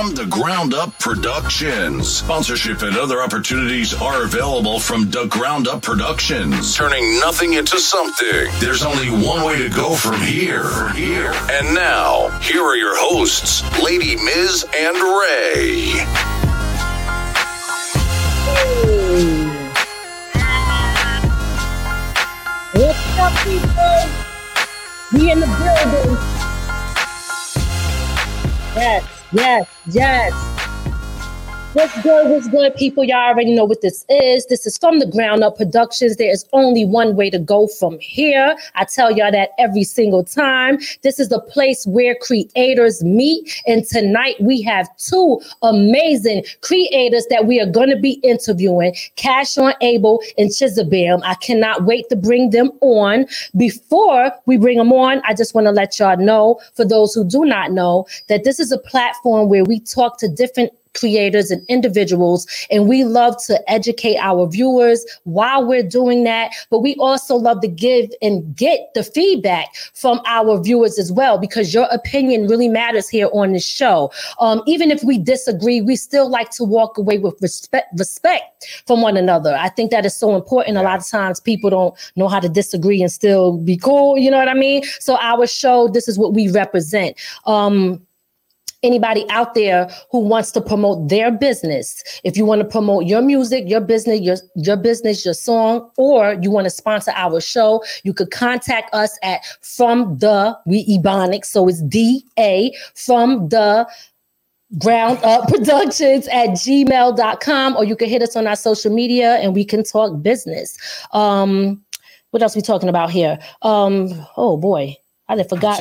From the Ground Up Productions. Sponsorship and other opportunities are available from the Ground Up Productions. Turning nothing into something. There's only one way to go from here. Here. And now, here are your hosts, Lady Miz and Ray. What's up, people? We in the building. Yes, yes, yes. What's good? What's good, people? Y'all already know what this is. This is from the ground up productions. There is only one way to go from here. I tell y'all that every single time. This is the place where creators meet. And tonight we have two amazing creators that we are going to be interviewing Cash on Abel and Chizabam. I cannot wait to bring them on. Before we bring them on, I just want to let y'all know, for those who do not know, that this is a platform where we talk to different creators and individuals. And we love to educate our viewers while we're doing that but we also love to give and get the feedback from our viewers as well because your opinion really matters here on this show. Um, even if we disagree we still like to walk away with respect respect from one another. I think that is so important. A lot of times people don't know how to disagree and still be cool you know what i mean? So our show this is what we represent. Um anybody out there who wants to promote their business. If you want to promote your music your business your your business your song or you want to sponsor our show you could contact us at from the we ebonics so it's d-a from the ground up productions at gmail.com or you can hit us on our social media and we can talk business. Um what else we talking about here? Um oh boy I done forgot.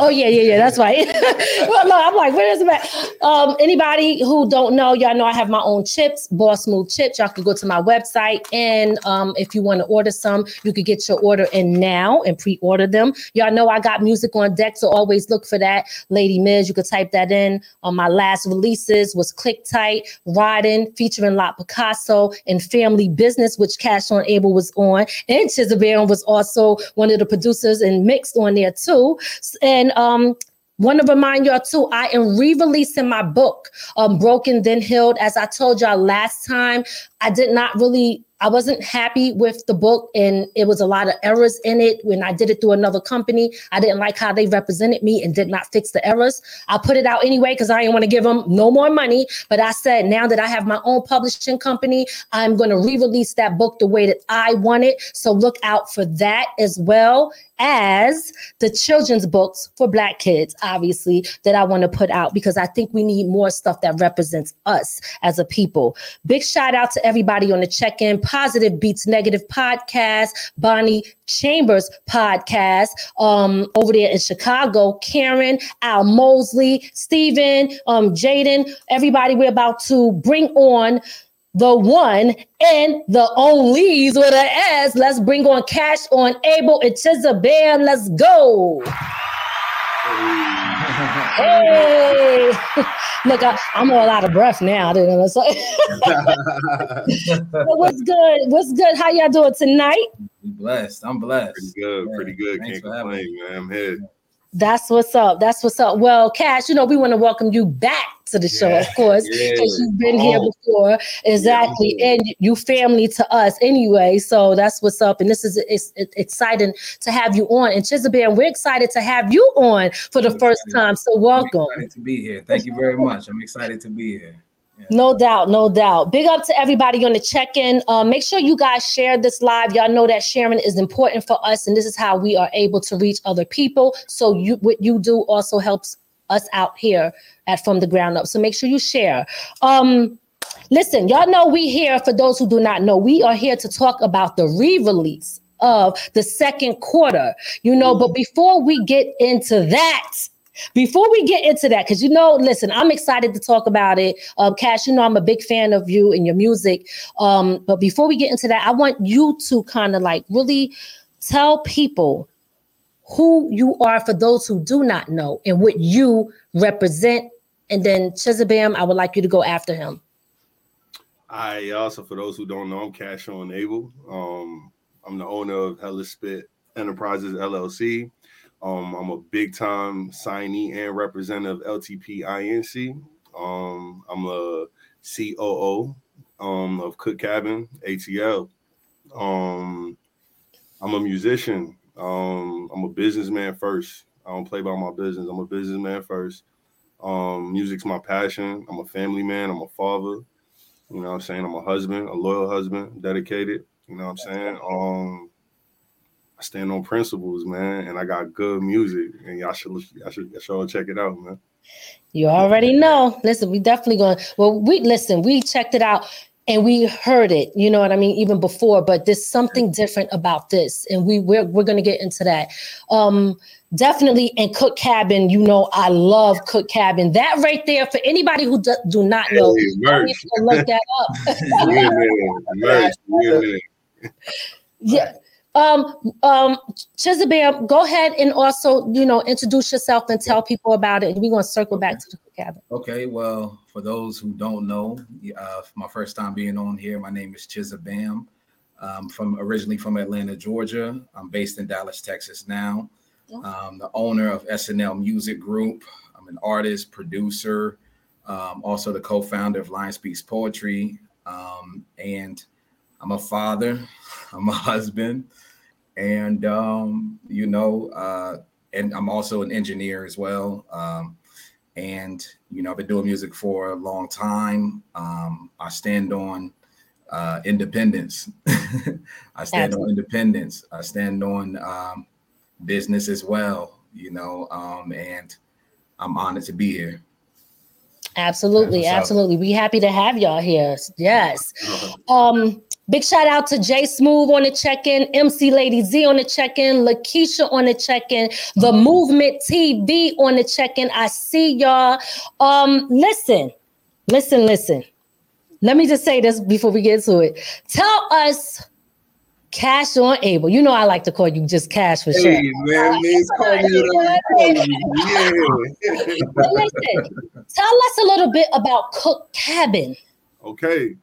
Oh yeah, yeah, yeah. That's right. well, no, I'm like, where is it at? Um, anybody who don't know, y'all know I have my own chips, Boss Smooth Chips. Y'all can go to my website, and um, if you want to order some, you could get your order in now and pre-order them. Y'all know I got music on deck, so always look for that. Lady Miz, you could type that in. On my last releases was Click Tight, Riding, featuring Lot Picasso, and Family Business, which Cash on Abel was on, and Chizabam was also one of the producers and mixed on there too. And um, want to remind y'all too, I am re-releasing my book, um, Broken Then Healed. As I told y'all last time, I did not really I wasn't happy with the book, and it was a lot of errors in it. When I did it through another company, I didn't like how they represented me and did not fix the errors. I put it out anyway because I didn't want to give them no more money. But I said, now that I have my own publishing company, I'm going to re release that book the way that I want it. So look out for that as well as the children's books for Black kids, obviously, that I want to put out because I think we need more stuff that represents us as a people. Big shout out to everybody on the check in Positive Beats Negative podcast, Bonnie Chambers podcast um, over there in Chicago, Karen, Al Mosley, Stephen, um, Jaden, everybody. We're about to bring on the one and the onlys with an S. Let's bring on Cash on Abel and Chizabam. Let's go. Hey, look, I, I'm all out of breath now. You know what I'm? What's good? What's good? How y'all doing tonight? We blessed. I'm blessed. Pretty good, Yeah, pretty good. thanks Can't complain, man. I'm here. That's what's up. That's what's up. Well, Cash, you know, we want to welcome you back to the show, of course, Yeah. because you've been here Oh. before. Exactly. Yeah. And you family to us anyway. So that's what's up. And this is it's, it's exciting to have you on. And Chizabam, we're excited to have you on for the first time. So I'm welcome. excited to be here. Thank you very much. I'm excited to be here. No doubt, no doubt. Big up to everybody on the check-in. Uh, make sure you guys share this live. Y'all know that sharing is important for us, and this is how we are able to reach other people. So you, what you do also helps us out here at From the Ground Up. So make sure you share. Um, listen, y'all know we here, for those who do not know, we are here to talk about the re-release of the second quarter, you know, but before we get into that, before we get into that, because you know, listen, I'm excited to talk about it. Um, Cash, you know, I'm a big fan of you and your music. Um, but before we get into that, I want you to kind of like really tell people who you are for those who do not know and what you represent. And then Chizabam, I would like you to go after him. I also, for those who don't know, I'm Cash on Abel. Um, I'm the owner of Hellas Spit Enterprises LLC. Um, I'm a big time signee and representative of LTP INC. Um, I'm a COO um, of Cook Cabin ATL. Um, I'm a musician. Um, I'm a businessman first. I don't play by my business. I'm a businessman first. Um, music's my passion. I'm a family man. I'm a father. You know what I'm saying? I'm a husband, a loyal husband, dedicated. You know what I'm saying? Um, I stand on principles, man, and I got good music, and y'all should y'all should, y'all should check it out, man. You already know. Listen, we definitely going. Well, we listen. We checked it out and we heard it. You know what I mean, even before. But there's something different about this, and we we're we're going to get into that. Um, definitely in Cook Cabin. You know, I love Cook Cabin. That right there for anybody who do, do not know, hey, look that up. yeah. Um, um, Chizabam, go ahead and also, you know, introduce yourself and tell people about it. And we're going to circle back to the cabin. Okay. Well, for those who don't know, uh, my first time being on here, my name is Chizabam. I'm from originally from Atlanta, Georgia. I'm based in Dallas, Texas now. I'm the owner of SNL Music Group. I'm an artist, producer, um, also the co-founder of Lion Speaks Poetry, um, and I'm a father. I'm a husband and um, you know, uh, and I'm also an engineer as well. Um, and you know, I've been doing music for a long time. Um, I stand on uh, independence. I stand Absolutely. on independence. I stand on um, business as well. You know, um, and I'm honored to be here. Absolutely, absolutely. We happy to have y'all here. Yes. Um, Big shout out to Jay Smooth on the check-in, MC Lady Z on the check-in, Lakeisha on the check-in, The Movement TV on the check-in. I see y'all. Um, listen, listen, listen. Let me just say this before we get to it. Tell us Cash on Abel. You know I like to call you just Cash for sure. Hey, man, means call me Yeah. listen, tell us a little bit about Cook Cabin. Okay.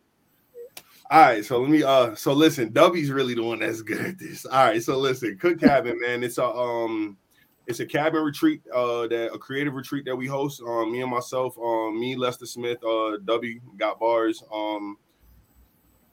All right, so let me uh so listen, Dubby's really the one that's good at this. All right, so listen, Cook Cabin, man, it's a um it's a cabin retreat, uh that a creative retreat that we host. Um, me and myself, um, me, Lester Smith, uh W got bars. Um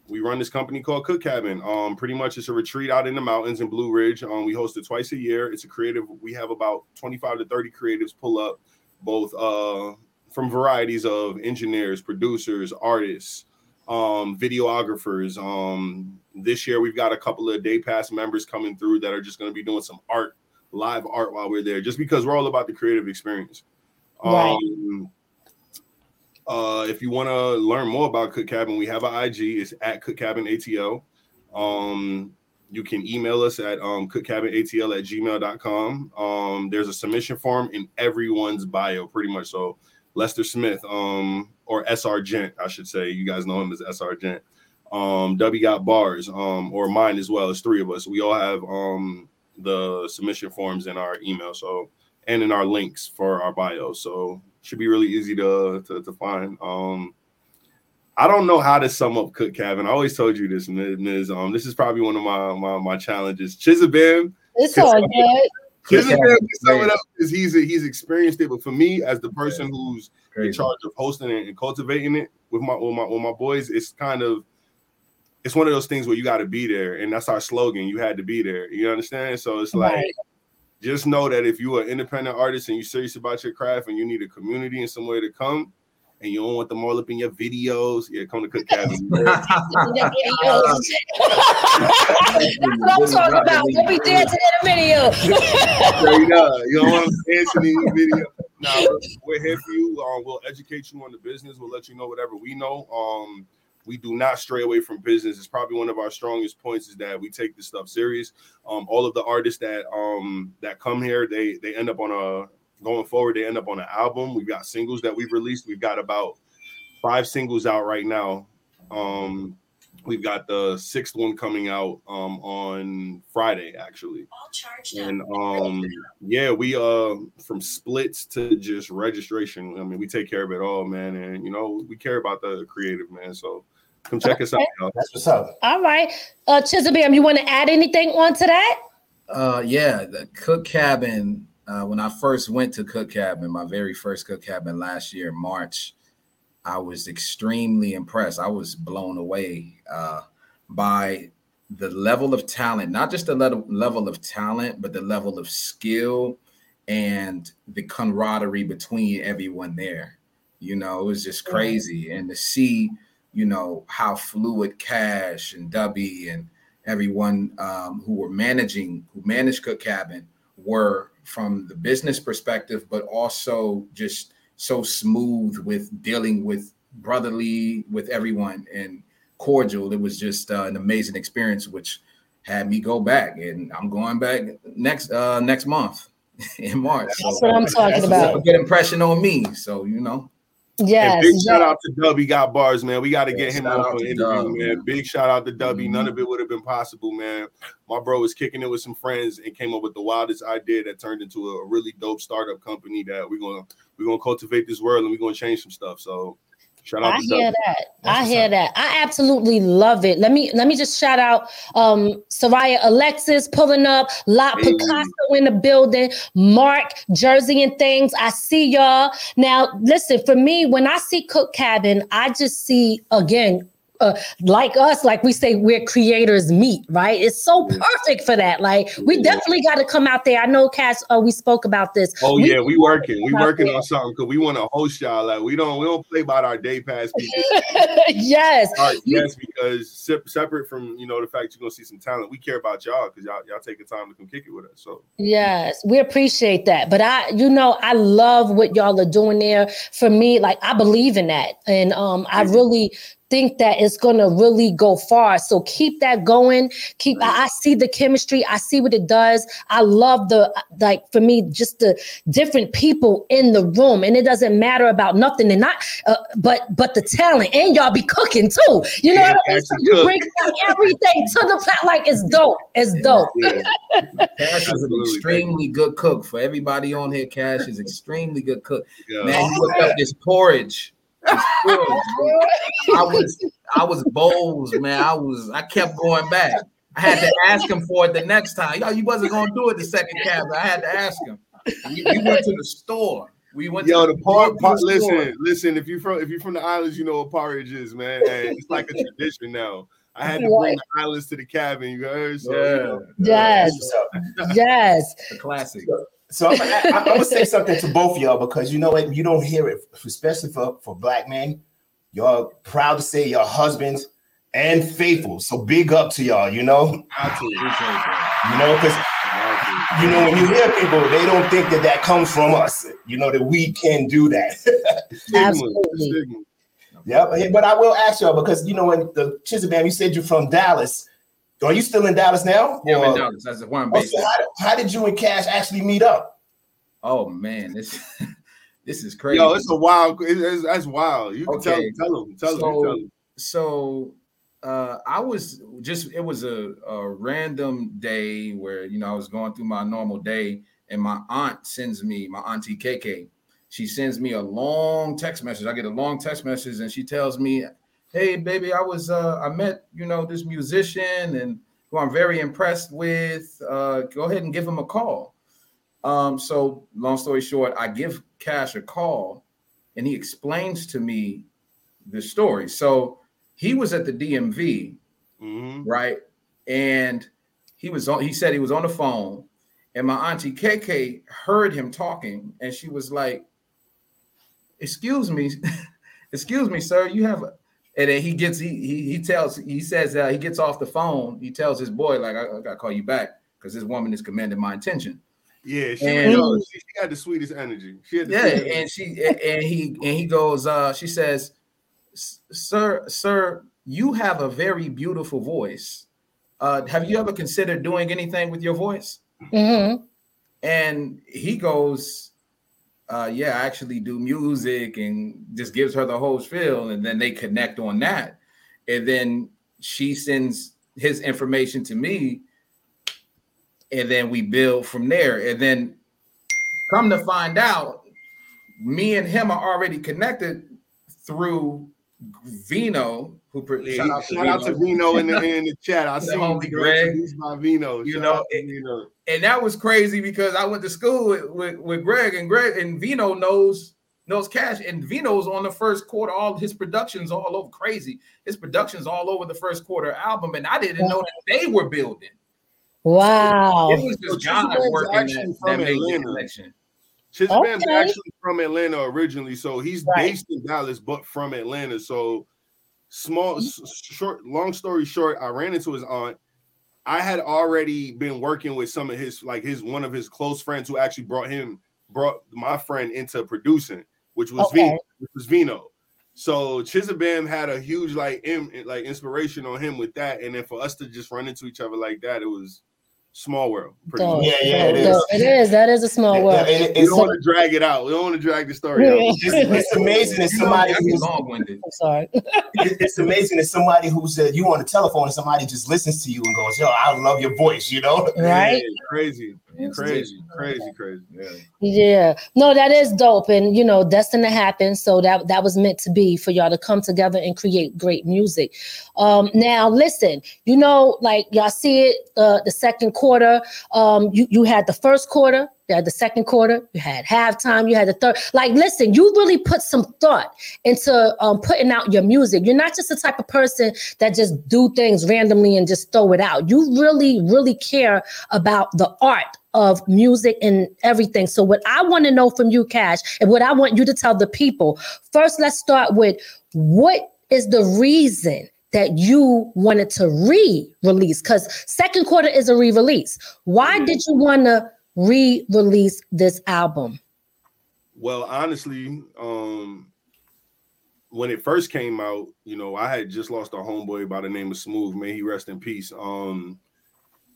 we run this company called Cook Cabin. Um, pretty much it's a retreat out in the mountains in Blue Ridge. Um, we host it twice a year. It's a creative, we have about 25 to 30 creatives pull up, both uh from varieties of engineers, producers, artists um, videographers. Um, this year we've got a couple of day pass members coming through that are just going to be doing some art, live art while we're there, just because we're all about the creative experience. Right. Um, uh, if you want to learn more about Cook Cabin, we have an IG. It's at Cook Cabin ATL. Um, you can email us at um, cookcabinatl at gmail.com. Um, there's a submission form in everyone's bio, pretty much. So Lester Smith, um, or SR Gent, I should say. You guys know him as SR Gent. Um, W got bars, um, or mine as well. As three of us. We all have um the submission forms in our email, so and in our links for our bio. So should be really easy to to, to find. Um, I don't know how to sum up Cook Cabin. I always told you this, Ms. Um, this is probably one of my my, my challenges. Chizabam. It's all good. Chizabam can sum it up because he's he's experienced it. But for me, as the person who's Crazy. In charge of hosting it and cultivating it with my with my with my boys, it's kind of it's one of those things where you got to be there, and that's our slogan. You had to be there. You understand? So it's like. Right. Just know that if you're an independent artist and you're serious about your craft and you need a community and somewhere to come, and you don't want them all up in your videos, yeah, come to Cook Cabin. That's what I'm talking about. Don't be dancing in a video. you know, you don't want them dancing in your video. Now we're here for you. Um, we'll educate you on the business. We'll let you know whatever we know. Um, we do not stray away from business. It's probably one of our strongest points is that we take this stuff serious. Um, all of the artists that um that come here, they they end up on a going forward, they end up on an album. We've got singles that we've released. We've got about five singles out right now. Um, we've got the sixth one coming out um on Friday actually. And um yeah, we uh from splits to just registration. I mean, we take care of it all, man. And you know, we care about the creative man. So come check us out, y'all. That's what's up. All right. Uh Chizabam, you want to add anything onto that? Uh, yeah, the cook cabin. Uh, when I first went to cook cabin, my very first cook cabin last year, March, I was extremely impressed. I was blown away uh, by the level of talent, not just the level level of talent, but the level of skill and the camaraderie between everyone there. You know, it was just crazy, and to see, you know, how fluid Cash and Dubby and everyone um, who were managing, who managed Cook Cabin, were from the business perspective, but also just so smooth with dealing with brotherly with everyone and cordial. It was just uh, an amazing experience, which had me go back, and I'm going back next uh, next month in March. That's what I'm talking a about. good impression on me. So you know, Yes. And big shout out to Dubby got bars, man. We got to Yeah, get him out for to an interview, Dub, man. man. Big shout out to Dubby. None Mhm. of it would have been possible, man. My bro was kicking it with some friends and came up with the wildest idea that turned into a really dope startup company that we're gonna we're gonna cultivate this world and we're gonna change some stuff. So shout out I to hear that. That's I hear up. that. I absolutely love it. Let me let me just shout out um Soraya Alexis pulling up, Lot Hey. Picasso in the building, Mark Jersey and things. I see y'all. Now listen, for me, when I see Cook Cabin, I just see again. Uh, like us, like we say, we're creators meet, right? It's so perfect for that. Like, we Yeah. definitely got to come out there. I know, Cass. Uh, we spoke about this. Oh We- yeah, we working. We working on something because we want to host y'all. Like we don't we don't play about our day pass people. yes, right, yes, because se- separate from you know the fact you're gonna see some talent, we care about y'all because y'all y'all take the time to come kick it with us. So Yes, we appreciate that. But I, you know, I love what y'all are doing there. For me, like I believe in that. And um, I really think that it's gonna really go far. So keep that going. Keep I, I see the chemistry, I see what it does. I love the like for me, just the different people in the room. And it doesn't matter about nothing and not uh, but but the talent and y'all be cooking too. You know Yeah, what I mean? So you cook. bring everything to the plat like it's dope. It's dope. yeah, Cash is an extremely good cook. For everybody on here, Cash is extremely good cook. yeah. Man, you whipped up this porridge. This porridge. I was I was bowls, man. I was I kept going back. I had to ask him for it the next time. Yo, you wasn't gonna do it the second cabin. I had to ask him. We, we went to the store. We went Yo, to the par, we par went store. listen, listen. If you from if you're from the islands, you know what porridge is, man. And it's like a tradition now. I had to bring the islands to the cabin. You heard? So, you Yeah, know, Yes, That's yes. the classic. So I'm I'm gonna say something to both of y'all because you know what you don't hear it, especially for for black men. Y'all proud to say your husbands and faithful. So big up to y'all. You know, got Appreciate you know because you know when you hear people, they don't think that that comes from us. You know that we can do that. Absolutely. stigma. yeah, but, but I will ask y'all because you know when the Chizabam, you said you're from Dallas. Are you still in Dallas now? Yeah, I'm in Dallas. That's where I'm Oh, so how, how did you and Cash actually meet up? Oh man, this this is crazy. Yo, it's a wild. It's, it's- that's wild. You can Okay. them. Tell them. Tell them. So- Tell them. so uh i was just it was a, a random day where you know i was going through my normal day and my aunt sends me my auntie kk she sends me a long text message i get a long text message and she tells me hey baby i was uh i met you know this musician and who i'm very impressed with uh go ahead and give him a call um so long story short i give cash a call and he explains to me the story so he was at the DMV, Mhm. right? And he was on, he said he was on the phone, and my auntie KK heard him talking, and she was like, Excuse me, excuse me, sir, you have a and then he gets he he, he tells he says uh, he gets off the phone, he tells his boy, like, I, I gotta call you back because this woman is commanding my attention. Yeah, she, And- was- she, she had the sweetest energy. She had the Yeah, sweetest and she and he and he goes, uh, she says, Sir, sir, you have a very beautiful voice. Uh, have you ever considered doing anything with your voice? Mhm. And he goes, uh, yeah, I actually do music and just gives her the whole spiel. And then they connect on that. And then she sends his information to me. And then we build from there. And then come to find out, me and him are already connected through Vino, who pro- Yeah, shout, out to Vino in the in the chat. I The see homie you Greg. produced by Vino. You know, out to Vino. and that was crazy because I went to school with, with, with Greg and Greg and Vino knows knows Cash and Vino's on the first quarter. All his productions all over crazy. His productions all over the first quarter album, and I didn't know that they were building. Wow. It was So just God Chizzy working actually that, from that made the Atlanta. connection. Chizbam's Okay. actually from Atlanta originally, so he's Right. based in Dallas, but from Atlanta. So small, mm-hmm. short, long story short, I ran into his aunt. I had already been working with some of his, like his one of his close friends who actually brought him, brought my friend into producing, which was Okay. Vino, which was Vino. So Chizabam had a huge like like inspiration on him with that, and then for us to just run into each other like that, it was small world. Pretty Dope. much. Yeah, yeah, it Dope. is. It is. That is a small Yeah, world. and it- We it's, don't want to drag it out. We don't want to drag the story out. it's, it's amazing that somebody I get who's long-winded. I'm sorry. it- it's amazing that somebody who's uh, you on the telephone and somebody just listens to you and goes, "Yo, I love your voice," you know. Right? Yeah, crazy, crazy, crazy, crazy. Yeah. Yeah. No, that is dope. And you know, destined to happen. So that that was meant to be for y'all to come together and create great music. Um, now listen, you know, like y'all see it, uh, the second quarter. Um, you, you had the first quarter, you had the second quarter, you had halftime, you had the third. Like, listen, you really put some thought into um putting out your music. You're not just the type of person that just do things randomly and just throw it out. You really, really care about the art of music and everything. So, what I want to know from you, Cash, and what I want you to tell the people first, let's start with what is the reason that you wanted to re-release? Because second quarter is a re-release. Why did you want to re-release this album? Well, honestly, um, when it first came out, you know, I had just lost a homeboy by the name of Smooth. May he rest in peace. Um,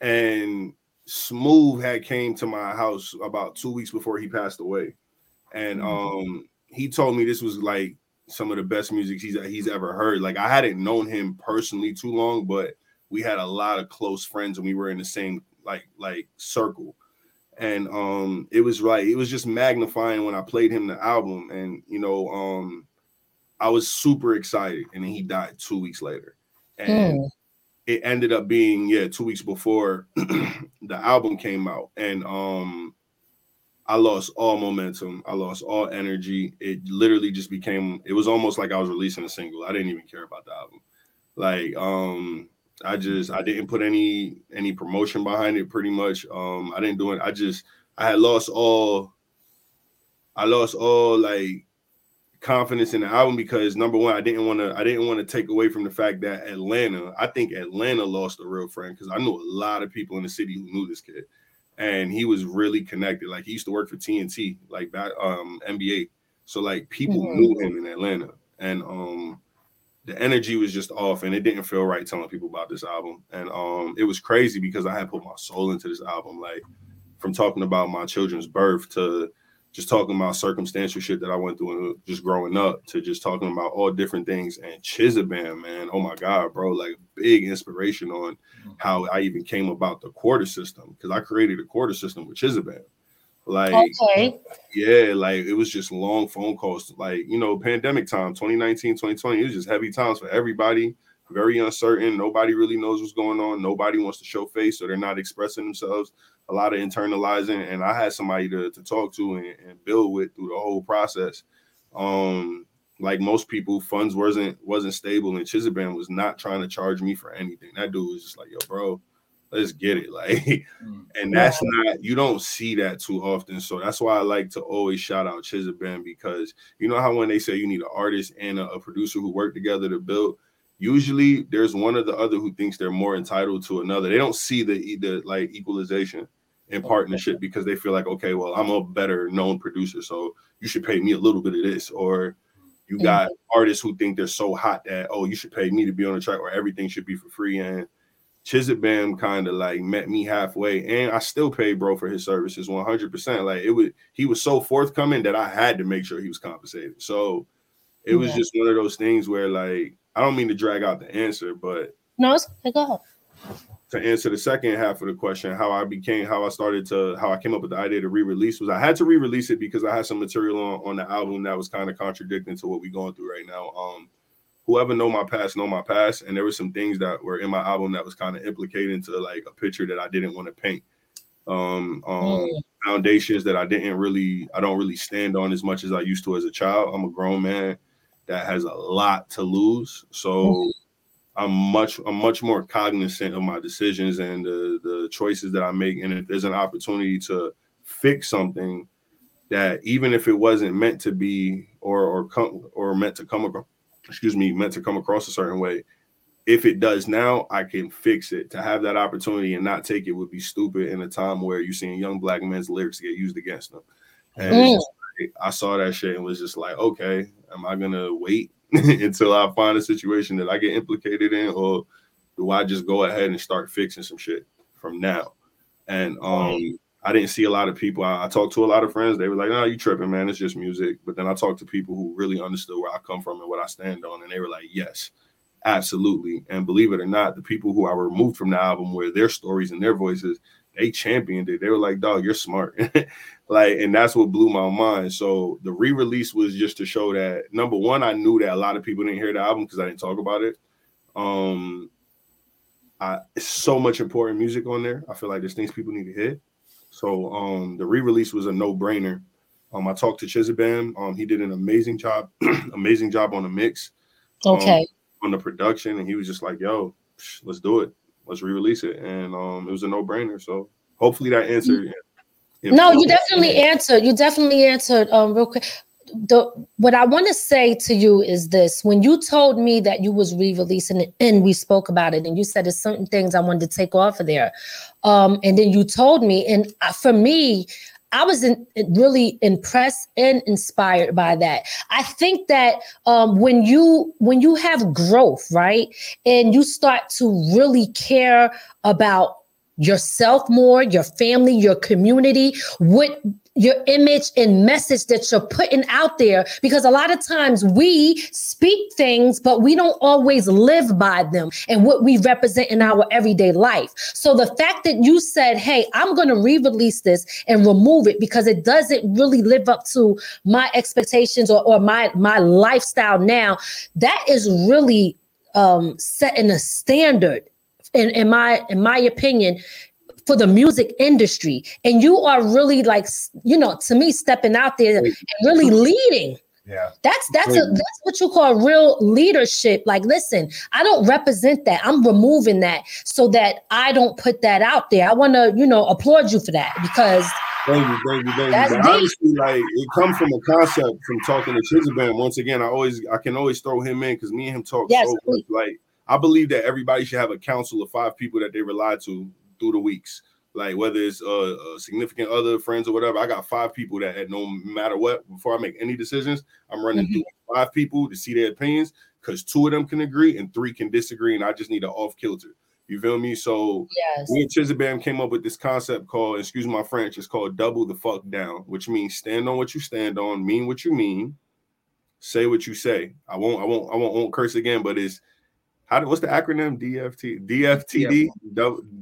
and Smooth had came to my house about two weeks before he passed away, and um, he told me this was like some of the best music he's he's ever heard. Like I hadn't known him personally too long, but we had a lot of close friends and we were in the same like like circle and um it was right. It was just magnifying when I played him the album. And you know um I was super excited and then he died 2 weeks later. And Mm. it ended up being yeah 2 weeks before the album came out. And um I lost all momentum. I lost all energy. It literally just became it was almost like I was releasing a single. I didn't even care about the album. Like um I just I didn't put any any promotion behind it pretty much. Um I didn't do it. I just I had lost all I lost all like confidence in the album because number one, I didn't want to I didn't want to take away from the fact that Atlanta, I think Atlanta lost a real friend because I knew a lot of people in the city who knew this kid. And he was really connected. Like he used to work for TNT, like back um NBA. So like people Mhm. knew him in Atlanta. And um the energy was just off and it didn't feel right telling people about this album. And um it was crazy because i had put my soul into this album like from talking about my children's birth to just talking about circumstantial shit that i went through and just growing up to just talking about all different things and chizabam man. Oh my god bro like big inspiration on how i even came about the quarter system because i created a quarter system with chizabam like Okay. yeah, like it was just long phone calls. Like, you know, pandemic time, 2019, 2020, it was just heavy times for everybody, very uncertain. Nobody really knows what's going on. Nobody wants to show face, so they're not expressing themselves. A lot of internalizing. And I had somebody to, to talk to and, and build with through the whole process. Um, like most people, funds wasn't wasn't stable, and Chizabam was not trying to charge me for anything. That dude was just like, yo, bro, let's get it. Like, Mm. and that's not you don't see that too often. So that's why I like to always shout out Chizabam because you know how when they say you need an artist and a, a producer who work together to build, usually there's one or the other who thinks they're more entitled to another. They don't see the the like equalization. in partnership because they feel like, okay, well, I'm a better known producer, so you should pay me a little bit of this. Or you got artists who think they're so hot that, oh, you should pay me to be on the track or everything should be for free. And Chizabam kind of like met me halfway, and I still paid bro for his services 100%. Like it would, he was so forthcoming that I had to make sure he was compensated. So it was Yeah. just one of those things where, like, I don't mean to drag out the answer, but No, it's okay. Go ahead. to answer the second half of the question, how I became, how I started to, how I came up with the idea to re-release was I had to re-release it because I had some material on, on the album that was kind of contradicting to what we're going through right now. Um, whoever know my past know my past, and there were some things that were in my album that was kind of implicated into like a picture that I didn't want to paint. Um, um, Mm. foundations that I didn't really, I don't really stand on as much as I used to as a child. I'm a grown man that has a lot to lose, so. I'm much I'm much more cognizant of my decisions and the the choices that I make. And if there's an opportunity to fix something that even if it wasn't meant to be or or come or meant to come across, excuse me, meant to come across a certain way, if it does now, I can fix it. To have that opportunity and not take it would be stupid in a time where you're seeing young black men's lyrics get used against them. And Mm. like, I saw that shit and was just like, okay, am I gonna wait until I find a situation that I get implicated in, or do I just go ahead and start fixing some shit from now? And um, I didn't see a lot of people. I, I talked to a lot of friends. They were like, "No, you tripping, man. It's just music." But then I talked to people who really understood where I come from and what I stand on, and they were like, "Yes, absolutely." And believe it or not, the people who I removed from the album, where their stories and their voices, they championed it. They were like, "Dog, you're smart." like, and that's what blew my mind. So the re-release was just to show that number one, I knew that a lot of people didn't hear the album because I didn't talk about it. Um, I so much important music on there. I feel like there's things people need to hear. So um the re-release was a no-brainer. Um, I talked to Chizabam. Um, he did an amazing job, amazing job on the mix, Um, Okay. on the production, and he was just like, "Yo, psh, let's do it. Let's re-release it." And um, it was a no-brainer. So hopefully that answered. No, you definitely answered. You definitely answered um real quick. The what I want to say to you is this: when you told me that you was re-releasing it, and we spoke about it, and you said there's certain things I wanted to take off of there, um, and then you told me, and uh, for me, I was in, really impressed and inspired by that. I think that um, when you when you have growth, right, and you start to really care about yourself more, your family, your community, what your image and message that you're putting out there because a lot of times we speak things but we don't always live by them and what we represent in our everyday life. So the fact that you said hey i'm going to re-release this and remove it because it doesn't really live up to my expectations or, or my my lifestyle now that is really um setting a standard in, in my in my opinion for the music industry. And you are really like you know to me stepping out there and really leading. Yeah. that's that's a, that's what you call real leadership. Like listen i don't represent that. I'm removing that so that i don't put that out there. I want to you know applaud you for that because Thank you, thank you, thank That's you. Honestly, like it comes from a concept from talking to Chizabam. Once again, I always I can always throw him in because me and him talk Yes, so much. Like I believe that everybody should have a council of five people that they rely to through the weeks. Like whether it's uh, a significant other, friends, or whatever. I got five people that at no matter what, before I make any decisions, I'm running Mhm. through five people to see their opinions because two of them can agree and three can disagree, and I just need an off kilter. You feel me? So yes me and Chizabam came up with this concept called, excuse my French, it's called double the fuck down, which means stand on what you stand on, mean what you mean, say what you say. I won't, I won't, I won't, won't curse again, but it's how do, what's the acronym? DFT, DFTD,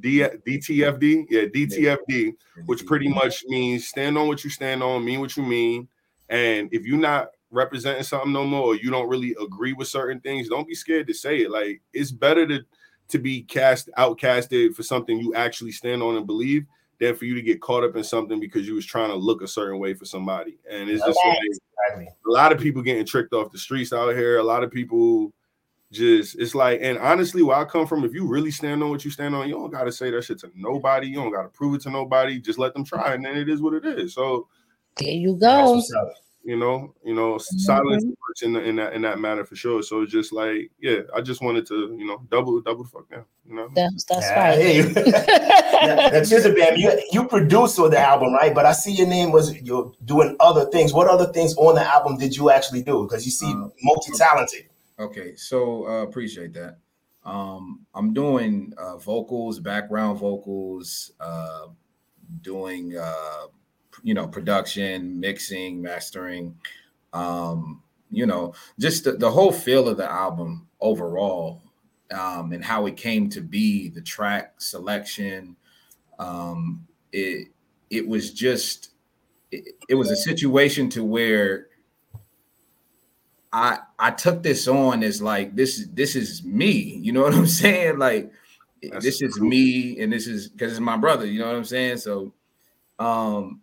D, DTFD, yeah, DTFD, which pretty much means stand on what you stand on, mean what you mean. And if you're not representing something no more, or you don't really agree with certain things, don't be scared to say it. Like it's better to to be cast outcasted for something you actually stand on and believe than for you to get caught up in something because you was trying to look a certain way for somebody. And it's just like a lot of people getting tricked off the streets out here. A lot of people just it's like, and honestly, where I come from, if you really stand on what you stand on, you don't gotta say that shit to nobody. You don't gotta prove it to nobody. Just let them try, and then it is what it is. So there you go you know, you know, Mm-hmm. silence works in, the, in that in that matter for sure. So it's just like, yeah, I just wanted to, you know, double double fuck down, you know. That's that's Yeah, I right. hear you. now, now, Chizabam, you you produced on the album, right? But I see your name was you're doing other things. What other things on the album did you actually do? Because you see Uh, multi-talented. Okay, so uh, appreciate that. Um, I'm doing uh, vocals, background vocals, uh, doing uh, you know production, mixing, mastering. Um, you know, just the, the whole feel of the album overall, um, and how it came to be, the track selection. Um, it it was just it, it was a situation to where I I took this on as like this is this is me. You know what I'm saying? Like That's this is me, and this is because it's my brother. You know what I'm saying? So, um,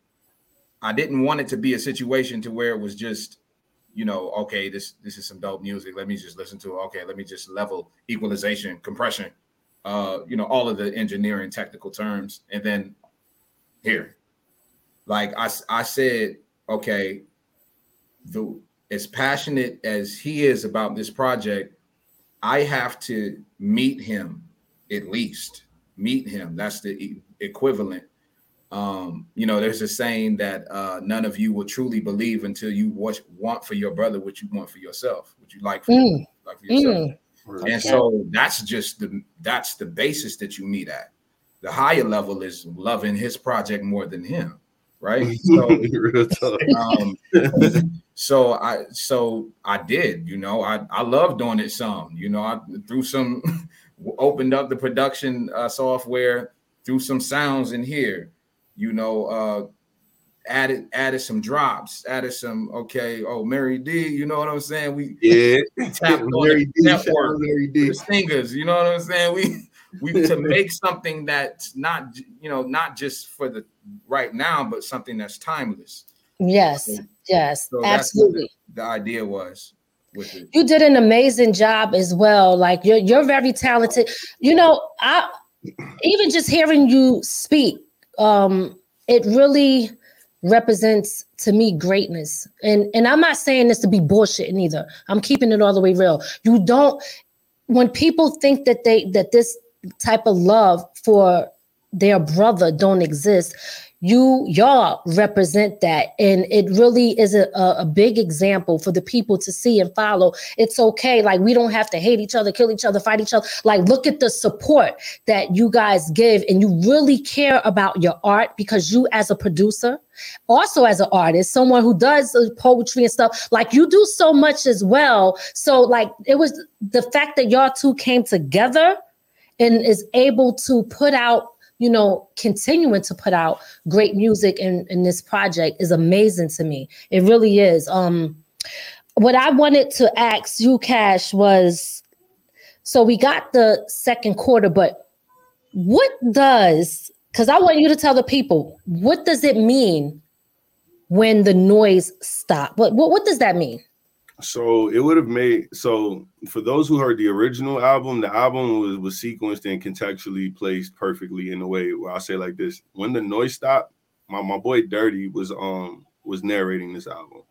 I didn't want it to be a situation to where it was just, you know, okay, this this is some dope music. Let me just listen to it. Okay, let me just level equalization, compression, uh, you know, all of the engineering technical terms, and then here, like I, I said, okay, the as passionate as he is about this project, I have to meet him at least. Meet him. That's the e- equivalent. Um, you know, there's a saying that uh, none of you will truly believe until you what want for your brother what you want for yourself, what you like for, Mm, like for yourself. mm. And so that's just the that's the basis that you meet at. The higher level is loving his project more than him, right? So um so i so i did you know i i love doing it some you know i threw some opened up the production uh, software threw some sounds in here you know uh added added some drops added some okay oh mary d you know what i'm saying we Yeah, tapped on the deep. network shout out Very deep. the singers you know what i'm saying we we to make something that's not you know not just for the right now but something that's timeless Yes, yes, So absolutely. the idea was. You did an amazing job as well. Like you're you're very talented. You know, I even just hearing you speak, um, it really represents to me greatness. And and I'm not saying this to be bullshit neither. I'm keeping it all the way real. You don't when people think that they that this type of love for their brother don't exist you y'all represent that. And it really is a, a, big example for the people to see and follow. It's okay. Like we don't have to hate each other kill each other fight each other. Like look at the support that you guys give and you really care about your art because you as a producer also as an artist someone who does poetry and stuff like you do so much as well. So like it was the fact that y'all two came together and is able to put out you know, continuing to put out great music in, in this project is amazing to me. It really is. Um, what I wanted to ask you, Cash, was so we got the second quarter, but what does because I want you to tell the people what does it mean when the noise stop? What what, what does that mean? So it would have made so for those who heard the original album, the album was was sequenced and contextually placed perfectly in a way where I say like this: when the noise stopped, my, my boy Dirty was um was narrating this album,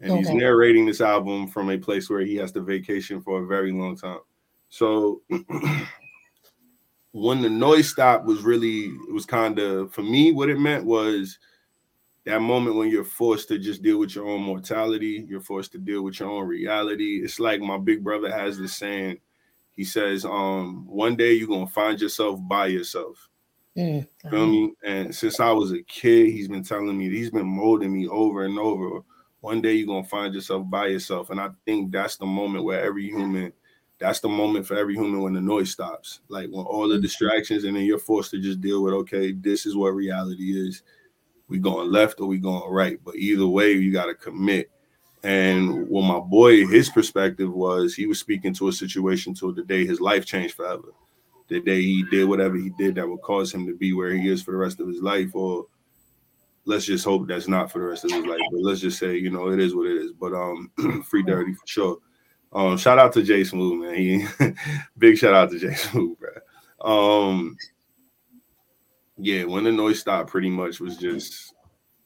and he's narrating this album from a place where he has to vacation for a very long time. So when the noise stopped was really it was kind of for me what it meant was that moment when you're forced to just deal with your own mortality, you're forced to deal with your own reality. It's like my big brother has this saying. He says, um, one day you're gonna find yourself by yourself. Mm, Feel me? And since I was a kid, he's been telling me, he's been molding me over and over. One day you're gonna find yourself by yourself. And I think that's the moment where every human, that's the moment for every human when the noise stops. Like when all the distractions, and then you're forced to just deal with, okay, this is what reality is. We going left or we going right. But either way, you gotta commit. And what my boy, his perspective was he was speaking to a situation till the day his life changed forever. The day he did whatever he did that would cause him to be where he is for the rest of his life or let's just hope that's not for the rest of his life but let's just say you know it is what it is. But um free dirty for sure. Um shout out to Jay Smooth man. He big shout out to Jay Smooth bro um yeah when the noise stopped pretty much was just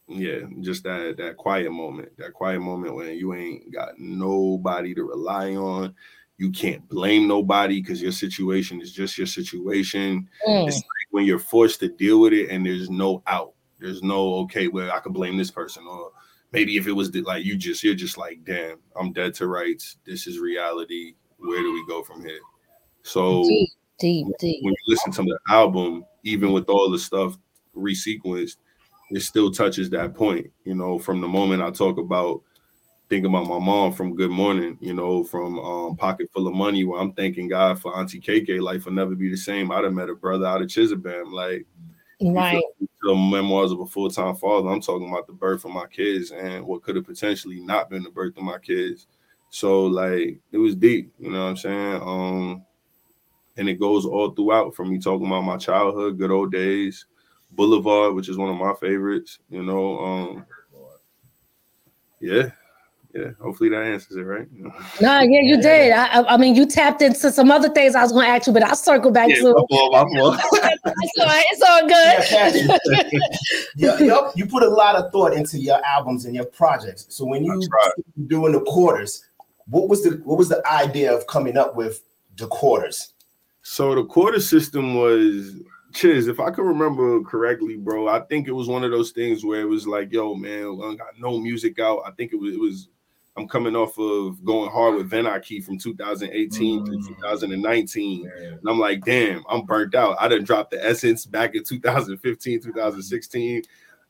yeah, just that that quiet moment, that quiet moment when you ain't got nobody to rely on. You can't blame nobody because your situation is just your situation. Mm. It's like when you're forced to deal with it and there's no out. There's no okay, well, I can blame this person, or maybe if it was the, like you just you're just like, damn, I'm dead to rights. This is reality. Where do we go from here? So deep, deep. when you listen to the album, even with all the stuff resequenced, it still touches that point. You know, from the moment I talk about think about my mom from Good Morning, you know, from um, Pocket Full of Money, where I'm thanking God for Auntie KK. Life will never be the same. I'd have met a brother out of Chizabam. Like, Right. the memoirs of a full time father. I'm talking about the birth of my kids and what could have potentially not been the birth of my kids. So, like, it was deep, you know what I'm saying? Um, and it goes all throughout from me talking about my childhood, good old days, Boulevard, which is one of my favorites, you know. Um, yeah, yeah. Hopefully that answers it, right? Nah, yeah, you did. I, I- I mean, you tapped into some other things I was going to ask you, but I'll circle back Yeah, to my it. fault, my fault. It's all, right, it's all good. Yeah, you, you, you put a lot of thought into your albums and your projects. So when you That's doing the quarters, what was the what was the idea of coming up with the quarters? So the quarter system was Chiz, if I can remember correctly, bro, I think it was one of those things where it was like, yo, man, I got no music out. I think it was it was I'm coming off of going hard with Venarchy from 2018 to Mm. 2019. Yeah. And I'm like, damn, I'm burnt out. I done dropped the essence back in 2015, 2016.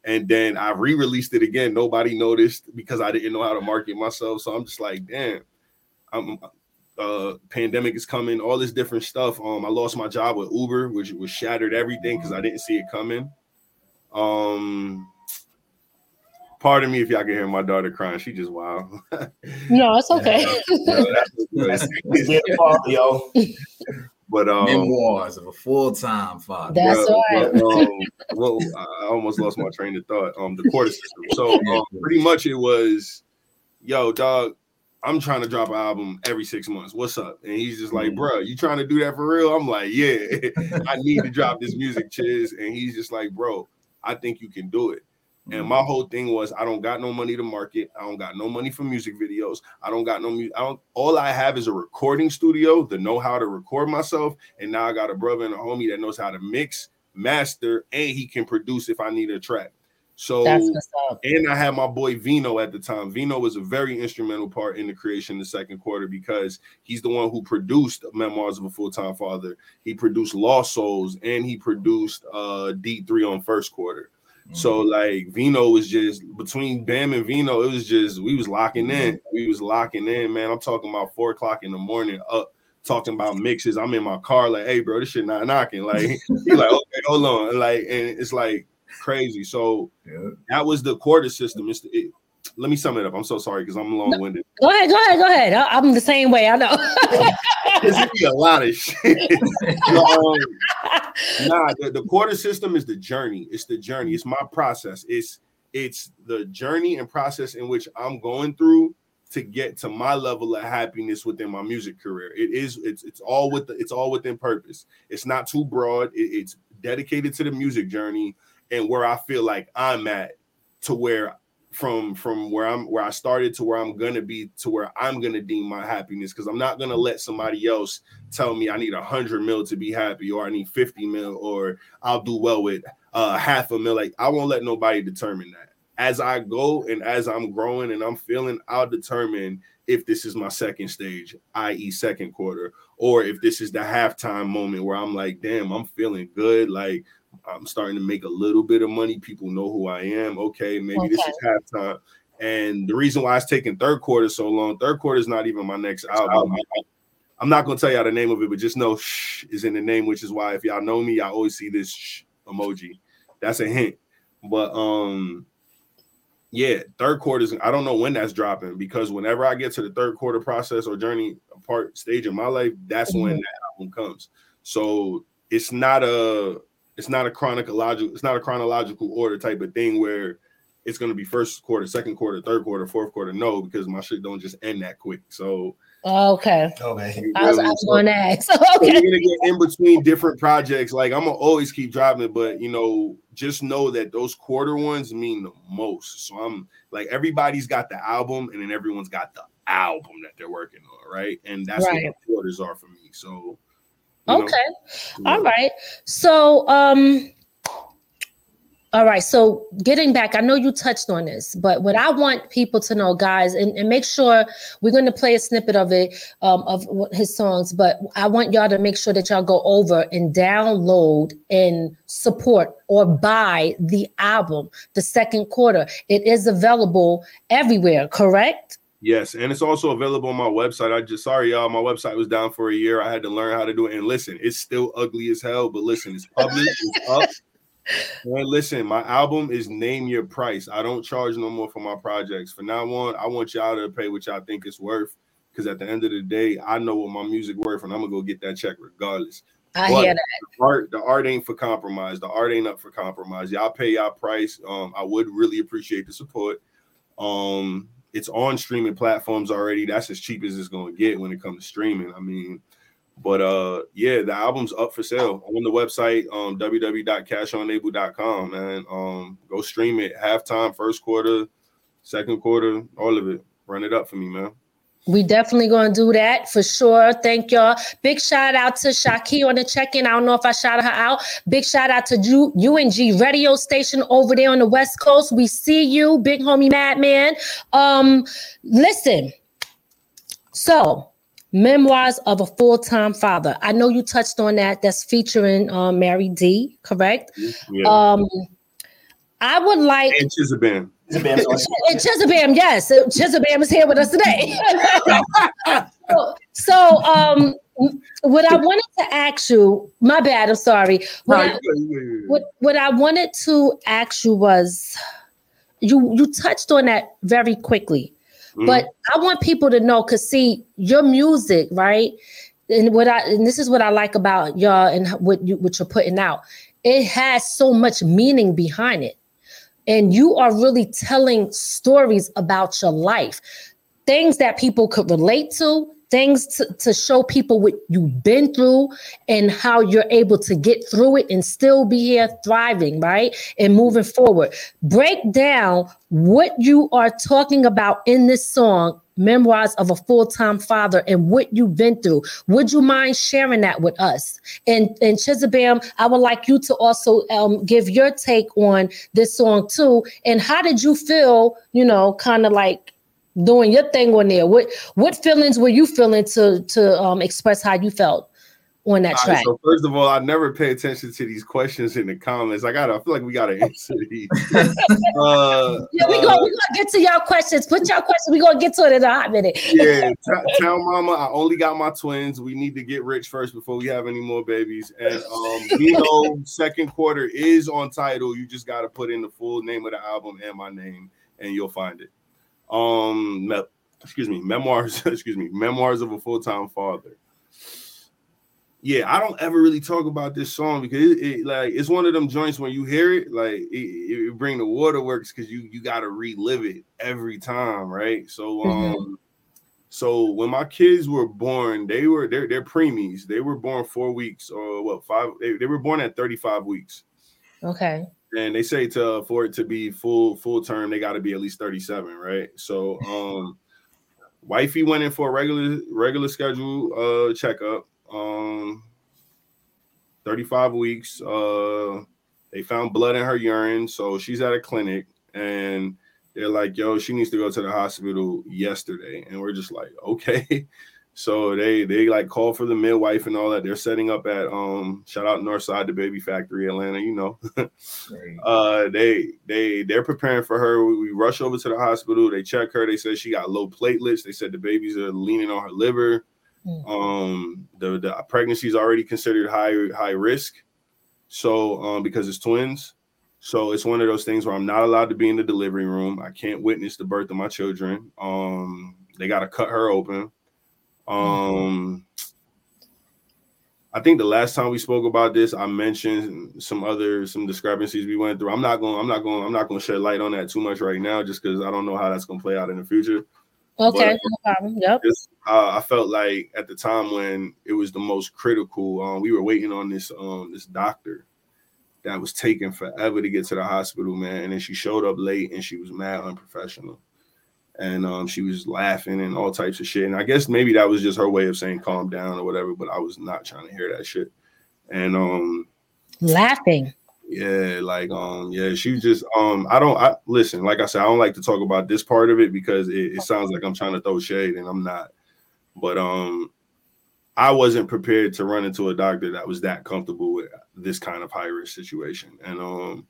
And then I re-released it again. Nobody noticed because I didn't know how to market myself. So I'm just like, damn, I'm uh pandemic is coming, all this different stuff. Um, I lost my job with Uber, which was shattered everything because I didn't see it coming. Um pardon me if y'all can hear my daughter crying. She just wild. No, it's okay. No, that's It's their fault, yo. but um Memoirs of a full-time father. That's well, right. well, um, well, I almost lost my train of thought. Um, the quarter system. So um, pretty much it was, yo, dog. I'm trying to drop an album every six months. What's up? And he's just like, mm. bro, you trying to do that for real? I'm like, yeah, I need to drop this music, Chiz. And he's just like, bro, I think you can do it. And mm. my whole thing was, I don't got no money to market. I don't got no money for music videos. I don't got no music. I don't. All I have is a recording studio, the know how to record myself, and now I got a brother and a homie that knows how to mix, master, and he can produce if I need a track. So That's what's up. and I had my boy Vino at the time. Vino was a very instrumental part in the creation of the second quarter because he's the one who produced Memoirs of a Full Time Father. He produced Lost Souls and he produced uh D3 on first quarter. So like Vino was just between Bam and Vino, it was just we was locking in. We was locking in, man. I'm talking about four o'clock in the morning up talking about mixes. I'm in my car, like, hey, bro, this shit not knocking. Like, he like, okay, hold on. Like, and it's like crazy. So Yeah. that was the quarter system. It's the, it, let me sum it up. I'm so sorry because I'm long winded. Go ahead, go ahead, go ahead. I, I'm the same way. I know. There's be a lot of shit. um, nah, the, the quarter system is the journey. It's the journey. It's my process. It's it's the journey and process in which I'm going through to get to my level of happiness within my music career. It is it's it's all with the, it's all within purpose. It's not too broad. It- it's dedicated to the music journey and where I feel like I'm at to where from from where I'm where I started to where I'm gonna be to where I'm gonna deem my happiness because I'm not gonna let somebody else tell me I need a hundred mil to be happy or I need 50 mil or I'll do well with uh half a mil. Like I won't let nobody determine that. As I go and as I'm growing and I'm feeling, I'll determine if this is my second stage, i.e., second quarter, or if this is the halftime moment where I'm like, damn, I'm feeling good. Like I'm starting to make a little bit of money. People know who I am. Okay, maybe this Okay. is halftime. And the reason why it's taking third quarter so long, third quarter is not even my next album. I'm not gonna tell y'all the name of it, but just know shh is in the name, which is why if y'all know me, I always see this shh emoji. That's a hint. But um, yeah, third quarter is I don't know when that's dropping because whenever I get to the third quarter process or journey part stage of my life, that's when Mhm. that album comes. So it's not a it's not a chronological it's not a chronological order type of thing where it's gonna be first quarter, second quarter, third quarter, fourth quarter. No, because my shit don't just end that quick. So Okay. Okay. I was, I was going to ask. So okay. You're gonna get in between different projects. Like I'm gonna always keep dropping, but you know, just know that those quarter ones mean the most. So I'm like everybody's got the album, and then everyone's got the album that they're working on, right? And that's Right. what the quarters are for me. So you know, Okay. yeah. All right. So, um, all right. So, getting back, I know you touched on this, but what I want people to know, guys, and, and make sure we're going to play a snippet of it, um, of his songs, but I want y'all to make sure that y'all go over and download and support or buy the album, the second quarter. It is available everywhere, correct? Yes, and it's also available on my website. I just sorry, y'all. My website was down for a year. I had to learn how to do it. And listen, it's still ugly as hell, but listen, it's published, it's up. And listen, my album is Name Your Price. I don't charge no more for my projects. For now on, I want y'all to pay what y'all think it's worth. Because at the end of the day, I know what my music worth, and I'm gonna go get that check regardless. I But hear that. The art, the art ain't for compromise. The art ain't up for compromise. Y'all pay y'all price. Um, I would really appreciate the support. Um, it's on streaming platforms already. That's as cheap as it's gonna get when it comes to streaming. I mean, but uh, yeah, the album's up for sale on the website, um, www.cashonable.com, man. Um, go stream it. Halftime, first quarter, second quarter, all of it. Run it up for me, man. We definitely gonna do that for sure. Thank y'all. Big shout out to Shaki on the check-in. I don't know if I shouted her out. Big shout out to U- UNG radio station over there on the West Coast. We see you, big homie Madman. Um, listen. So, memoirs of a full-time father. I know you touched on that. That's featuring um, Mary D. Correct. Yeah. Um, I would like and Chizabam. It's a band and Chizabam, yes, Chizabam is here with us today. so, so, um, what I wanted to ask you, my bad, I'm sorry. What, I, what, what I wanted to ask you was, you you touched on that very quickly, Mm-hmm. but I want people to know, cause see your music, right? And what I and this is what I like about y'all and what you what you're putting out. It has so much meaning behind it and you are really telling stories about your life. Things that people could relate to things to, to show people what you've been through and how you're able to get through it and still be here thriving right? And moving forward. Break down what you are talking about in this song memoirs of a full-time father and what you've been through. Would you mind sharing that with us? And and Chizabam, i would like you to also um, give your take on this song too. And how did you feel you know kind of like doing your thing on there? What what feelings were you feeling to to um, express how you felt on that All right, track so first of all, I never pay attention to these questions in the comments. I gotta I feel like we gotta answer these. uh, yeah we uh, gonna, we gonna get to y'all questions put y'all questions we gonna get to it in a hot minute yeah, t- tell mama I only got my twins. We need to get rich first before we have any more babies. And um, know, second quarter is on title. You just gotta put in the full name of the album and my name, and you'll find it. Um, me- excuse me, memoirs. excuse me, memoirs of a full time father. Yeah, I don't ever really talk about this song because it, it like it's one of them joints when you hear it, like it, it bring the waterworks because you you got to relive it every time, right? So um. Mhm. So when my kids were born, they were they're they're preemies. They were born four weeks or what five? They, they were born at 35 weeks. okay And they say to for it to be full full term, they got to be at least 37, right? So um wifey went in for a regular regular schedule uh checkup. Um 35 weeks. Uh they found blood in her urine, so she's at a clinic and they're like, yo, she needs to go to the hospital yesterday. And we're just like, okay. So they they like call for the midwife and all that. They're setting up at um shout out Northside the baby factory, Atlanta, you know. uh they they they're preparing for her. We, we rush over to the hospital, they check her, they said she got low platelets, they said the babies are leaning on her liver. Mm. Um the, the pregnancy is already considered high high risk. So um because it's twins. So it's one of those things where I'm not allowed to be in the delivery room. I can't witness the birth of my children. Um, they got to cut her open. Um, I think the last time we spoke about this, I mentioned some other some discrepancies we went through. I'm not going. I'm not going. I'm not going to shed light on that too much right now, just because I don't know how that's going to play out in the future. Okay, but, no problem. Yep. Uh, I felt like at the time when it was the most critical, um, we were waiting on this um this doctor that was taking forever to get to the hospital, man. And then she showed up late and she was mad unprofessional. And um, she was laughing and all types of shit. And I guess maybe that was just her way of saying calm down or whatever, but I was not trying to hear that shit. And um laughing. Yeah, like um, yeah, she just um, I don't I listen, like I said, I don't like to talk about this part of it because it, it sounds like I'm trying to throw shade and I'm not. But um I wasn't prepared to run into a doctor that was that comfortable with this kind of high risk situation. And um,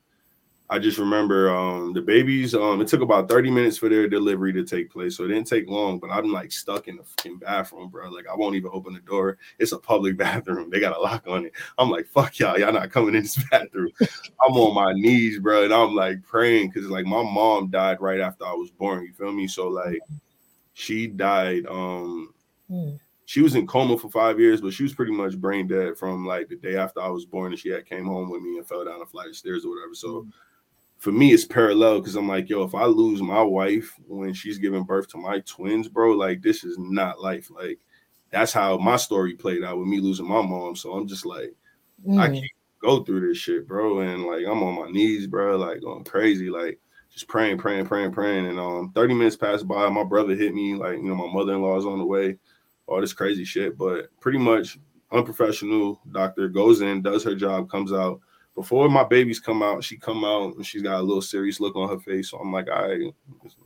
I just remember um, the babies. Um, it took about thirty minutes for their delivery to take place, so it didn't take long. But I'm like stuck in the fucking bathroom, bro. Like I won't even open the door. It's a public bathroom. They got a lock on it. I'm like, fuck y'all. Y'all not coming in this bathroom. I'm on my knees, bro, and I'm like praying because like my mom died right after I was born. You feel me? So like, she died. Um, mm she was in coma for five years, but she was pretty much brain dead from like the day after I was born, and she had came home with me and fell down a flight of stairs or whatever. So mm-hmm. For me, it's parallel because I'm like, yo, if I lose my wife when she's giving birth to my twins, bro, like this is not life. Like that's how my story played out with me losing my mom. So I'm just like, mm. I can't go through this shit, bro. And like I'm on my knees, bro, like going crazy, like just praying, praying, praying, praying. And um 30 minutes passed by, my brother hit me, like, you know, my mother-in-law is on the way all this crazy shit. But pretty much unprofessional doctor goes in, does her job, comes out. Before my babies come out, she come out and she's got a little serious look on her face. So I'm like, all right,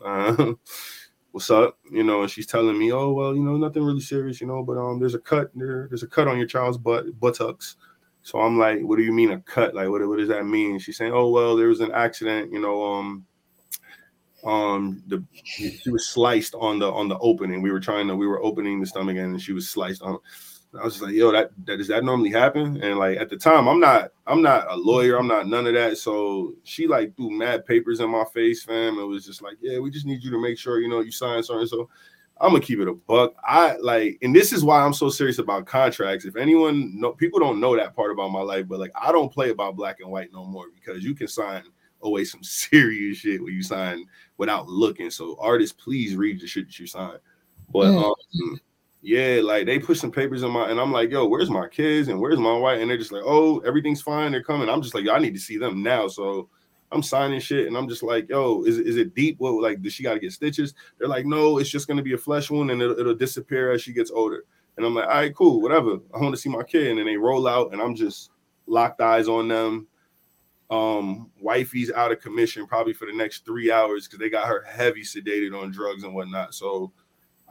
uh, what's up? You know, and she's telling me, oh well, you know, nothing really serious, you know, but um, there's a cut there, there's a cut on your child's butt buttocks. So I'm like, what do you mean a cut? Like, what, what does that mean? She's saying, oh well, there was an accident, you know, um, um the she was sliced on the on the opening. We were trying to we were opening the stomach and she was sliced on. I was just like, yo, that, that does that normally happen? And like at the time, I'm not I'm not a lawyer, I'm not none of that. So she like threw mad papers in my face, fam. It was just like, yeah, we just need you to make sure you know you sign something. So I'm gonna keep it a buck. I like, and this is why I'm so serious about contracts. If anyone know, people don't know that part about my life, but like I don't play about black and white no more because you can sign away some serious shit when you sign without looking. So artists, please read the shit that you sign. But mm. um, yeah, like they put some papers in my and I'm like, yo, where's my kids and where's my wife? And they're just like, oh, everything's fine. They're coming. I'm just like, I need to see them now. So I'm signing shit and I'm just like, yo, is, is it deep? What like does she got to get stitches? They're like, no, it's just gonna be a flesh wound and it'll, it'll disappear as she gets older. And I'm like, all right, cool, whatever. I want to see my kid. And then they roll out and I'm just locked eyes on them um wifey's out of commission probably for the next three hours because they got her heavy sedated on drugs and whatnot so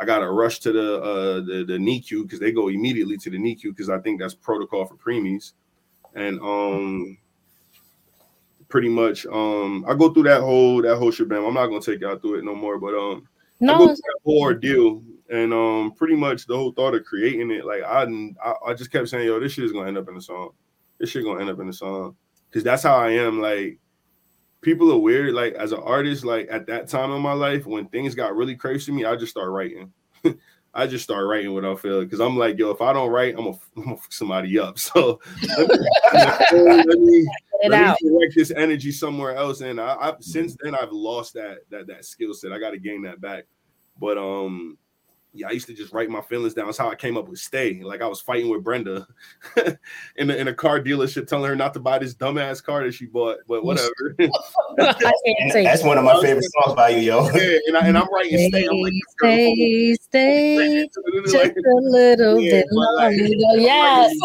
i gotta rush to the uh the, the nicu because they go immediately to the nicu because i think that's protocol for preemies. And um pretty much um i go through that whole that whole shebang. I'm not gonna take y'all through it no more but um no, I go through that whole ordeal and um pretty much the whole thought of creating it like I, I i just kept saying yo this shit is gonna end up in the song. This shit gonna end up in the song. Because that's how I am. Like people are weird. Like as an artist, like at that time in my life, when things got really crazy to me, I just start writing. I just start writing what I feel because I'm like, yo, if I don't write, I'm gonna, I'm gonna fuck somebody up. So let me, let me, let me direct this energy somewhere else. And I, I since then I've lost that that that skill set. I got to gain that back. But um, yeah, I used to just write my feelings down. That's how I came up with stay. Like I was fighting with Brenda in, a, in a car dealership, telling her not to buy this dumbass car that she bought, but whatever. That's one of my favorite songs by you, yo. Yeah, and, I, am writing stay. I'm like, stay, stay, just like, a little yeah, bit longer. Like, yes.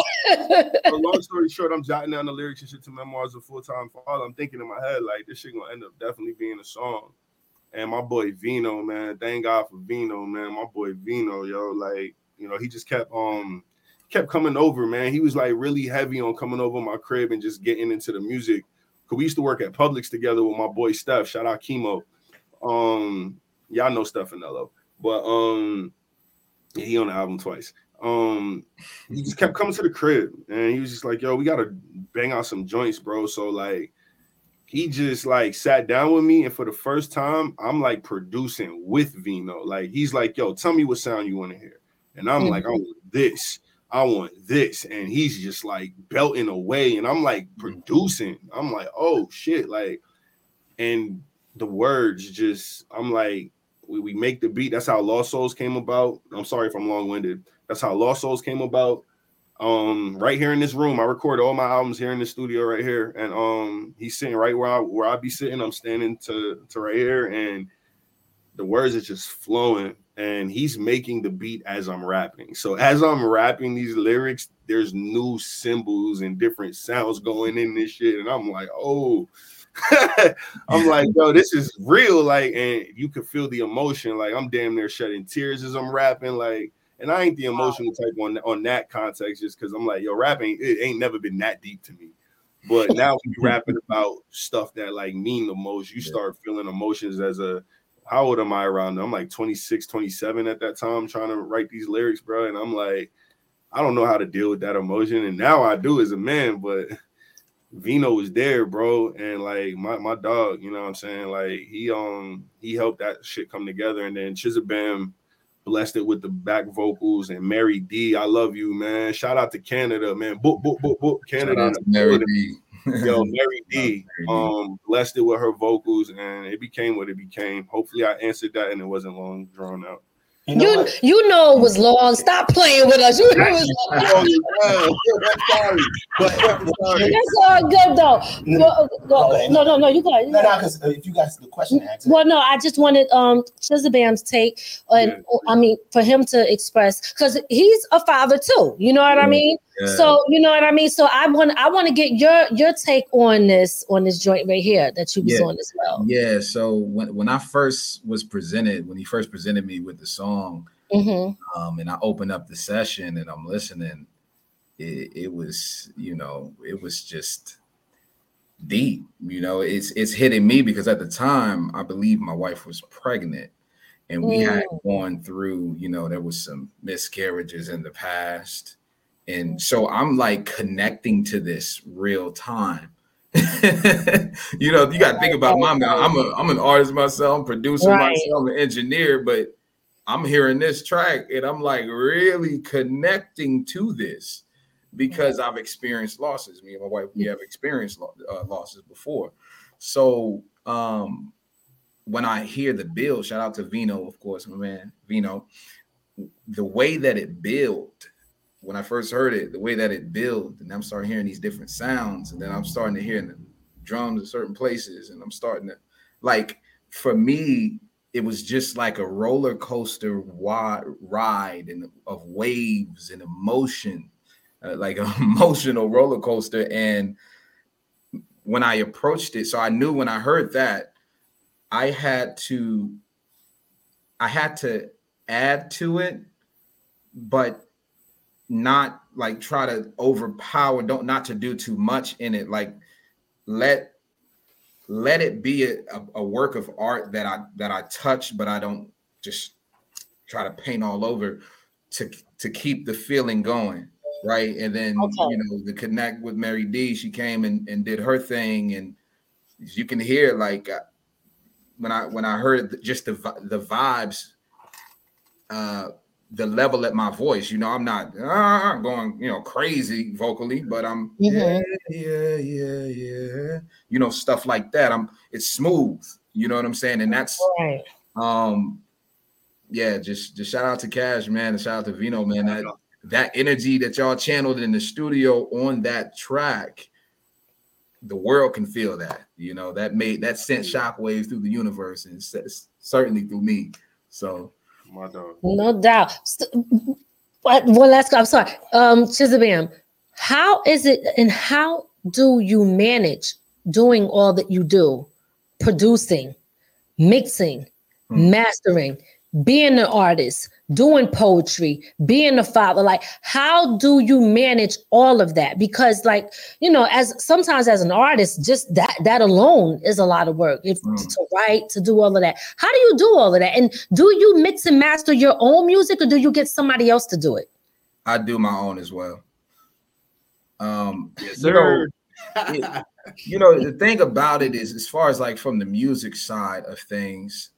so long story short, I'm jotting down the lyrics and shit to memoirs of full time father. I'm thinking in my head like this shit gonna end up definitely being a song. And my boy Vino, man, thank God for Vino, man. My boy Vino, yo, like, you know, he just kept um kept coming over, man. He was like really heavy on coming over my crib and just getting into the music. Cause we used to work at Publix together with my boy Steph. Shout out Chemo. Um, y'all know Steffanello, but um, yeah, he on the album twice. Um, he just kept coming to the crib and he was just like, "Yo, we gotta bang out some joints, bro." So like, he just like sat down with me, and for the first time, I'm like producing with Vino. Like he's like, "Yo, tell me what sound you want to hear," and I'm mm-hmm. like, "I want this." I want this. And he's just like belting away. And I'm like mm-hmm. producing. I'm like, oh shit. Like, and the words just, I'm like, we, we make the beat. That's how Lost Souls came about. I'm sorry if I'm long winded. That's how Lost Souls came about. Um, right here in this room, I record all my albums here in the studio right here, and um, he's sitting right where I where I be sitting. I'm standing to to right here, and the words are just flowing, and he's making the beat as I'm rapping. So as I'm rapping these lyrics, there's new symbols and different sounds going in this shit, and I'm like, oh. I'm like, yo, this is real. Like, and you can feel the emotion. Like, I'm damn near shedding tears as I'm rapping. Like, and I ain't the emotional type on on that context, just because I'm like, yo, rapping it ain't never been that deep to me. But now when you rapping about stuff that like mean the most, you start feeling emotions as a how old am I around? I'm like 26, 27 at that time, trying to write these lyrics, bro. And I'm like, I don't know how to deal with that emotion. And now I do as a man, but Vino was there, bro. And like my, my dog, you know what I'm saying? Like he um he helped that shit come together. And then Chizabam blessed it with the back vocals and Mary D. I love you, man. Shout out to Canada, man. Book, book, book, book, Canada. Mary D. Yo, Mary D. Um, blessed it with her vocals, and it became what it became. Hopefully, I answered that, and it wasn't long drawn out. You know, you, you know it was long. Stop playing with us. You know it was long. That's all good though. Go, go. Okay. No, no, no. You got no, no. Because uh, if you got the question answered. Well, no. I just wanted um Chizabam's take, and yeah. I mean for him to express because he's a father too. You know what yeah. I mean? Yeah. So you know what I mean. So I want I want to get your your take on this on this joint right here that you was on as well. Yeah. So when when I first was presented, when he first presented me with the song, mm-hmm. um, and I opened up the session and I'm listening, it, it was you know it was just deep. You know, it's it's hitting me because at the time I believe my wife was pregnant and we mm. had gone through, you know, there was some miscarriages in the past and so I'm like connecting to this real time. you know, you got to think about my I'm a I'm an artist myself, I'm producing right. myself, an engineer, but I'm hearing this track and I'm like really connecting to this because I've experienced losses. Me and my wife, we have experienced uh, losses before. So um, when I hear the build, shout out to Vino, of course, my man, Vino, the way that it built when I first heard it, the way that it built, and I'm starting hearing these different sounds, and then I'm starting to hear the drums in certain places, and I'm starting to like for me, it was just like a roller coaster wide ride and of waves and emotion, uh, like an emotional roller coaster. And when I approached it, so I knew when I heard that, I had to, I had to add to it, but not like try to overpower don't not to do too much in it like let let it be a, a, work of art that i that i touch but i don't just try to paint all over to to keep the feeling going right and then okay. you know the connect with mary d she came and, and did her thing and you can hear like uh, when i when i heard just the the vibes uh the level at my voice. You know, I'm not uh, going, you know, crazy vocally, but I'm mm-hmm. yeah, yeah, yeah, yeah. You know, stuff like that. I'm it's smooth. You know what I'm saying? And that's right. um yeah, just just shout out to Cash, man, and shout out to Vino, man. That that energy that y'all channeled in the studio on that track, the world can feel that. You know, that made that sent shockwaves through the universe and certainly through me. So my dog. No doubt. What one last I'm sorry. Um, Chizabam, how is it and how do you manage doing all that you do? Producing, mixing, mm. mastering, being an artist, doing poetry, being a father. Like, how do you manage all of that? Because, like, you know, as sometimes as an artist, just that that alone is a lot of work. If mm. to write, to do all of that. How do you do all of that? And do you mix and master your own music, or do you get somebody else to do it? I do my own as well. Um, yes, you know, it, you know, the thing about it is, as far as like from the music side of things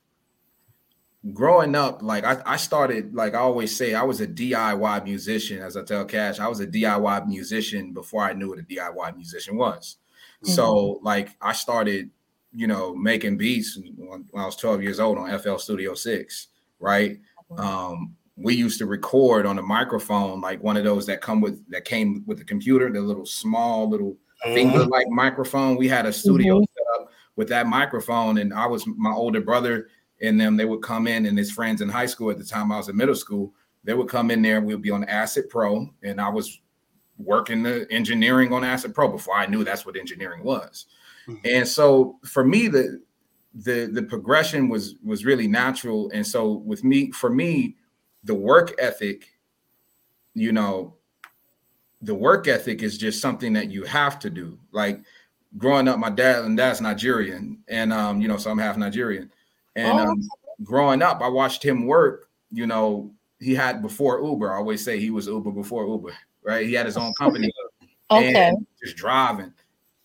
growing up, like I, I started, like I always say, I was a DIY musician. As I tell Cash, I was a DIY musician before I knew what a DIY musician was. Mm-hmm. So, like, I started you know, making beats when I was 12 years old on FL Studio 6, right? Um, we used to record on a microphone, like one of those that come with that came with the computer, the little small little finger like microphone. We had a studio Mhm. set up with that microphone, and I was my older brother and them. They would come in, and his friends in high school at the time I was in middle school. They would come in there. We'd be on Acid Pro, and I was working the engineering on Acid Pro before I knew that's what engineering was. Mhm. And so for me, the the the progression was was really natural. And so with me, for me, the work ethic, you know, the work ethic is just something that you have to do. Like growing up, my dad and dad's Nigerian, and um, you know, so I'm half Nigerian. And Oh, um, growing up, I watched him work. You know, he had before Uber. I always say he was Uber before Uber, right? He had his own company Okay. and just driving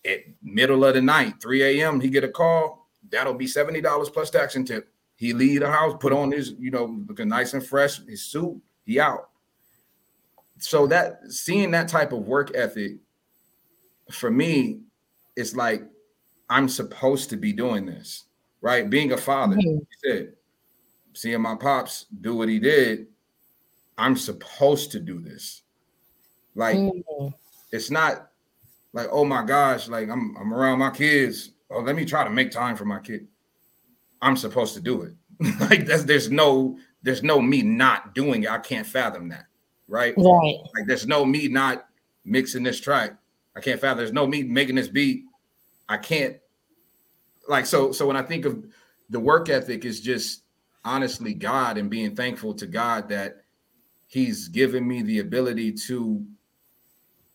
at middle of the night, 3 a.m. He get a call, that'll be $70 plus tax and tip. He leave the house, put on his, you know, looking nice and fresh, his suit, he out. So that seeing that type of work ethic for me, it's like I'm supposed to be doing this, right? Being a father, Mhm. he said, seeing my pops do what he did, I'm supposed to do this. Like Mhm. it's not like oh my gosh like i'm i'm around my kids oh let me try to make time for my kid i'm supposed to do it like that's there's no there's no me not doing it i can't fathom that right Right. like there's no me not mixing this track i can't fathom there's no me making this beat i can't like so so when i think of the work ethic is just honestly god and being thankful to god that he's given me the ability to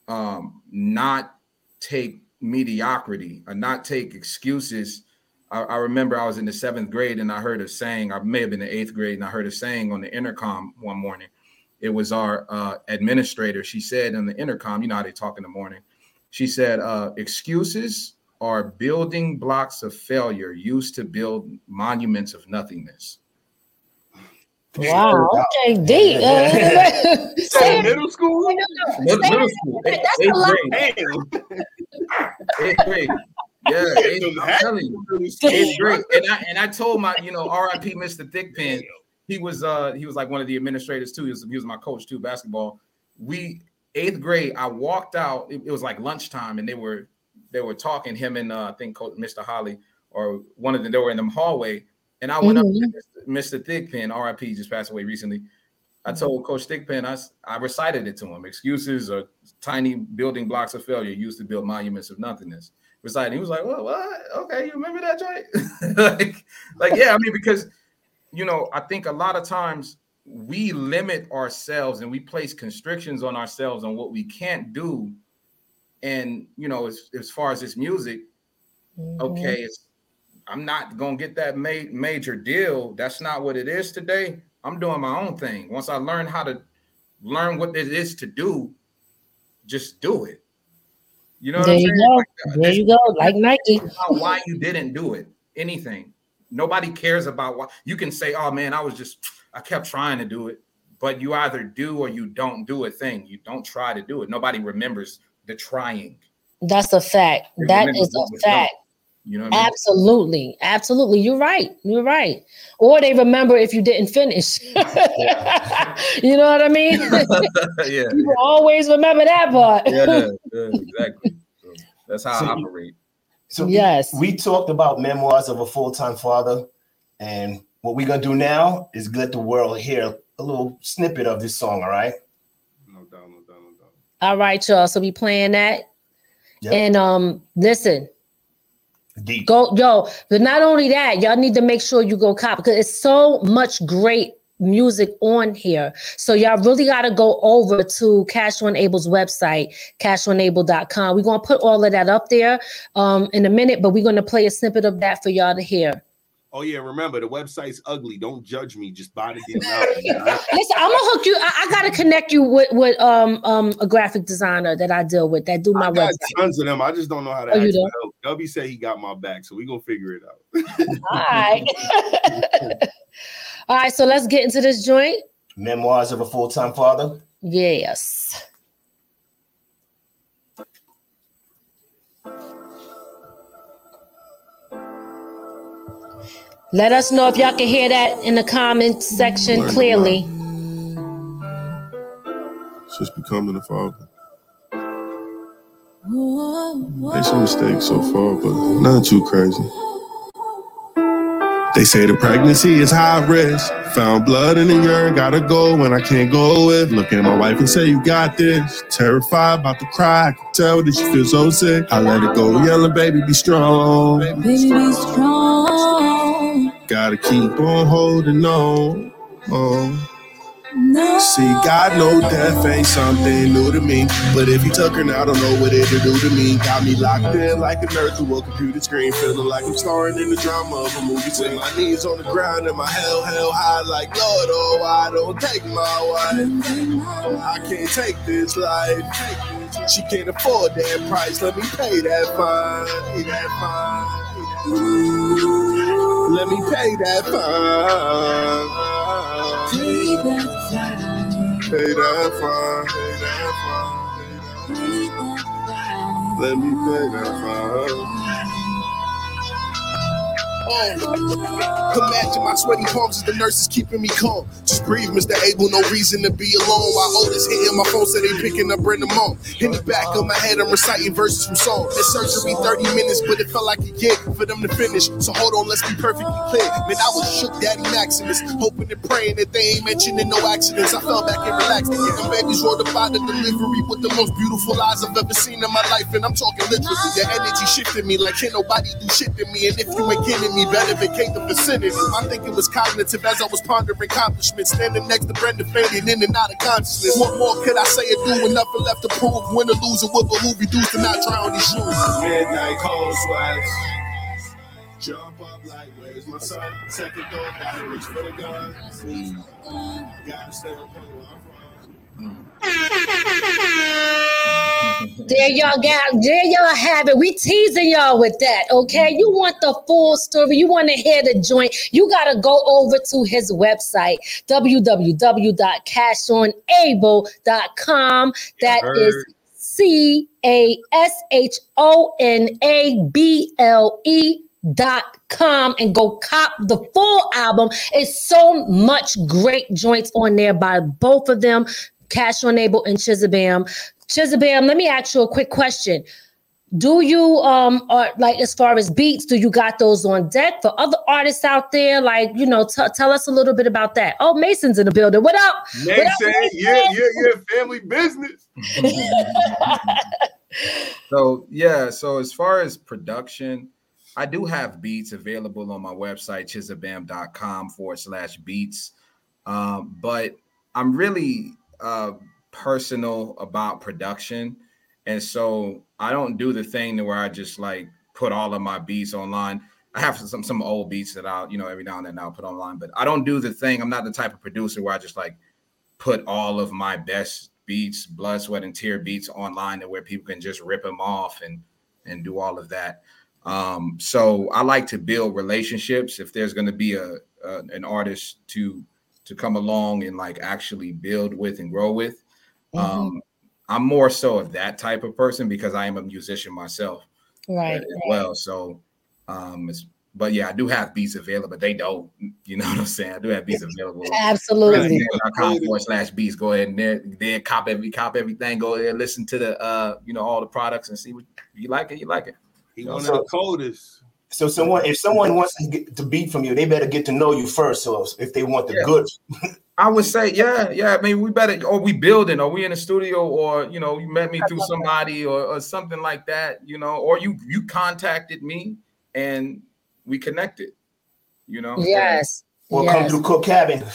um not take mediocrity or not take excuses. I, I remember i was in the seventh grade and i heard a saying i may have been in the eighth grade and i heard a saying on the intercom one morning. It was our uh, administrator. She said on the intercom you know how they talk in the morning. She said uh, excuses are building blocks of failure used to build monuments of nothingness Wow. Okay. Deep. Uh, So middle school? No, no, no. middle, middle it. school That's eighth a lot. grade eighth grade yeah eighth, i'm telling you It's great. And I and I told my, you know, RIP Mr. Thickpen. He was uh he was like one of the administrators too. He was, he was my coach too, basketball. We eighth grade, I walked out, it, it was like lunchtime, and they were they were talking, him and uh, I think Coach Mr. Holly or one of them, they were in the hallway. And I went Mhm. up to Mr. Thickpen, RIP just passed away recently. I told Coach Thickpen, I recited it to him. Excuses are tiny building blocks of failure used to build monuments of nothingness reciting. He was like, "Well, what? Okay, you remember that joint?" like, like, yeah. I mean, because you know, I think a lot of times we limit ourselves and we place constrictions on ourselves on what we can't do. And you know, as, as far as this music, Mhm. okay, I'm not gonna get that ma- major deal. That's not what it is today. I'm doing my own thing. Once I learn how to learn what it is to do, just do it. You know what There you saying? go. Like, uh, There you go. Like Nike. why you didn't do it. Anything. Nobody cares about why. You can say, "Oh man, I was just I kept trying to do it," but you either do or you don't do a thing. You don't try to do it. Nobody remembers the trying. That's a fact. They That remember is what a was done. fact. You know what I mean? Absolutely. Absolutely. You're right. You're right. Or they remember if you didn't finish. you know what I mean? yeah, People always remember that part. yeah, yeah, exactly. So that's how So I you- operate. So Yes. we talked about memoirs of a full-time father, and what we're gonna do now is let the world hear a little snippet of this song. All right. No doubt, no doubt, no doubt. All right, y'all. So we playing that. Yep. And um, listen, Deep. go yo, but not only that, y'all need to make sure you go cop because it's so much great music on here. So y'all really got to go over to Cash on Abel's website, cashonable.com. We're going to put all of that up there um in a minute, but we're going to play a snippet of that for y'all to hear. Oh yeah, remember the website's ugly. Don't judge me. Just buy the damn album. Listen, I'm gonna hook you. I, I gotta connect you with with um um a graphic designer that I deal with that do my I got website. tons of them. I just don't know how to Oh, you ask don't? help. Dubby said he got my back, so we gonna figure it out. All right. All right, so let's get into this joint. Memoirs of a full-time father. Yes. Let us know if y'all can hear that in the comment section clearly. Just becoming a father. Made some mistakes so far, but not too crazy. They say the pregnancy is high risk. Found blood in the urine, gotta go when I can't go with. Look at my wife and say, You got this. Terrified, about to cry. I can tell that she feels so sick. I let it go, yelling, Baby, be strong. Baby, be strong. Gotta keep on holding on. No. See, God know death ain't something new to me. But if he took her now, I don't know what it'll do to me. Got me locked in like a nerd to a computer screen. Feeling like I'm starring in the drama of a movie scene. My knees on the ground and my hell, hell high. Like, Lord, oh, I don't take my wife. I can't take this life. She can't afford that price. Let me pay that fine. Pay that fine. Let me pay that fine. Pay that fine. Pay that fine. Let me pay that fine. Oh, imagine my sweaty palms as the nurses keeping me calm. Just breathe, Mr. Abel, no reason to be alone. While Otis hitting my phone, said they picking up Brenda Mom. In the back of my head, I'm reciting verses from songs. That surgery 30 minutes, but it felt like a year for them to finish. So hold on, let's be perfectly clear. Man, I was shook, Daddy Maximus, hoping and praying that they ain't mentioning no accidents. I fell back and relaxed. And babies rolled up out the delivery with the most beautiful eyes I've ever seen in my life. And I'm talking literally. The energy shifted me like can't nobody do shit to me. And if you ain't kidding me, better vacate the. I think it was cognitive as I was pondering accomplishments. Standing next to Brenda fading in and out of consciousness. What more could I say or do? Nothing left to prove. Win or lose, it would behoove you dudes to not try on these shoes. Midnight cold sweats. Jump up like, where's my son? Second door, gotta reach for the gun. Gotta stay on. There y'all got there y'all have it. We teasing y'all with that, okay? You want the full story, you want to hear the joint, you gotta go over to his website, www.cashonable.com. That is C A S H O N A B L E dot com and go cop the full album. It's so much great joints on there by both of them, Cash on Abel and Chizabam. Chizabam, let me ask you a quick question. Do you um or like as far as beats, do you got those on deck for other artists out there? Like, you know, t- tell us a little bit about that. Oh, Mason's in the building. What up? Mason, What up, yeah, yeah, yeah, family business. So yeah, so as far as production, I do have beats available on my website, chizabam.com forward slash beats. Um, but I'm really uh personal about production. And so I don't do the thing to where I just like put all of my beats online. I have some some old beats that I'll, you know, every now and then I'll put online, but I don't do the thing. I'm not the type of producer where I just like put all of my best beats, blood, sweat, and tear beats online to where people can just rip them off and and do all of that. Um, so I like to build relationships. If there's going to be a, a an artist to to come along and like actually build with and grow with, um, I'm more so of that type of person because I am a musician myself Right. as well. So, um, it's, but yeah, I do have beats available, but they don't. You know what I'm saying? I do have beats available. Absolutely. com forward slash beats. Go ahead and there, there cop every cop everything. Go ahead, listen to the uh, you know, all the products and see what you like it. You like it. He You know, one of the coldest. So someone, if someone wants to get to beat from you, they better get to know you first. So if they want the Yeah. goods, I would say, yeah, yeah. I mean, we better, or we building, or we in the studio, or you know, you met me through somebody, or, or something like that, you know, or you you contacted me and we connected, you know. Yes. or come yes. through Cook Cabin.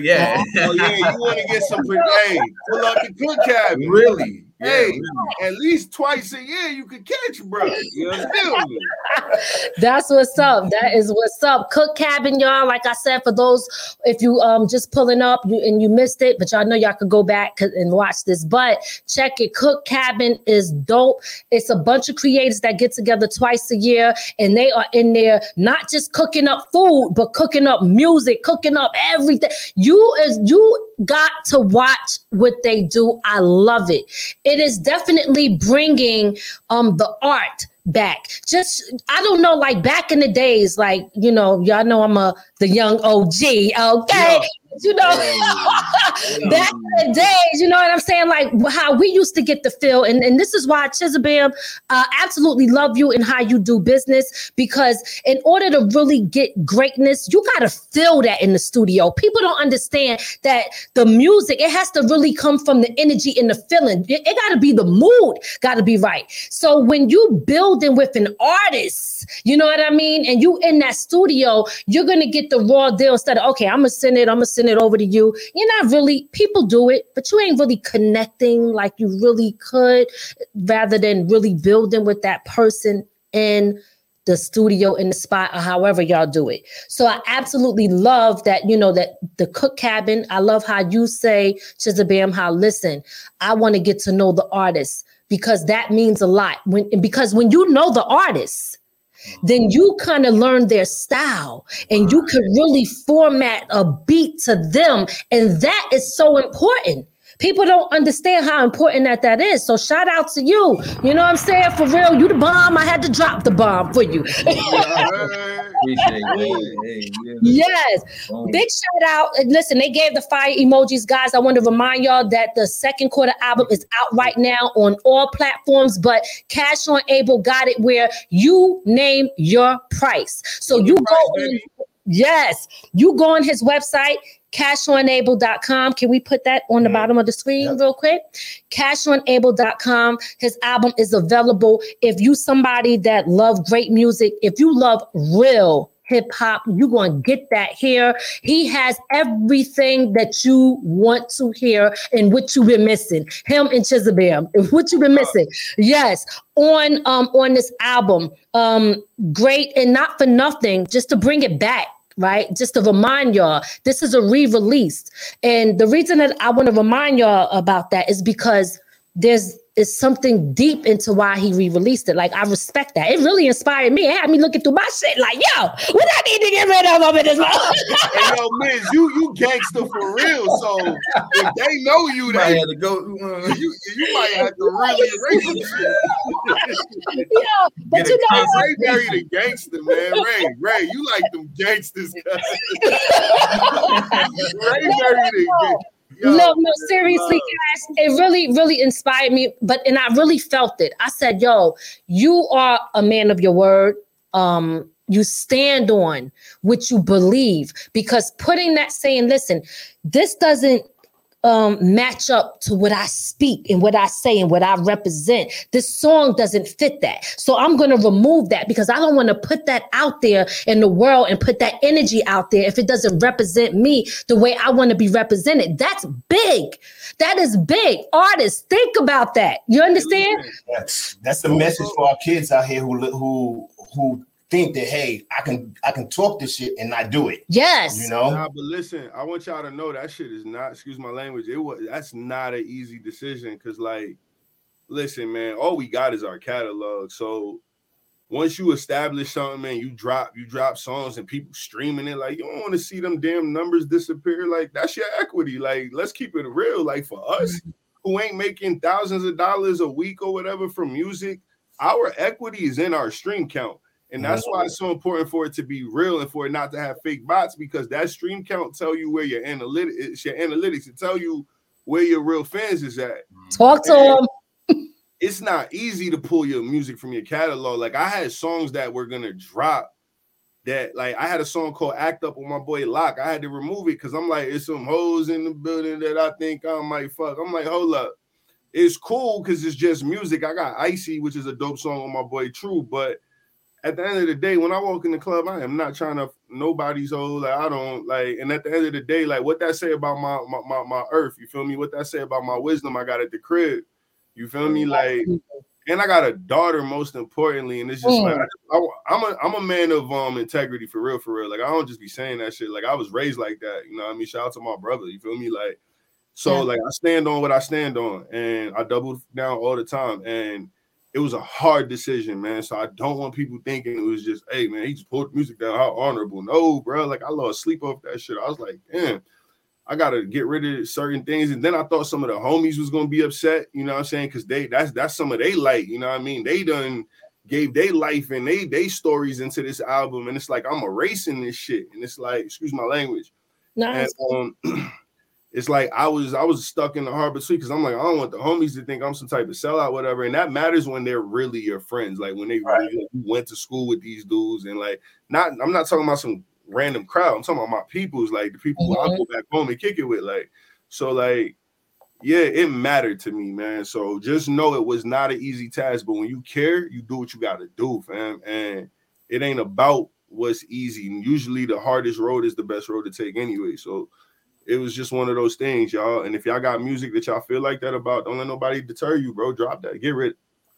Yeah, Oh yeah, you want to get some hey, pull up the cook cabin. really. Yeah, Hey, really. at least twice a year you could catch, bro. You understand? That's what's up. That is what's up. Cook Cabin, y'all. Like I said, for those if you um just pulling up you, and you missed it, but y'all know y'all could go back and watch this. But check it. Cook Cabin is dope. It's a bunch of creators that get together twice a year, and they are in there not just cooking up food, but cooking up music, cooking up everything. You is you got to watch what they do. I love it. It is definitely bringing um the art back. Just I don't know, like back in the days, like you know, y'all know I'm a the young OG. Okay, yeah. You know, yeah. back in the days, you know what I'm saying? Like how we used to get the feel, and, and this is why Chizabam uh, absolutely love you and how you do business because in order to really get greatness, you got to feel that in the studio. People don't understand that the music it has to really come from the energy and the feeling. It, it got to be the mood, got to be right. So when you building with an artist, you know what I mean, and you in that studio, you're gonna get the raw deal instead of okay, I'm gonna send it, I'm gonna it over to you. You're not really people do it, but you ain't really connecting like you really could, rather than really building with that person in the studio in the spot or however y'all do it. So I absolutely love that, you know, that the cook cabin. I love how you say, Chizabam, how listen, I want to get to know the artist because that means a lot. When because when you know the artist, then you kind of learn their style and you can really format a beat to them. And that is so important. People don't understand how important that that is. So shout out to you. You know what I'm saying? For real, you the bomb. I had to drop the bomb for you. yes. Big shout out. Listen, they gave the fire emojis, guys. I want to remind y'all that the second quarter album is out right now on all platforms, but Cash on Abel got it where you name your price. So you go yes, you go on his website cashonable.com. Can we put that on the mm. bottom of the screen yep. real quick? Cashonable.com. His album is available. If you somebody that love great music, if you love real hip hop, you're going to get that here. He has everything that you want to hear and what you've been missing. Him and Chizabam, what you've been missing. Yes, on um on this album. Um great and not for nothing, just to bring it back right? Just to remind y'all, this is a re-release. And the reason that I want to remind y'all about that is because there's is something deep into why he re-released it. Like I respect that. It really inspired me. It had me looking through my shit like, yo, what I need to get rid of over this hey, yo, Miz, you you gangster for real. So if they know you, they had to go. Uh, you, you might have to really erase this shit. yeah, but you know, Ray Barry the gangster, man. Ray, Ray, you like them gangsters. Ray Barry the gangster. Yo, no, no, seriously, guys, it really, really inspired me. But and I really felt it. I said, "Yo, you are a man of your word. Um, you stand on what you believe." Because putting that saying, "Listen, this doesn't um, match up to what I speak and what I say and what I represent. This song doesn't fit that. So I'm going to remove that because I don't want to put that out there in the world and put that energy out there if it doesn't represent me the way I want to be represented. That's big. That is big. Artists, think about that. You understand? That's that's the message for our kids out here who who who think that hey, I can I can talk this shit and not do it. Yes, you know. Nah, but listen, I want y'all to know that shit is not. Excuse my language. It was that's not an easy decision because like, listen, man, all we got is our catalog. So once you establish something, man, you drop you drop songs and people streaming it. Like you don't want to see them damn numbers disappear. Like that's your equity. Like let's keep it real. Like for us mm-hmm. who ain't making thousands of dollars a week or whatever from music, our equity is in our stream count. And that's why it's so important for it to be real and for it not to have fake bots because that stream count tell you where your analytics, your analytics, it tell you where your real fans is at. Talk to them. it's not easy to pull your music from your catalog. Like I had songs that were gonna drop that like I had a song called Act Up with my boy Lock. I had to remove it because I'm like, it's some hoes in the building that I think I might fuck. I'm like, hold up. It's cool because it's just music. I got Icy, which is a dope song with my boy True, but at the end of the day, when I walk in the club, I am not trying to nobody's old. Like I don't like, and at the end of the day, like what that say about my my my, my earth, you feel me? What that say about my wisdom I got at the crib, you feel me? Like, and I got a daughter most importantly, and it's just like I, am a I'm a man of um integrity for real, for real. Like I don't just be saying that shit. Like I was raised like that, you know. I mean, shout out to my brother, you feel me? Like, so yeah. like I stand on what I stand on, and I double down all the time, and it was a hard decision, man. So I don't want people thinking it was just, hey, man, he just pulled music down. How honorable. No, bro. Like I lost sleep off that shit. I was like, damn, I gotta get rid of certain things. And then I thought some of the homies was gonna be upset, you know what I'm saying? Cause they that's that's some of they light, you know what I mean? They done gave their life and they they stories into this album, and it's like I'm erasing this shit, and it's like, excuse my language. Nice. And, um, it's like I was I was stuck in the harbor between because I'm like I don't want the homies to think I'm some type of sellout, whatever. And that matters when they're really your friends, like when they Right. really went to school with these dudes, and like not I'm not talking about some random crowd. I'm talking about my peoples, like the people who I mm-hmm. go back home and kick it with, like so like. Yeah, it mattered to me, man. So just know it was not an easy task, but when you care, you do what you got to do, fam. And it ain't about what's easy. Usually, the hardest road is the best road to take, anyway. So it was just one of those things, y'all. And if y'all got music that y'all feel like that about, don't let nobody deter you, bro. Drop that. Get rid,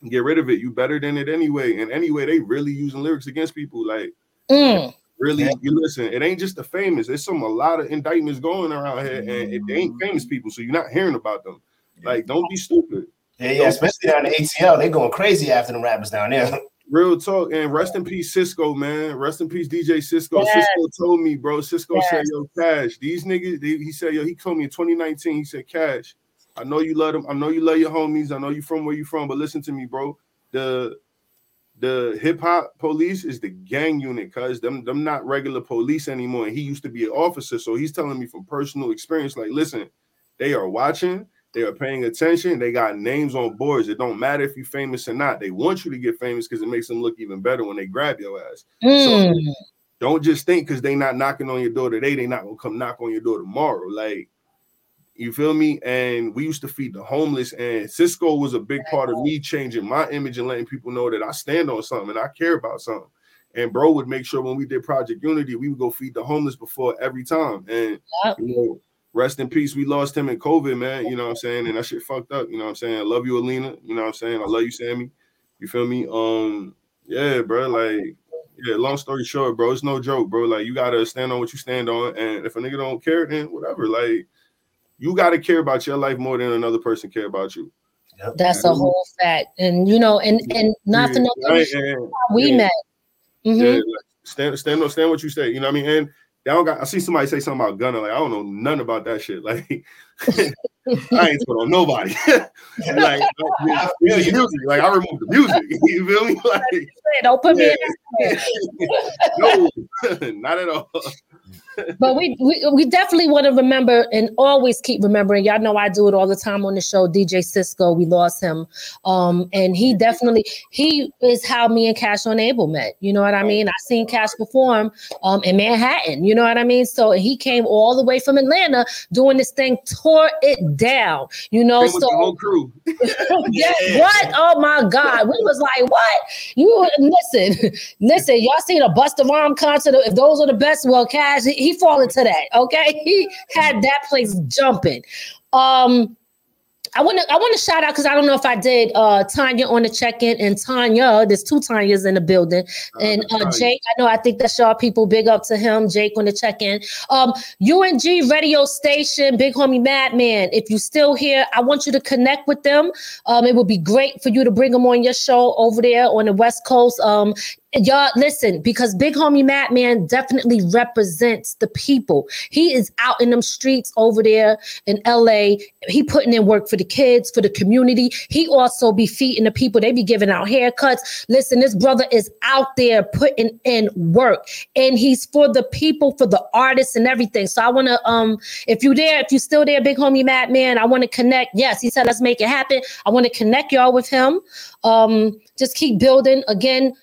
get rid of it. You better than it anyway. And anyway, they really using lyrics against people. Like Mm. really, you listen. It ain't just the famous. There's some a lot of indictments going around here, and it, they ain't famous people, so you're not hearing about them. Like, don't be stupid. Yeah, yeah, especially down in ATL, they going crazy after them rappers down there. Real talk and rest in peace, Cisco, man. Rest in peace, DJ Cisco. Yes. Cisco told me, bro. Cisco said, "Yo, Cash, these niggas." They, he said, "Yo," he told me in 2019. He said, "Cash, I know you love them. I know you love your homies. I know you from where you from. But listen to me, bro. The the hip hop police is the gang unit, cuz them them not regular police anymore. And he used to be an officer, so he's telling me from personal experience. Like, listen, they are watching." They are paying attention. They got names on boards. It don't matter if you're famous or not. They want you to get famous because it makes them look even better when they grab your ass. Mm. Don't just think because they're not knocking on your door today, they're not gonna come knock on your door tomorrow. Like, you feel me? And we used to feed the homeless, and Cisco was a big part of me changing my image and letting people know that I stand on something and I care about something. And bro would make sure when we did Project Unity, we would go feed the homeless before every time. And Yep. you know, rest in peace. We lost him in COVID, man. You know what I'm saying? And that shit fucked up. You know what I'm saying? I love you, Alina. You know what I'm saying? I love you, Sammy. You feel me? Um, yeah, bro. Like, yeah, long story short, bro, it's no joke, bro. Like, you gotta stand on what you stand on. And if a nigga don't care, then whatever. Like, you gotta care about your life more than another person care about you. That's a whole fact. And you know, and and not for Yeah, nothing, right, and- we yeah. met. Mhm. Yeah, like, stand, stand, on, stand what you say. You know what I mean? And they don't got. I see somebody say something about Gunna. Like I don't know nothing about that shit. Like I ain't told on nobody. like, like, I you. music. Like I removed the music. You feel me? Like Don't put me in Yeah. no, not at all. But we, we we definitely want to remember and always keep remembering. Y'all know I do it all the time on the show. DJ Cisco, we lost him, um, and he definitely he is how me and Cash on Abel met. You know what I mean? I seen Cash perform um, in Manhattan. You know what I mean? So he came all the way from Atlanta doing this thing, tore it down. You know, with the so whole crew. yeah, what? Oh my God. We was like, what? You listen, listen, y'all seen a Busta Rhyme concert. If those are the best, well, Cash, he, he fall into that. Okay. He had that place jumping. Um, I want to I want to shout out because I don't know if I did uh Tanya on the check-in and Tanya, there's two Tanyas in the building. And uh, Jake, I know I think that's y'all people. Big up to him, Jake on the check-in. Um, UNG radio station, big homie Madman. If you still here, I want you to connect with them. Um, it would be great for you to bring them on your show over there on the West Coast. Um, y'all listen because big homie Madman definitely represents the people. He is out in them streets over there in LA. He putting in work for the kids, for the community. He also be feeding the people. They be giving out haircuts. Listen, this brother is out there putting in work, and he's for the people, for the artists, and everything. So I want to, um, if you there, if you still there, big homie Madman, I want to connect. Yes, he said let's make it happen. I want to connect y'all with him. Um, just keep building again.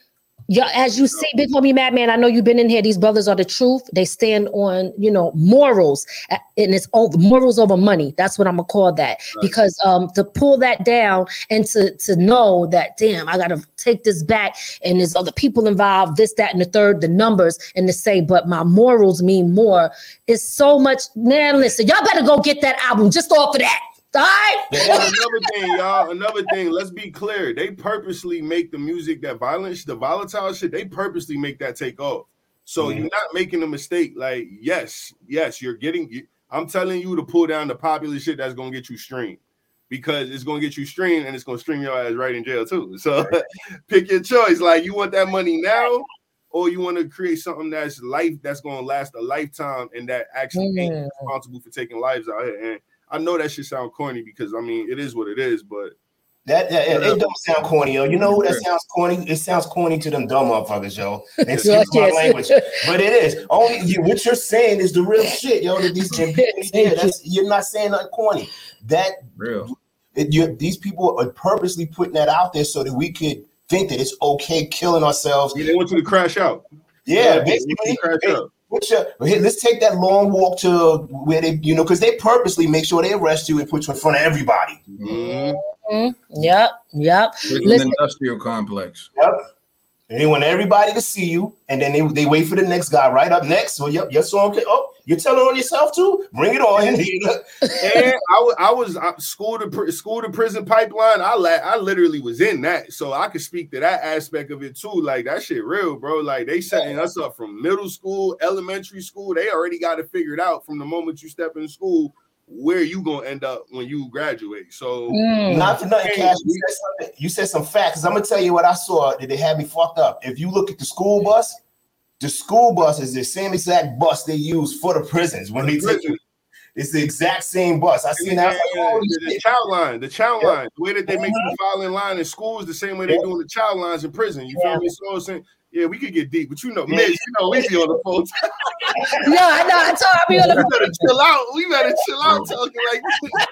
Yeah, as you see, Big Homie Madman, I know you've been in here. These brothers are the truth. They stand on, you know, morals, and it's over morals over money. That's what I'm gonna call that. Because um, to pull that down and to to know that, damn, I gotta take this back, and there's other people involved, this, that, and the third, the numbers, and to say, but my morals mean more. Is so much. Man, listen, y'all better go get that album just off of that. All right. And another thing, y'all. Another thing. Let's be clear. They purposely make the music that violence, the volatile shit. They purposely make that take off. So Mhm. you're not making a mistake. Like, yes, yes, you're getting. you- I'm telling you to pull down the popular shit that's gonna get you streamed, because it's gonna get you streamed and it's gonna stream your ass right in jail too. So pick your choice. Like, you want that money now, or you want to create something that's life that's gonna last a lifetime and that actually ain't Mm. responsible for taking lives out here. And I know that should sound corny because I mean it is what it is, but That, that it, it don't sound corny, yo. You know what that sounds corny? It sounds corny to them dumb motherfuckers, yo. Excuse my language, but it is. Only you, what you're saying is the real shit, yo. That these them people. That's, you're not saying nothing corny. That Real. it, you, these people are purposely putting that out there so that we could think that it's okay killing ourselves. Yeah, they want you to crash out. Yeah, they want you basically. crash out. What's your, let's take that long walk to where they, you know, because they purposely make sure they arrest you and put you in front of everybody. Mhm. Mhm. Yep, yep. It's an industrial complex. Yep. They want everybody to see you, and then they, they wait for the next guy right up next. Well, yep, your song. Can, oh, you're telling on yourself too? Bring it on. And I was, I was I, school to pri- school to prison pipeline. I la- I literally was in that, so I could speak to that aspect of it too. Like that shit real, bro. Like they setting us up from middle school, elementary school. They already got it figured out from the moment you step in school where you gonna end up when you graduate. So mm, Not for nothing, Hey, Cash. You said, you said some facts. I'm gonna tell you what I saw that they had me fucked up. If you look at the school bus, the school bus is the same exact bus they use for the prisons when they take you. It's the exact same bus. I seen that. I like, holy the, the child line, the child Yeah. line, the way that they make you file in line in schools, the same way they Yeah. doing the child lines in prison. You Yeah. feel me? So I'm saying, yeah, we could get deep, but you know, Yeah. Miz, you know, we be on the phone. no, I know. I told I be on we better chill out. We better chill out talking like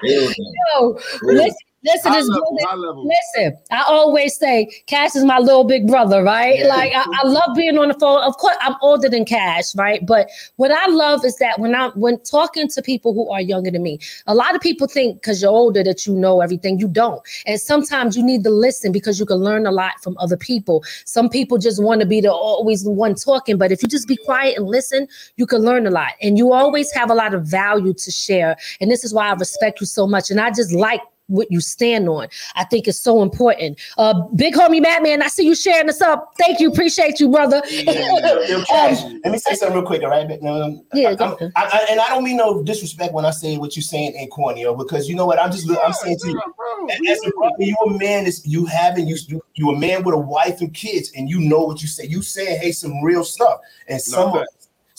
this. phone. Listen, listen, High this level, level. Listen, I always say Cash is my little big brother, right? Yeah. Like I, I love being on the phone. Of course, I'm older than Cash, right? But what I love is that when I'm when talking to people who are younger than me, a lot of people think because you're older that you know everything. You don't, and sometimes you need to listen because you can learn a lot from other people. Some people just want to be the always the one talking, but if you just be quiet and listen, you can learn a lot, and you always have a lot of value to share. And this is why I respect you so much, and I just like what you stand on. I think it's so important. Uh, big homie Batman, I see you sharing this up. Thank you, appreciate you, brother. Yo, Cash, let me say something real quick, all right? Um, Um, Yeah, I'm- I, I, and I don't mean no disrespect when I say what you're saying ain't corny, yo, because you know what? I'm just I'm saying to you, bro, as a brother, you a man is you having you you you a man with a wife and kids, and you know what you say. You saying hey some real stuff, and some of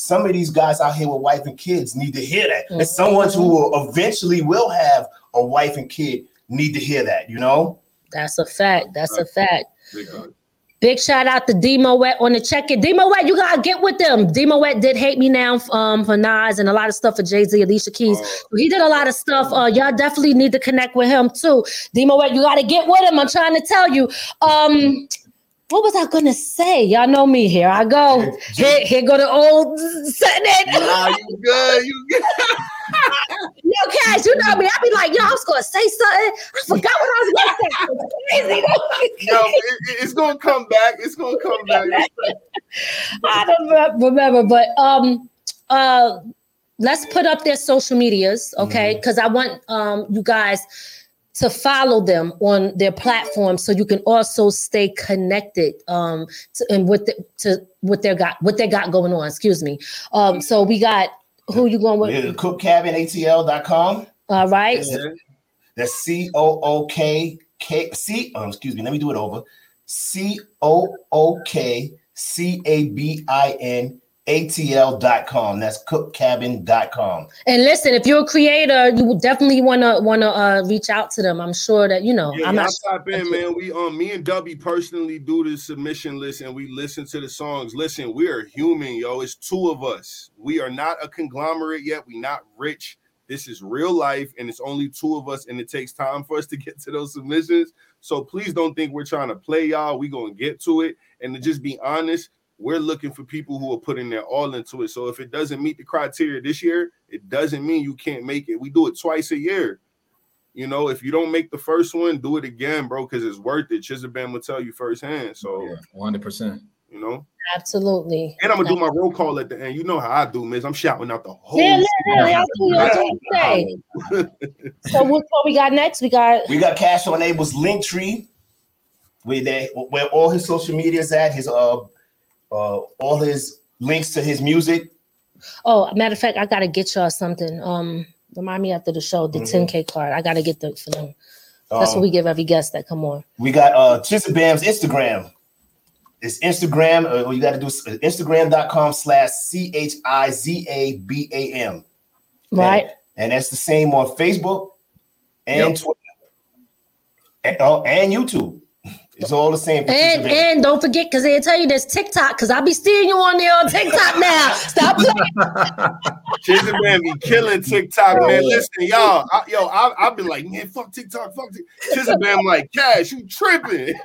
some of these guys out here with wife and kids need to hear that, and someone who will eventually will have a wife and kid need to hear that. You know, That's a fact. That's a fact. Big shout out to Demo Wet on the check in. Demo Wet, you gotta get with them. Demo Wet did hate me now um, for Nas and a lot of stuff for Jay Z, Alicia Keys. Oh. He did a lot of stuff. Uh, y'all definitely need to connect with him too. Demo Wet, you gotta get with him. I'm trying to tell you. Um, what was I gonna say? Y'all know me. Here I go. Here, here go the old setting it. Nah, you good, you good. Yo, Cash, you know me. I be like, yo, I was gonna say something. I forgot what I was gonna say. Crazy. Yo, it, it- it's gonna come back. It's gonna come back. I don't remember, but um, uh, let's put up their social medias, okay? Because I want um you guys to follow them on their platform so you can also stay connected um to, and with the, to what they got what they got going on. Excuse me. Um, so we got who you going with? Yeah, cookcabinatl.com. All right. That's C O O K K C. Oh, excuse me. Let me do it over. C O O K C A B I N A T L dot com. That's cookcabin.com. And listen, if you're a creator, you would definitely wanna wanna uh reach out to them. I'm sure that you know. Yeah, I'm y'all not. tap in, man. We um, me and Dubby personally do the submission list and we listen to the songs. Listen, we are human, yo. It's two of us. We are not a conglomerate yet. We not rich. This is real life, and it's only two of us, and it takes time for us to get to those submissions. So please don't think we're trying to play y'all. We gonna get to it, and to just be honest, we're looking for people who are putting their all into it. So if it doesn't meet the criteria this year, it doesn't mean you can't make it. We do it twice a year. You know, if you don't make the first one, do it again, bro, because it's worth it. Chizabam will tell you firsthand. So, Yeah, 100%. you know, Absolutely. and I'm gonna do my roll call at the end. You know how I do, Miss. I'm shouting out the whole. Yeah, yeah, yeah, y'all do your thing. So what, what we got next? We got We got Cash on Abel's link tree where they where all his social media is at, his uh uh all his links to his music. oh, matter of fact, I gotta get y'all something. Um, remind me after the show, the Mhm. 10K card. I gotta get the for them. That's Um, what we give every guest that come on. We got uh Chizabam's Instagram. It's Instagram. Uh, you got to do is uh, Instagram.com slash C H I Z A B A M. Right? And that's the same on Facebook and Yep. Twitter. And, oh, and YouTube. It's all the same. And and don't forget, because they tell you there's TikTok, because I'll be seeing you on there on TikTok now. Stop playing. Chisel Man be killing TikTok, man. Listen, y'all, I, yo, I, I've been like, man, fuck TikTok, fuck TikTok. Chisel Man, like, cash, you tripping?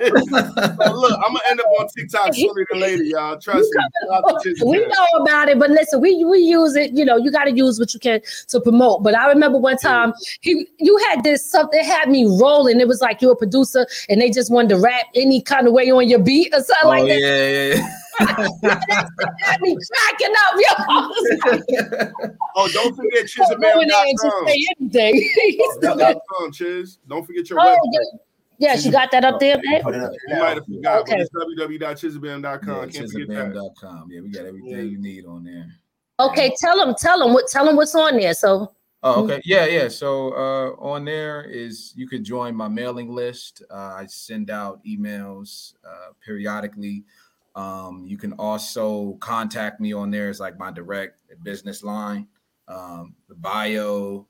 So look, I'm gonna end up on TikTok sooner than later, y'all. Trust me. Shout out to Chisel we know about it, but listen, we we use it. You know, you got to use what you can to promote. But I remember one time he you had this something had me rolling. It was like you're a producer and they just wanted to rap any kind of way on your beat or something Oh like yeah, that. yeah, yeah. Had me cracking up, yo. I Oh, don't forget go in there and just say anything. Chizabam.com, Chiz. Don't forget your oh, website. yeah. yes, you got that up there, babe. Put it up You might have forgot, Okay. but it's www.chizabam.com. Yeah, Can't forget that. Yeah, we got everything you need on there. Okay, tell them, tell them what, tell them what's on there. So Oh, okay. Yeah, yeah. So uh, on there is you can join my mailing list. Uh, I send out emails uh, periodically. Um, you can also contact me on there. It's like my direct business line, um, the bio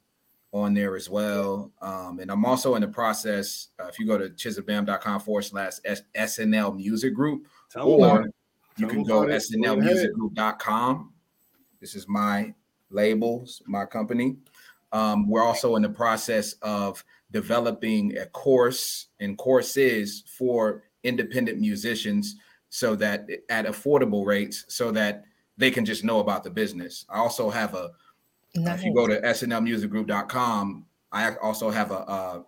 on there as well. Um, and I'm also in the process. Uh, if you go to chizabam.com forward slash SNL Music Group, Tell 'em about or you can go about it. Go snlmusicgroup.com. This is my labels, my company. Um, we're also in the process of developing a course and courses for independent musicians so that at affordable rates so that they can just know about the business. I also have a if you go to snlmusicgroup.com, I also have a, a,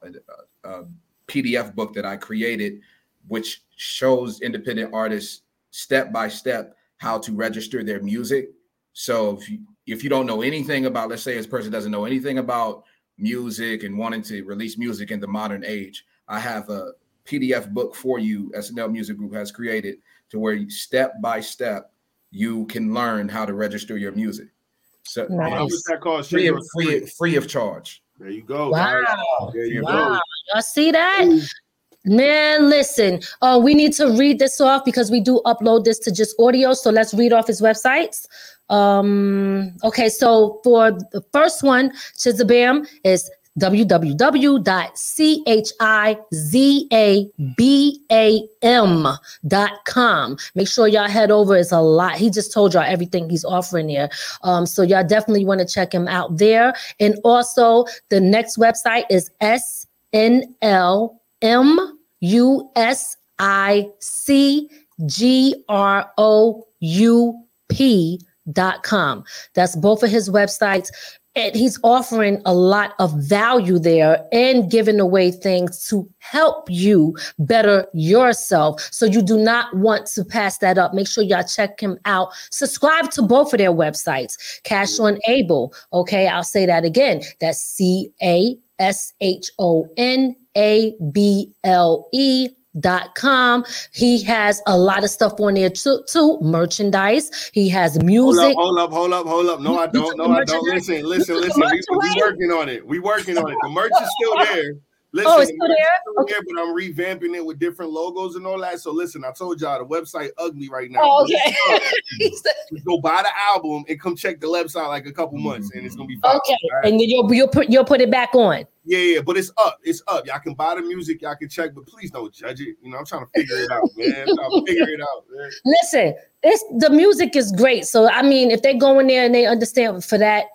a, a PDF book that I created, which shows independent artists step by step how to register their music. So if you if you don't know anything about, let's say this person doesn't know anything about music and wanting to release music in the modern age, I have a PDF book for you. SNL Music Group has created to where you, step by step you can learn how to register your music. So Nice. How that cost? free of free free of charge. There you go. Wow. guys. There you Wow. Y'all see that? Man, listen. Uh, we need to read this off because we do upload this to just audio. So let's read off his websites. Um, okay, so for the first one, Chizabam is www.chizabam.com. Make sure y'all head over. It's a lot. He just told y'all everything he's offering there. Um, so y'all definitely want to check him out there. And also, the next website is S Com. That's both of his websites. And he's offering a lot of value there and giving away things to help you better yourself. So you do not want to pass that up. Make sure y'all check him out. Subscribe to both of their websites. Cash on Able. Okay, I'll say that again. That's C A S H O N A B L E dot com. He has a lot of stuff on there too, too. Merchandise. He has music. Hold music. up, hold up, hold up, hold up. No, I don't. took No, I don't. Listen, listen, listen. We, merch we working on it. We working on it. The merch is still there. Listen, Oh, it's still there? still Okay. there, but I'm revamping it with different logos and all that. So listen, I told y'all the website ugly right now. Oh, okay. up. He said- Just go buy the album and come check the website like a couple months, and it's gonna be fine. okay. right? And then you'll you'll put you'll put it back on. Yeah, yeah, but it's up. It's up. Y'all can buy the music. Y'all can check, but please don't judge it. You know, I'm trying to figure it out, man. I'm figure it out, man. Listen, it's the music is great. So I mean, if they go in there and they understand for that,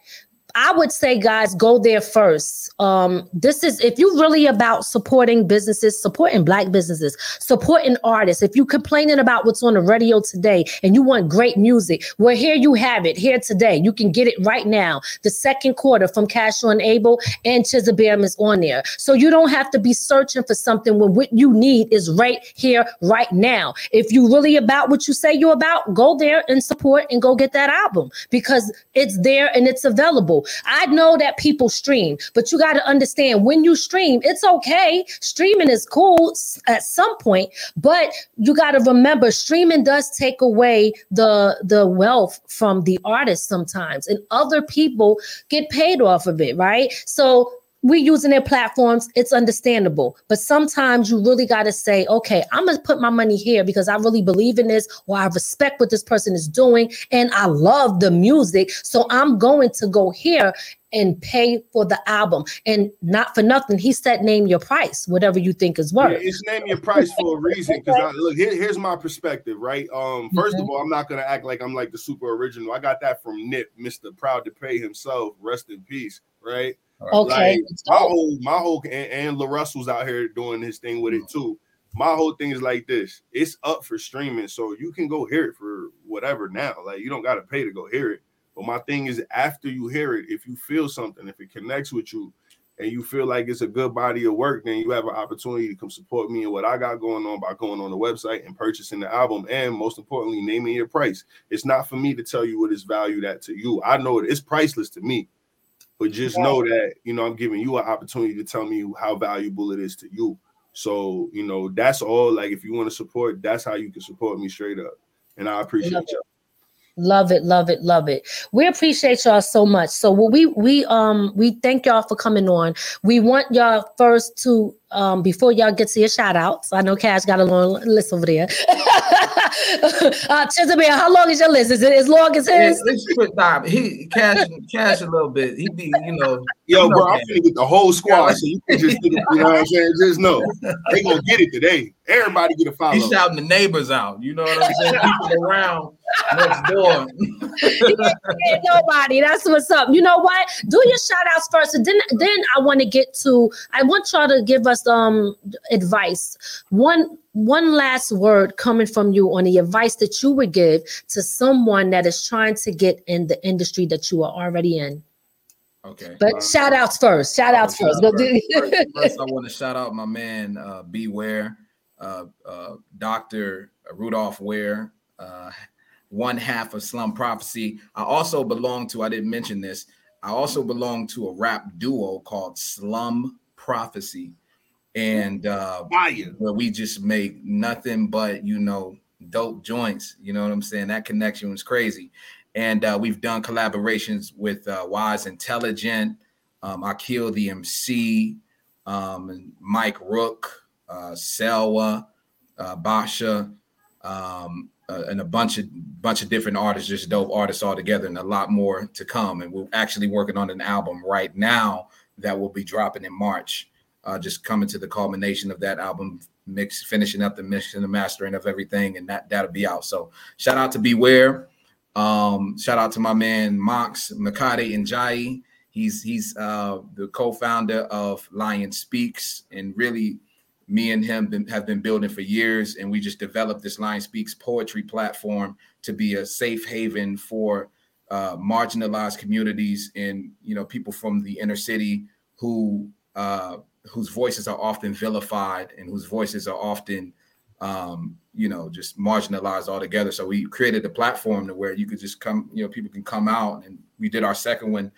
I would say, guys, go there first. Um, this is if you're really about supporting businesses, supporting black businesses, supporting artists. If you're complaining about what's on the radio today and you want great music, well, here you have it here today. You can get it right now. The second quarter from Cash on Abel and Chizabam is on there, so you don't have to be searching for something when what you need is right here, right now. If you really about what you say you're about, go there and support and go get that album because it's there and it's available. I know that people stream, but you got to understand when you stream, it's okay. Streaming is cool at some point, but you got to remember streaming does take away the the wealth from the artist sometimes, and other people get paid off of it, right? So we using their platforms it's understandable but sometimes you really got to say okay i'm gonna put my money here because i really believe in this or i respect what this person is doing and i love the music so i'm going to go here and pay for the album. And not for nothing, he said name your price, whatever you think is worth. Yeah, it's name your price for a reason. Because look, here, here's my perspective, right? Um, 1st Mm-hmm. of all, I'm not gonna act like I'm like the super original. I got that from Nip, Mr. Proud to Pay himself. Rest in peace, right? Okay. Like, my whole, my whole, and, and La Russell's out here doing his thing with it too. My whole thing is like this: it's up for streaming, so you can go hear it for whatever now. Like you don't got to pay to go hear it. But my thing is, after you hear it, if you feel something, if it connects with you, and you feel like it's a good body of work, then you have an opportunity to come support me and what I got going on by going on the website and purchasing the album, and most importantly, naming your price. It's not for me to tell you what it's valued at to you. I know it, it's priceless to me. But just know that you know I'm giving you an opportunity to tell me how valuable it is to you. So you know that's all. Like if you want to support, that's how you can support me straight up, and I appreciate you. Love it, love it, love it. We appreciate y'all so much. So what we we um we thank y'all for coming on. We want y'all first to um before y'all get to your shout outs. I know Cash got a long list over there. uh Chisholm, how long is your list? Is it as long as his? let's put Dom. He cash cash a little bit. He be, you know. Yo, bro, I'm Cash. finna get the whole squad, so you can just you know what I'm saying. Just know they gonna get it today. Everybody get a follow. He's shouting the neighbors out. You know what I'm saying? People around next door. Nobody. That's what's up. You know what? Do your shout outs first. And then then I want to get to I want y'all to give us um advice. One one last word coming from you on the advice that you would give to someone that is trying to get in the industry that you are already in. Okay. But shout outs first. Shout outs first. Go do First, first, I want to shout out my man uh, Beware, uh, uh, Doctor Rudolph Ware, uh, one half of Slum Prophecy. I also belong to. I didn't mention this. I also belong to a rap duo called Slum Prophecy, and uh, where we just make nothing but you know dope joints. You know what I'm saying? That connection was crazy, and uh, we've done collaborations with uh, Wise Intelligent, um, Akil the MC, um, and Mike Rook, uh, Selwa, uh, Basha, um, uh, and a bunch of bunch of different artists, just dope artists all together, and a lot more to come. And we're actually working on an album right now that will be dropping in March. Uh, just coming to the culmination of that album mix, finishing up the mix and the mastering of everything, and that that'll be out. So shout out to Beware. Um, shout out to my man Mox Makati and Jai. He's he's uh, the co-founder of Lion Speaks, and really, me and him been, have been building for years, and we just developed this Lion Speaks poetry platform to be a safe haven for uh, marginalized communities and you know people from the inner city who uh, whose voices are often vilified and whose voices are often um, you know just marginalized altogether. So we created a platform to where you could just come, you know, people can come out, and we did our second one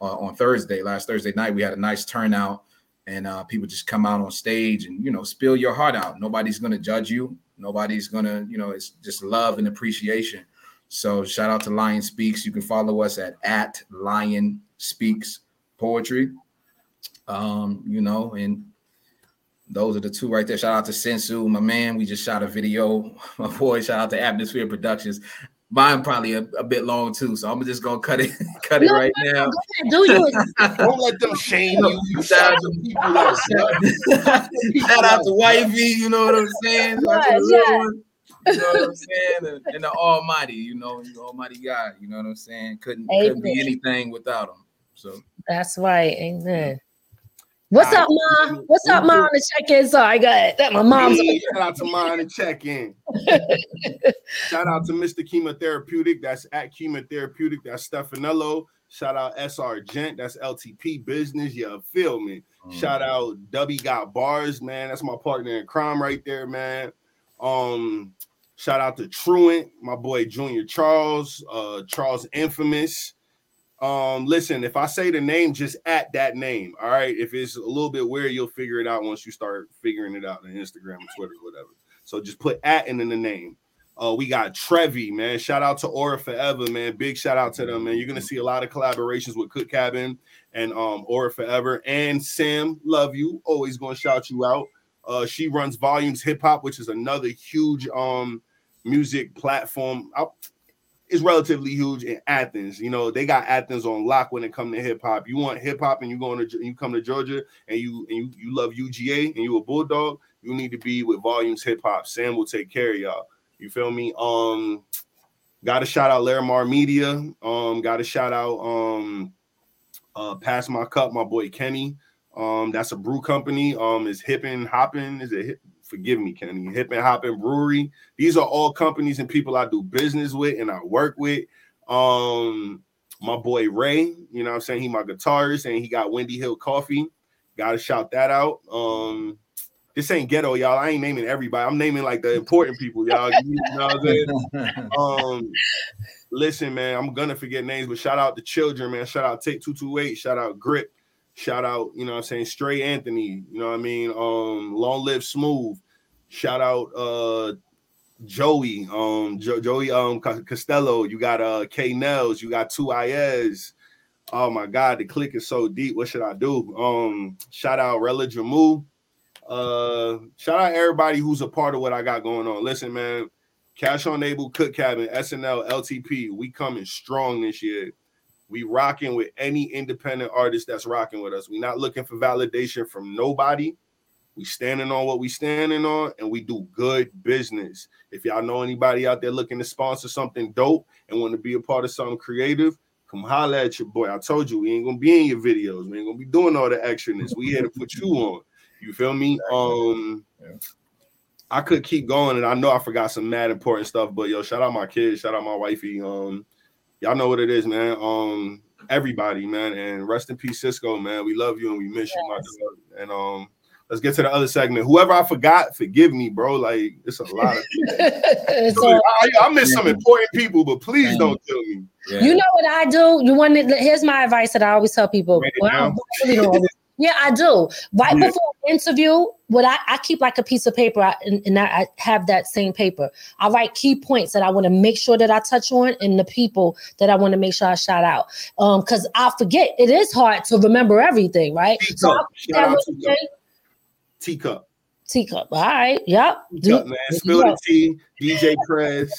uh, on Thursday, last Thursday night. We had a nice turnout, and uh, people just come out on stage and you know spill your heart out. Nobody's gonna judge you. Nobody's gonna, you know, it's just love and appreciation. So shout out to Lion Speaks. You can follow us at at Lion Speaks Poetry. Um, you know, and those are the two right there. Shout out to Sensu, my man. We just shot a video. My boy, shout out to Atmosphere Productions. Mine probably a, a bit long too, so I'm just gonna cut it, cut it No, right no, now. ahead, Do you? Don't let them shame you. You Shout shout out to people Shout out to Wifey, you know what I'm saying? Shout out to the Yes, little yes. one, You know what I'm saying? And, and the Almighty, you know, the Almighty God, you know what I'm saying? Couldn't couldn't be anything without him. So That's right. Amen. What's All up, mom? What's up, mom? On the check-in. Sorry, I got That my mom's. Hey, shout out to mine and check in. shout out to Mr. Chemotherapeutic. That's at Chemotherapeutic. That's Stefanello. Shout out SR Gent. That's LTP Business. You feel me? Shout out W Got Bars, man. That's my partner in crime right there, man. Um, shout out to Truant, my boy Junior Charles, uh, Charles Infamous. Um, listen, if I say the name, just at that name. All right. If it's a little bit weird, you'll figure it out once you start figuring it out on Instagram Twitter, whatever. So just put at and then the name. Uh, we got Trevi, man. Shout out to Aura Forever, man. Big shout out to them, man. You're gonna see a lot of collaborations with Cook Cabin and um Aura Forever and Sam. Love you. Always gonna shout you out. Uh, she runs Volumes Hip Hop, which is another huge um music platform. I, is relatively huge in Athens. You know, they got Athens on lock when it comes to hip hop. You want hip hop and you going to you come to Georgia and you and you, you love UGA and you a bulldog, you need to be with volumes hip hop. Sam will take care of y'all. You feel me? Um got to shout out Larimar Media. Um, got to shout out um uh Pass My Cup, my boy Kenny. Um, that's a brew company. Um, is Hip and Hoppin. Is it hip? Forgive me, Kenny. Hip and Hop and Brewery. These are all companies and people I do business with and I work with. Um, my boy Ray, you know I'm saying? He my guitarist and he got Wendy Hill Coffee. Gotta shout that out. Um, this ain't ghetto, y'all. I ain't naming everybody. I'm naming like the important people, y'all. You know what I'm saying? Um, listen, man, I'm gonna forget names, but shout out the children, man. Shout out Take 228, shout out Grip, shout out, you know what I'm saying, Stray Anthony, you know what I mean? Um, Long Live Smooth, shout out uh Joey, um, jo- Joey um Costello, you got uh K Nels, you got two Iez. Oh my god, the click is so deep. What should I do? Um, shout out Rella Jamu. Uh, shout out everybody who's a part of what I got going on. Listen, man, Cash on Abel, Cook Cabin, SNL, LTP, we coming strong this year. We rocking with any independent artist that's rocking with us. We not looking for validation from nobody. We standing on what we standing on, and we do good business. If y'all know anybody out there looking to sponsor something dope and want to be a part of something creative, come holla at your boy. I told you we ain't gonna be in your videos. We ain't gonna be doing all the extraness. We here to put you on. You feel me? Um, I could keep going, and I know I forgot some mad important stuff, but yo, shout out my kids, shout out my wifey. Um, y'all know what it is, man. Um, everybody, man, and rest in peace, Cisco, man. We love you and we miss you, my dog. And um, let's get to the other segment. Whoever I forgot, forgive me, bro. Like it's a lot of. So- I, I miss some important people, but please don't kill me. You know what I do? You want to, here's my advice that I always tell people. Well, I don't really don't always- yeah, I do. Right Yeah. before an interview, what I, I keep like a piece of paper I- and, and I, I have that same paper. I write key points that I want to make sure that I touch on and the people that I want to make sure I shout out. Um, because I forget it is hard to remember everything, right? So Teacup. I'll Shout out Teacup. you. Teacup. teacup. All right. Yep. Teacup, man. Spill the tea. DJ Press.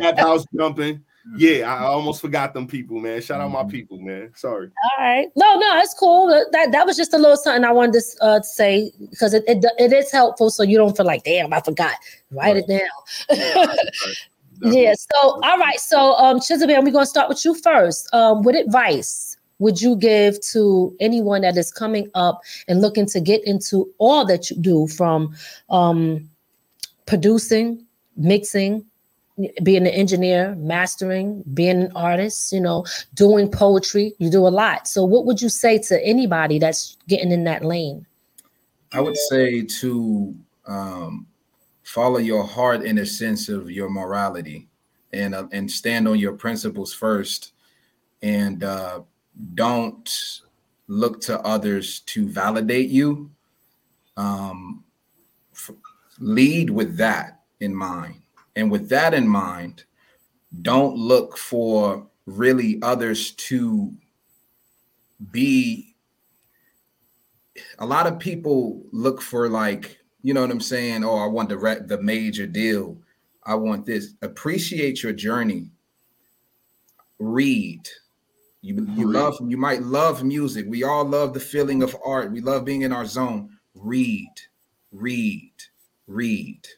Tap House jumping. Yeah, I almost forgot them people, man. Shout out my people, man. Sorry. All right. No, no, it's cool. That that was just a little something I wanted to uh, say because it, it it is helpful, so you don't feel like, damn, I forgot. Write it down. yeah. So, all right. So, um, Chizabam, we're gonna start with you first. Um, what advice would you give to anyone that is coming up and looking to get into all that you do, from um, producing, mixing, being an engineer, mastering, being an artist, you know, doing poetry. You do a lot. So, what would you say to anybody that's getting in that lane? I would say to um, follow your heart in a sense of your morality and uh, and stand on your principles first and uh, don't look to others to validate you um, f- lead with that in mind and with that in mind don't look for really others to be a lot of people look for like you know what i'm saying? Oh i want the the major deal. I want this. Appreciate your journey. Read. You you love you might love music. We all love the feeling of art. We love being in our zone. Read. Read. Read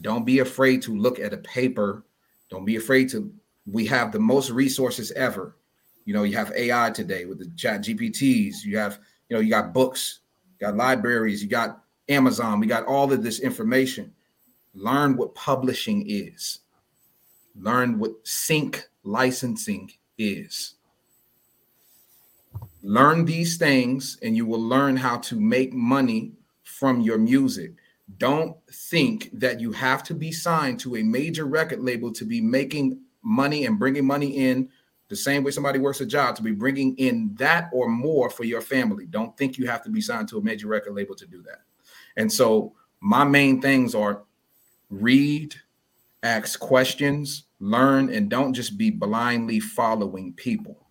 don't be afraid to look at a paper. Don't be afraid to we have the most resources ever. You know you have ai today with the chat gpts you have you know you got books you got libraries you got amazon. We got all of this information. Learn what publishing is. Learn what sync licensing is. Learn these things and you will learn how to make money from your music don't think that you have to be signed to a major record label to be making money and bringing money in the same way somebody works a job to be bringing in that or more for your family. Don't think you have to be signed to a major record label to do that. And so, my main things are read, ask questions, learn, and don't just be blindly following people.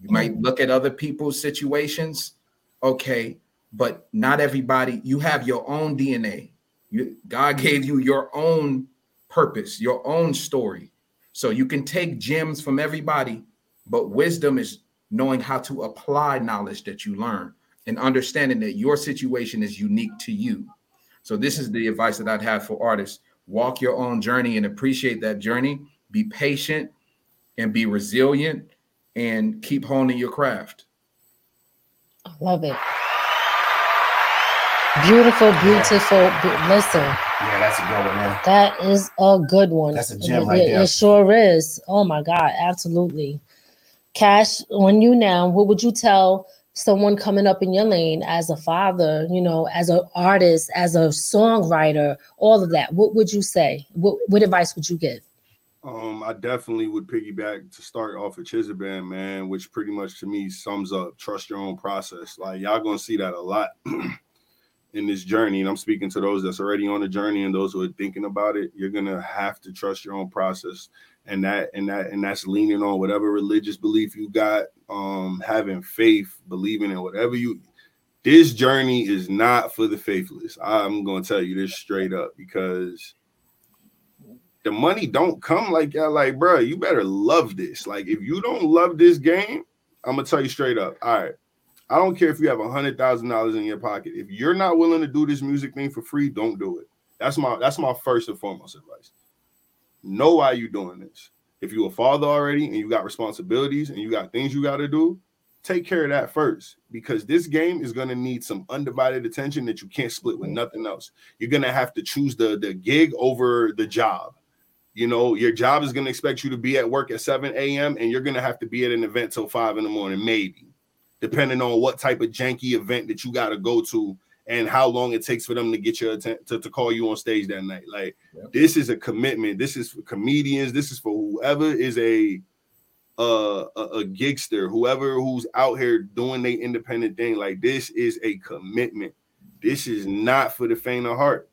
You might mm. look at other people's situations, okay, but not everybody. You have your own DNA. You, God gave you your own purpose, your own story. So you can take gems from everybody, but wisdom is knowing how to apply knowledge that you learn and understanding that your situation is unique to you. So this is the advice that I'd have for artists. Walk your own journey and appreciate that journey. Be patient and be resilient and keep honing your craft. I love it. Beautiful, beautiful. Be- Listen, Yeah, that's a good one, man. that is a good one. That's a gem it, right it- there. It sure is. Oh my God, absolutely. Cash on you now. What would you tell someone coming up in your lane as a father, you know, as an artist, as a songwriter, all of that? What would you say? What, what advice would you give? Um, I definitely would piggyback to start off with Chizabam, man, which pretty much to me sums up trust your own process. Like y'all gonna see that a lot in this journey. And I'm speaking to those that's already on the journey and those who are thinking about it. You're gonna have to trust your own process. And that and that and that's leaning on whatever religious belief you got, um, having faith, believing in whatever you this journey is not for the faithless. I'm gonna tell you this straight up because the money don't come like that. Like, bro, you better love this. Like, if you don't love this game, I'm gonna tell you straight up. All right, I don't care if you have a hundred thousand dollars in your pocket. If you're not willing to do this music thing for free, don't do it. That's my that's my first and foremost advice. Know why you're doing this. If you're a father already and you got responsibilities and you got things you got to do, take care of that first because this game is going to need some undivided attention that you can't split with nothing else. You're going to have to choose the the gig over the job. You know, your job is going to expect you to be at work at 7 a.m. and you're going to have to be at an event till 5 in the morning, maybe, depending on what type of janky event that you got to go to and how long it takes for them to get your attention to, to call you on stage that night. Like, this is a commitment. This is for comedians. This is for whoever is a uh, a, a gigster, whoever who's out here doing their independent thing. Like, this is a commitment. This is not for the faint of heart.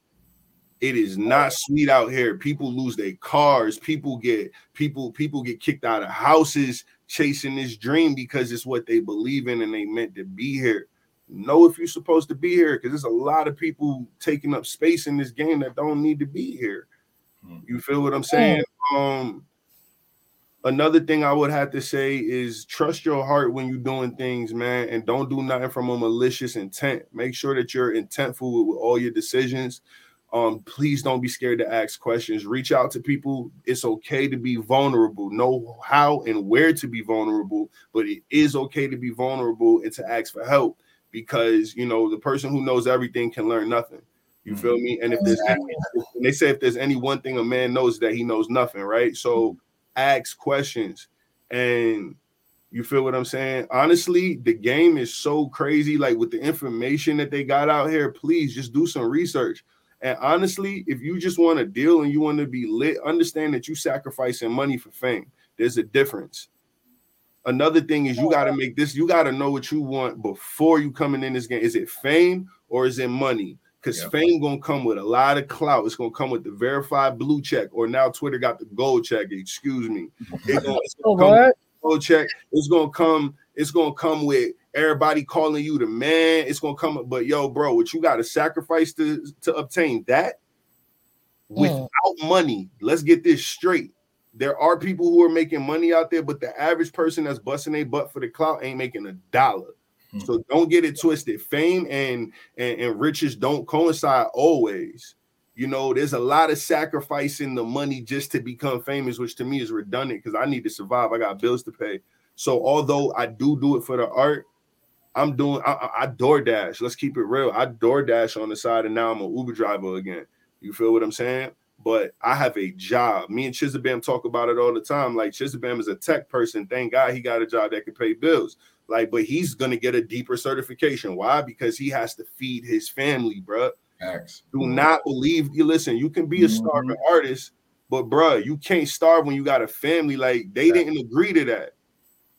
It is not sweet out here. People lose their cars. People get people people get kicked out of houses chasing this dream because it's what they believe in and they meant to be here. Know if you're supposed to be here because there's a lot of people taking up space in this game that don't need to be here. You feel what I'm saying? Um another thing I would have to say is trust your heart when you're doing things, man, and don't do nothing from a malicious intent. Make sure that you're intentful with, with all your decisions. Um, please don't be scared to ask questions. Reach out to people. It's okay to be vulnerable. Know how and where to be vulnerable, but it is okay to be vulnerable and to ask for help because you know the person who knows everything can learn nothing. You feel me? And if there's they say if there's any one thing a man knows that he knows nothing, right? So ask questions and you feel what I'm saying? Honestly, the game is so crazy. Like with the information that they got out here, please just do some research. And honestly, if you just want to deal and you want to be lit, understand that you sacrificing money for fame. There's a difference. Another thing is you got to make this, you got to know what you want before you coming in this game. Is it fame or is it money? Because Yep. fame gonna come with a lot of clout. It's gonna come with the verified blue check, or now Twitter got the gold check. Excuse me. It gonna- it's gonna come word? gold check. It's gonna come. It's gonna come with everybody calling you the man. It's gonna come. Up, but yo, bro, what you got to sacrifice to to obtain that mm. without money? Let's get this straight. There are people who are making money out there, but the average person that's busting their butt for the clout ain't making a dollar. Mm. So don't get it twisted. Fame and, and and riches don't coincide always. You know, there's a lot of sacrificing the money just to become famous, which to me is redundant because I need to survive. I got bills to pay. So although I do do it for the art, I'm doing I, I, I DoorDash. Let's keep it real. I DoorDash on the side, and now I'm an Uber driver again. You feel what I'm saying? But I have a job. Me and Chizabam talk about it all the time. Like Chizabam is a tech person. Thank God he got a job that can pay bills. Like, but he's gonna get a deeper certification. Why? Because he has to feed his family, bruh. Facts. Do not believe you listen, you can be a starving mm-hmm. artist, but bruh, you can't starve when you got a family. Like they didn't agree to that.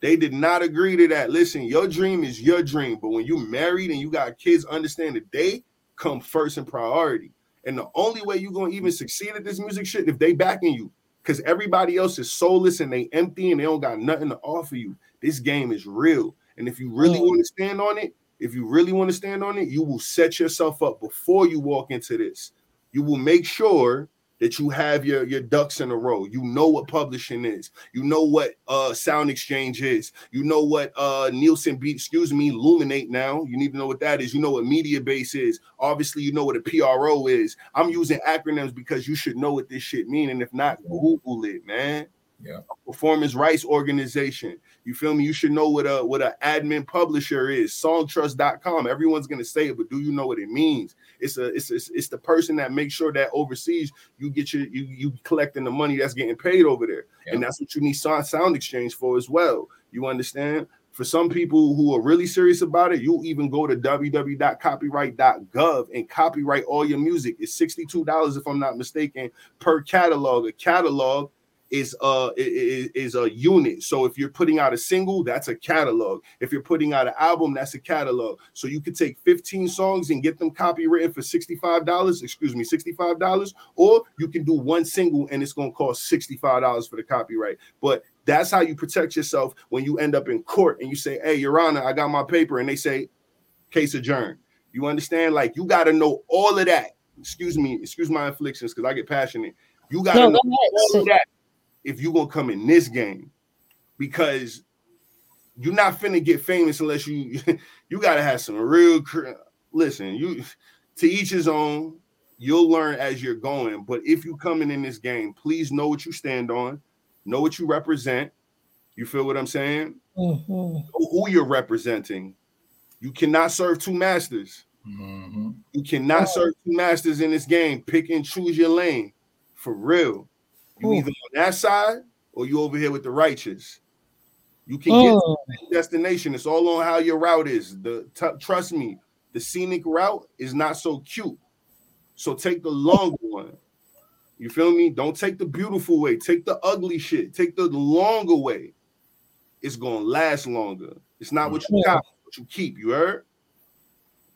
They did not agree to that. Listen, your dream is your dream, but when you married and you got kids, understand that they come first in priority. And the only way you're gonna even succeed at this music shit if they backing you, because everybody else is soulless and they empty and they don't got nothing to offer you. This game is real. And if you really mm. want to stand on it, if you really want to stand on it, you will set yourself up before you walk into this. You will make sure that you have your, your ducks in a row. You know what publishing is. You know what uh sound exchange is. You know what uh Nielsen beat, excuse me, Luminate now. You need to know what that is. You know what media base is. Obviously, you know what a PRO is. I'm using acronyms because you should know what this shit mean. And if not, Google it, man. Yeah. Performance rights organization. You feel me? You should know what a what an admin publisher is. Songtrust.com. Everyone's gonna say it, but do you know what it means? It's a it's it's, it's the person that makes sure that overseas you get your you you collecting the money that's getting paid over there, Yeah. and that's what you need sound sound exchange for as well. You understand? For some people who are really serious about it, you even go to www.copyright.gov and copyright all your music. It's $62 if I'm not mistaken per catalog. A catalog is uh i- i- is a unit. So if you're putting out a single, that's a catalog. If you're putting out an album, that's a catalog. So you could take 15 songs and get them copywritten for $65, excuse me, $65, or you can do one single and it's gonna cost $65 for the copyright. But that's how you protect yourself when you end up in court and you say, Hey, Your Honor, I got my paper, and they say, case adjourned. You understand? Like you gotta know all of that. Excuse me, excuse my afflictions because I get passionate. You gotta No, know all of that if you gonna come in this game because you're not finna get famous unless you you gotta have some real listen you to each his own you'll learn as you're going but if you coming in this game please know what you stand on know what you represent you feel what i'm saying Mhm. know who you're representing you cannot serve two masters Mhm. you cannot serve two masters in this game. Pick and choose your lane. For real. You Ooh. either on that side or you over here with the righteous. You can get oh. to the destination. It's all on how your route is. The t- trust me, the scenic route is not so cute. So take the longer one. You feel me? Don't take the beautiful way. Take the ugly shit. Take the longer way. It's gonna last longer. It's not what you got, what you keep. You heard?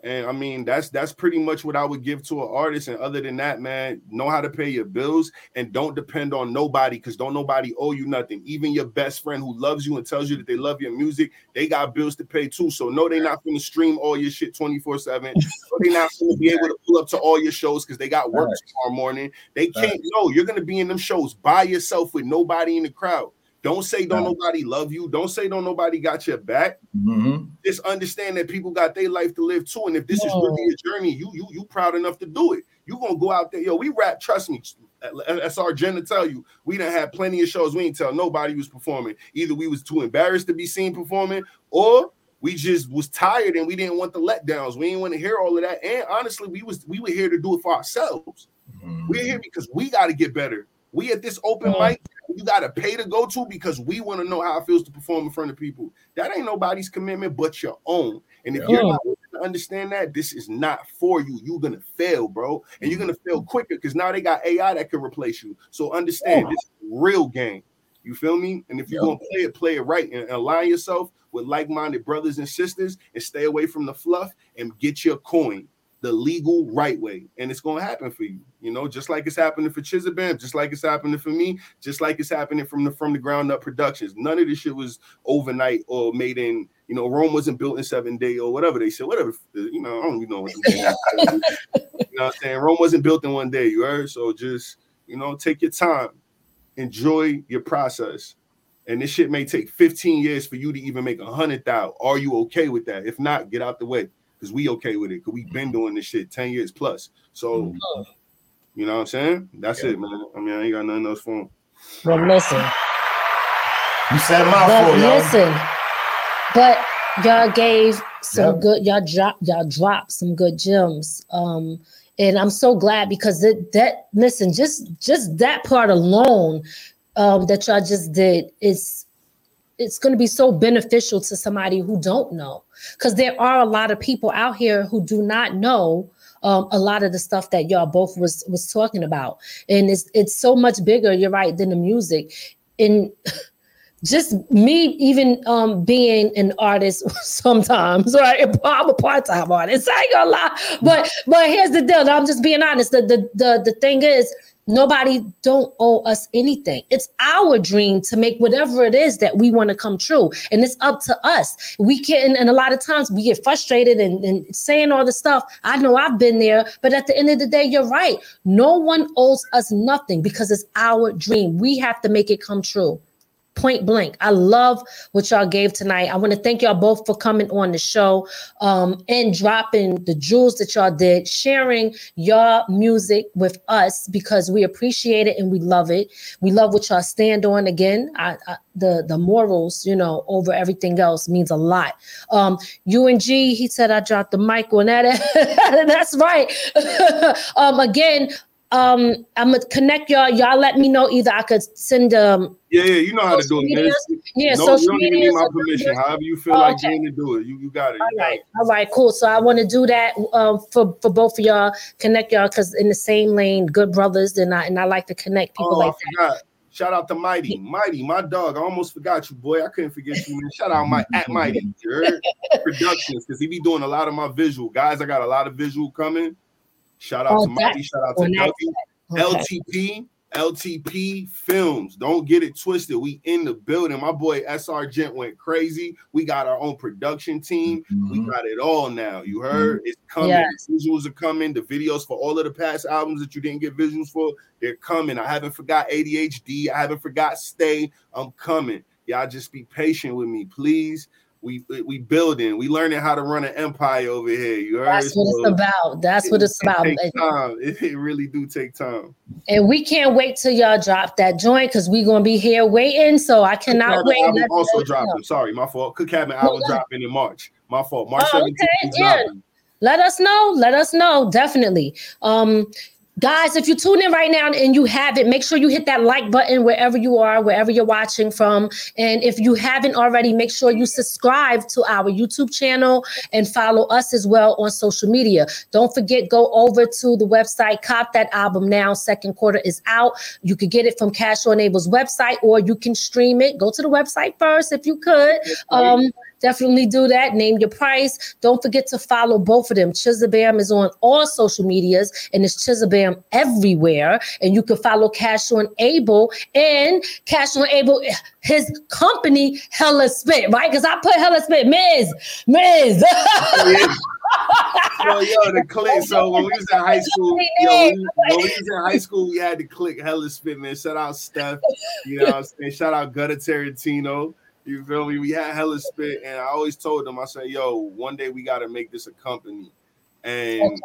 And I mean, that's that's pretty much what I would give to an artist. And other than that, man, know how to pay your bills and don't depend on nobody because don't nobody owe you nothing. Even your best friend who loves you and tells you that they love your music, they got bills to pay too. So no, they're not gonna stream all your shit 24-7. So they're not gonna be able to pull up to all your shows because they got work Facts. tomorrow morning. They can't no, you're gonna be in them shows by yourself with nobody in the crowd. Don't say don't Facts. nobody love you. Don't say don't nobody got your back Mhm. just understand that people got their life to live too. And if this is Yeah. really a journey, you you you proud enough to do it. You gonna go out there, yo. We rap, trust me. That's our agenda. Tell you, we done had plenty of shows. We ain't tell nobody was performing. Either we was too embarrassed to be seen performing, or we just was tired and we didn't want the letdowns. We didn't want to hear all of that. And honestly, we was we were here to do it for ourselves. Mhm. We're here because we got to get better. We at this open Yeah. mic, you got to pay to go to because we want to know how it feels to perform in front of people. That ain't nobody's commitment but your own. And if you're not willing to understand that, this is not for you. You're gonna fail, bro, and you're gonna fail quicker because now they got AI that can replace you. So understand this real game. You feel me? And if you're Yeah. gonna play it, play it right and align yourself with like-minded brothers and sisters and stay away from the fluff and get your coin the legal right way. And it's gonna happen for you, you know, just like it's happening for Chizabam, just like it's happening for me, just like it's happening from the from the ground up productions. None of this shit was overnight or made in, you know, Rome wasn't built in seven day or whatever they said, whatever, uh, you know, I don't even know what you know what I'm saying? Rome wasn't built in one day, you heard? So just, you know, take your time, enjoy your process. And this shit may take 15 years for you to even make a hundred thousand. Are you okay with that? If not, get out the way because we okay with it because we've been doing this shit 10 years plus. So, you know what I'm saying? That's Yeah. it, man. I mean, I ain't got nothing else for him. Well, listen. You said a But mouthful, yo. listen, but y'all gave some Yep. good y'all drop y'all dropped some good gems. Um and I'm so glad because that that listen, just just that part alone um that y'all just did is it's going to be so beneficial to somebody who don't know. Because there are a lot of people out here who do not know um, a lot of the stuff that y'all both was was talking about. And it's it's so much bigger you're right than the music. And just me even um being an artist sometimes right? I'm a part-time artist i ain't gonna lie. But but here's the deal i'm just being honest. The the the, the thing is Nobody don't owe us anything. It's our dream to make whatever it is that we want to come true. And it's up to us. We can, and a lot of times we get frustrated and, and saying all the stuff. I know I've been there, but at the end of the day, you're right. No one owes us nothing because it's our dream. We have to make it come true point blank. I love what y'all gave tonight. I want to thank y'all both for coming on the show um, and dropping the jewels that y'all did, sharing your music with us because we appreciate it and we love it. We love what y'all stand on. Again, I, I, the the morals, you know, over everything else means a lot. Um, UNG, he said I dropped the mic on that. That's right. um, again, um i'm gonna connect y'all. Y'all let me know either i could send um yeah yeah you know how to do it man. yeah no, social you don't need my media permission. however you feel Oh, like okay. doing to do it you, you got it all right all right cool. So i want to do that um for for both of y'all connect y'all because in the same lane good brothers and i and i like to connect people oh like i forgot. Shout out to mighty. Mighty my dog. I almost forgot you boy. I couldn't forget you man. shout out my at mighty productions because he be doing a lot of my visual. Guys i got a lot of visual coming shout out Oh, to mighty that's shout out to Dougie. Okay. LTP, LTP Films. Don't get it twisted. We in the building. My boy SR Gent went crazy. We got our own production team. We mm-hmm. got it all now. You heard? Mm-hmm. It's coming. Yes. The visuals are coming. The videos for all of the past albums that you didn't get visuals for, they're coming. I haven't forgot ADHD. I haven't forgot Stay. I'm coming. Y'all just be patient with me, please. We we building. We learning how to run an empire over here. You heard? that's what So it's about that's what it's it about takes time. It, it really do take time. and we can't wait till y'all drop that joint because we're gonna be here waiting so i cannot wait album also let us know. dropping. Sorry, my fault. Cook Cabin album dropping in March. My fault. March Oh, 17th okay, yeah. dropping. let us know let us know definitely um guys if you tune in right now and you have it make sure you hit that like button wherever you are wherever you're watching from. And if you haven't already make sure you subscribe to our youtube channel and follow us as well on social media. Don't forget go over to the website cop that album now second quarter is out. You could get it from cash on abel's website or you can stream it. Go to the website first if you could. Um definitely do that. Name your price. Don't forget to follow both of them. Chizabam is on all social medias and it's Chizabam everywhere. And you can follow Cash on Abel and Cash on Abel, his company, Hella Spit, right? Because I put Hella Spit, Miz, Miz. So yo, the click. So when we was in high school, yo, when we was in high school, we had to click hella spit, man. Shout out Steph, you know what I'm saying? Shout out Gutter Tarantino. You feel me? We had hella spit, and I always told them, I said, yo, one day we gotta make this a company. And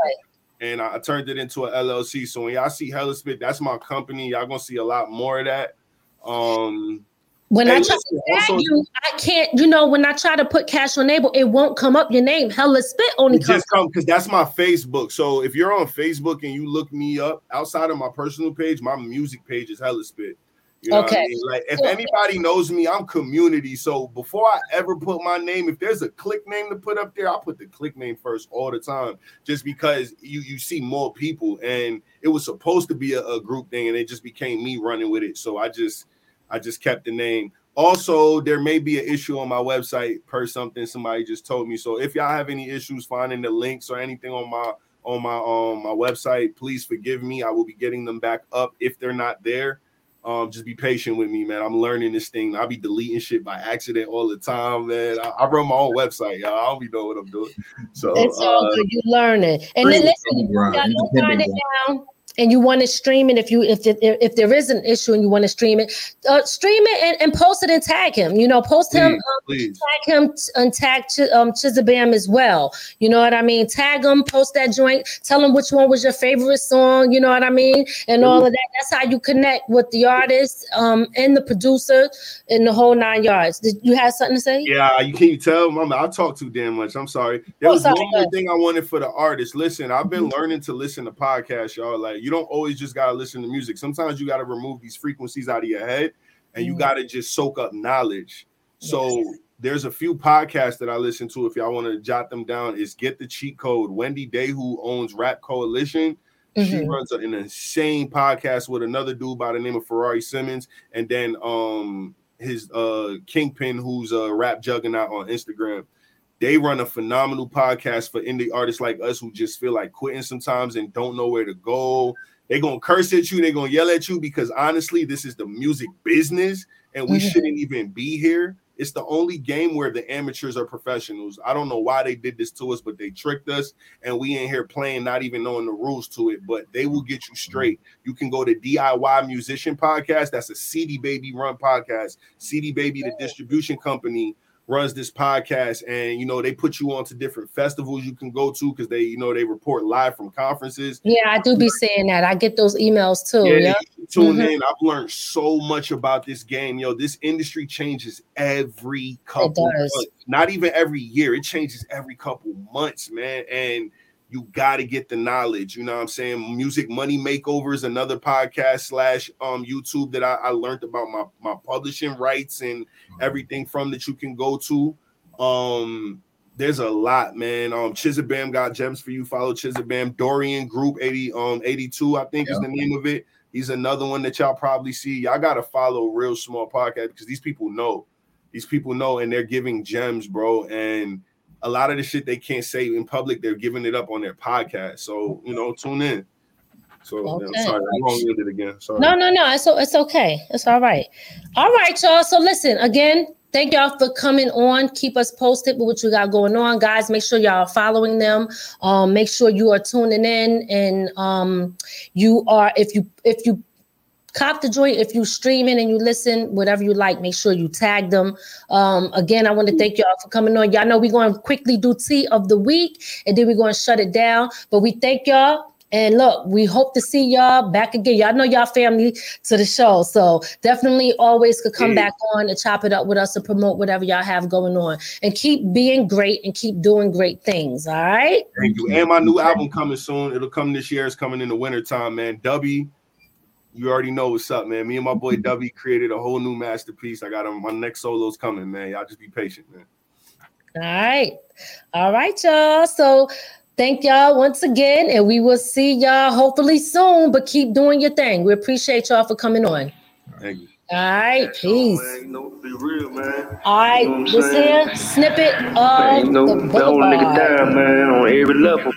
and I turned it into an LLC. So when y'all see hella spit, that's my company. Y'all gonna see a lot more of that. Um When I try to tag you, I can't, you know, when I try to put Cash on Abel, it won't come up your name. Hella Spit only comes just come because that's my Facebook. So if you're on Facebook and you look me up outside of my personal page, my music page is hella spit. You know what I Okay. mean? Like if anybody knows me, I'm community. So before I ever put my name, if there's a click name to put up there, I'll put the click name first all the time, just because you you see more people. And it was supposed to be a, a group thing, and it just became me running with it. So I just I just kept the name. Also, there may be an issue on my website per something somebody just told me. So if y'all have any issues finding the links or anything on my on my um my website, please forgive me. I will be getting them back up if they're not there. Um, just be patient with me, man. I'm learning this thing. I'll be deleting shit by accident all the time, man. I, I run my own website, y'all. I don't be know what I'm doing. So It's all uh, good. You learning, and then listen. Y'all don't find it down, and you want to stream it. If you if if, if there is an issue and you want to stream it, uh, stream it and, and post it and tag him. You know, post him, um, please, please. tag him and tag Ch- um, Chizabam as well. You know what I mean? Tag him, post that joint, tell him which one was your favorite song. You know what I mean, and all of that. That's how you connect with the artist um and the producer and the whole nine yards. Did you have something to say? Yeah, you can you tell, Mama? I talk too damn much. I'm sorry. There Oh, was sorry, one more thing I wanted for the artist. Listen, I've been Mm-hmm. learning to listen to podcasts, y'all. Like, you don't always just gotta listen to music. Sometimes you gotta remove these frequencies out of your head, and you Mhm. gotta just soak up knowledge. So Yes. there's a few podcasts that I listen to. If y'all want to jot them down, is Get the Cheat Code. Wendy Day, who owns Rap Coalition, she Mhm. runs an insane podcast with another dude by the name of Ferrari Simmons, and then um his uh Kingpin, who's a rap juggernaut on Instagram. They run a phenomenal podcast for indie artists like us who just feel like quitting sometimes and don't know where to go. They're gonna curse at you, they're gonna yell at you because honestly, this is the music business, and we Mhm. shouldn't even be here. It's the only game where the amateurs are professionals. I don't know why they did this to us, but they tricked us, and we in here playing, not even knowing the rules to it. But they will get you straight. You can go to DIY Musician Podcast. That's a CD Baby run podcast. CD Baby, the distribution company, runs this podcast, and you know they put you on to different festivals you can go to because they, you know, they report live from conferences. Yeah, I do be saying that. I get those emails too. Yeah, Yeah. tune Mhm. in. I've learned so much about this game. Yo, this industry changes every couple months. Not even every year, it changes every couple months, man. And you got to get the knowledge. You know what I'm saying? Music Money Makeovers, another podcast slash um YouTube that I, I learned about my, my publishing rights and everything from that you can go to. Um, there's a lot, man. Um, Chizabam got gems for you. Follow Chizabam. Dorian Group 80, um, 82, I think is the name of it. He's another one that y'all probably see. Y'all gotta follow Real Small Podcast because these people know. These people know and they're giving gems, bro. And a lot of the shit they can't say in public, they're giving it up on their podcast. So you know, tune in. So yeah, Okay. I'm sorry, I'm long-winded again. Sorry. No, no, no. It's it's okay. It's all right. All right, y'all. So listen again. Thank y'all for coming on. Keep us posted with what you got going on, guys. Make sure y'all are following them. Um, make sure you are tuning in, and um, you are if you if you cop the joint, if you stream streaming and you listen, whatever you like, make sure you tag them. Um, again, I want to thank y'all for coming on. Y'all know we're going to quickly do tea of the week, and then we're going to shut it down. But we thank y'all. And look, we hope to see y'all back again. Y'all know y'all family to the show. So definitely always could come back on and chop it up with us to promote whatever y'all have going on. And keep being great and keep doing great things. All right. Thank you. And my new album coming soon. It'll come this year. It's coming in the wintertime, man. W, you already know what's up, man. Me and my boy W created a whole new masterpiece. I got him. My next solo's coming, man. Y'all just be patient, man. All right. All right, y'all. So thank y'all once again. And we will see y'all hopefully soon. But keep doing your thing. We appreciate y'all for coming on. Thank you. All right. Peace. Man, you know, be real, man. All right. You know what This saying? here snippet Man, of you know, the that old nigga down, man, on every level.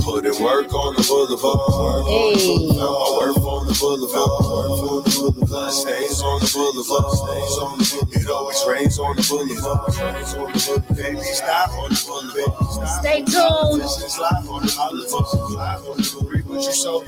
Put in work on the boulevard. Hey. I work on the boulevard. Blood stains on the boulevard. It always rains on the boulevard. Baby, stop on the boulevard. Stay tuned. This is live on the boulevard. Reap what you sow.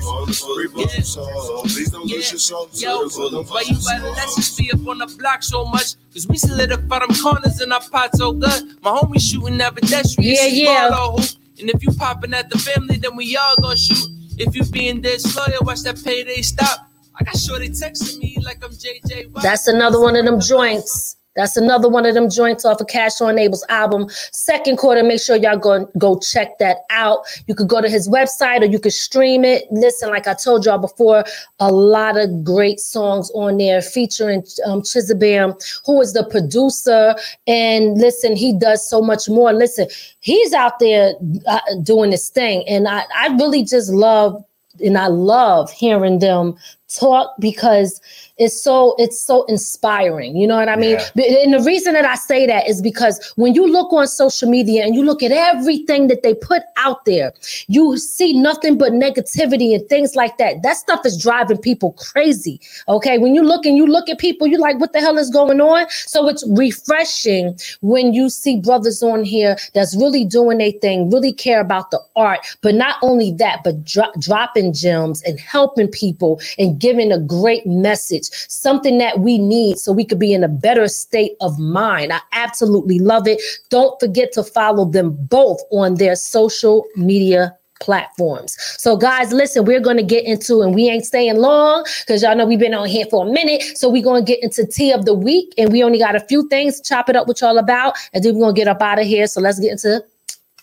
Reap what you sow. Please don't lose your soul Yo, the boulevard. why you better let's just be up on the block so much? Cause we solidify them corners in our pot so good. My homie shooting that pedestrian. Yeah, yeah. Ball hoop. And if you popping at the family, then we all gonna shoot. If you being disloyal, watch that payday stop. I got shorty texting me like I'm JJ. That's another one of them joints. That's another one of them joints off of Cash on Abel's album. Second quarter, make sure y'all go go check that out. You could go to his website or you could stream it. Listen, like I told y'all before, a lot of great songs on there featuring um, Chizabam, who is the producer. And listen, he does so much more. Listen, he's out there uh, doing this thing, and I I really just love and I love hearing them talk because it's so it's so inspiring you know what i mean? Yeah. And the reason that i say that is because when you look on social media and you look at everything that they put out there you see nothing but negativity and things like that. That stuff is driving people crazy okay? When you look and you look at people you're like what the hell is going on? So it's refreshing when you see brothers on here that's really doing their thing really care about the art. But not only that but dro- dropping gems and helping people and giving a great message something that we need so we could be in a better state of mind i absolutely love it don't forget to follow them both on their social media platforms. So, guys, listen, we're going to get into, and we ain't staying long because y'all know we've been on here for a minute. So, we're going to get into tea of the week, and we only got a few things to chop it up with y'all about, and then we're going to get up out of here. So, let's get into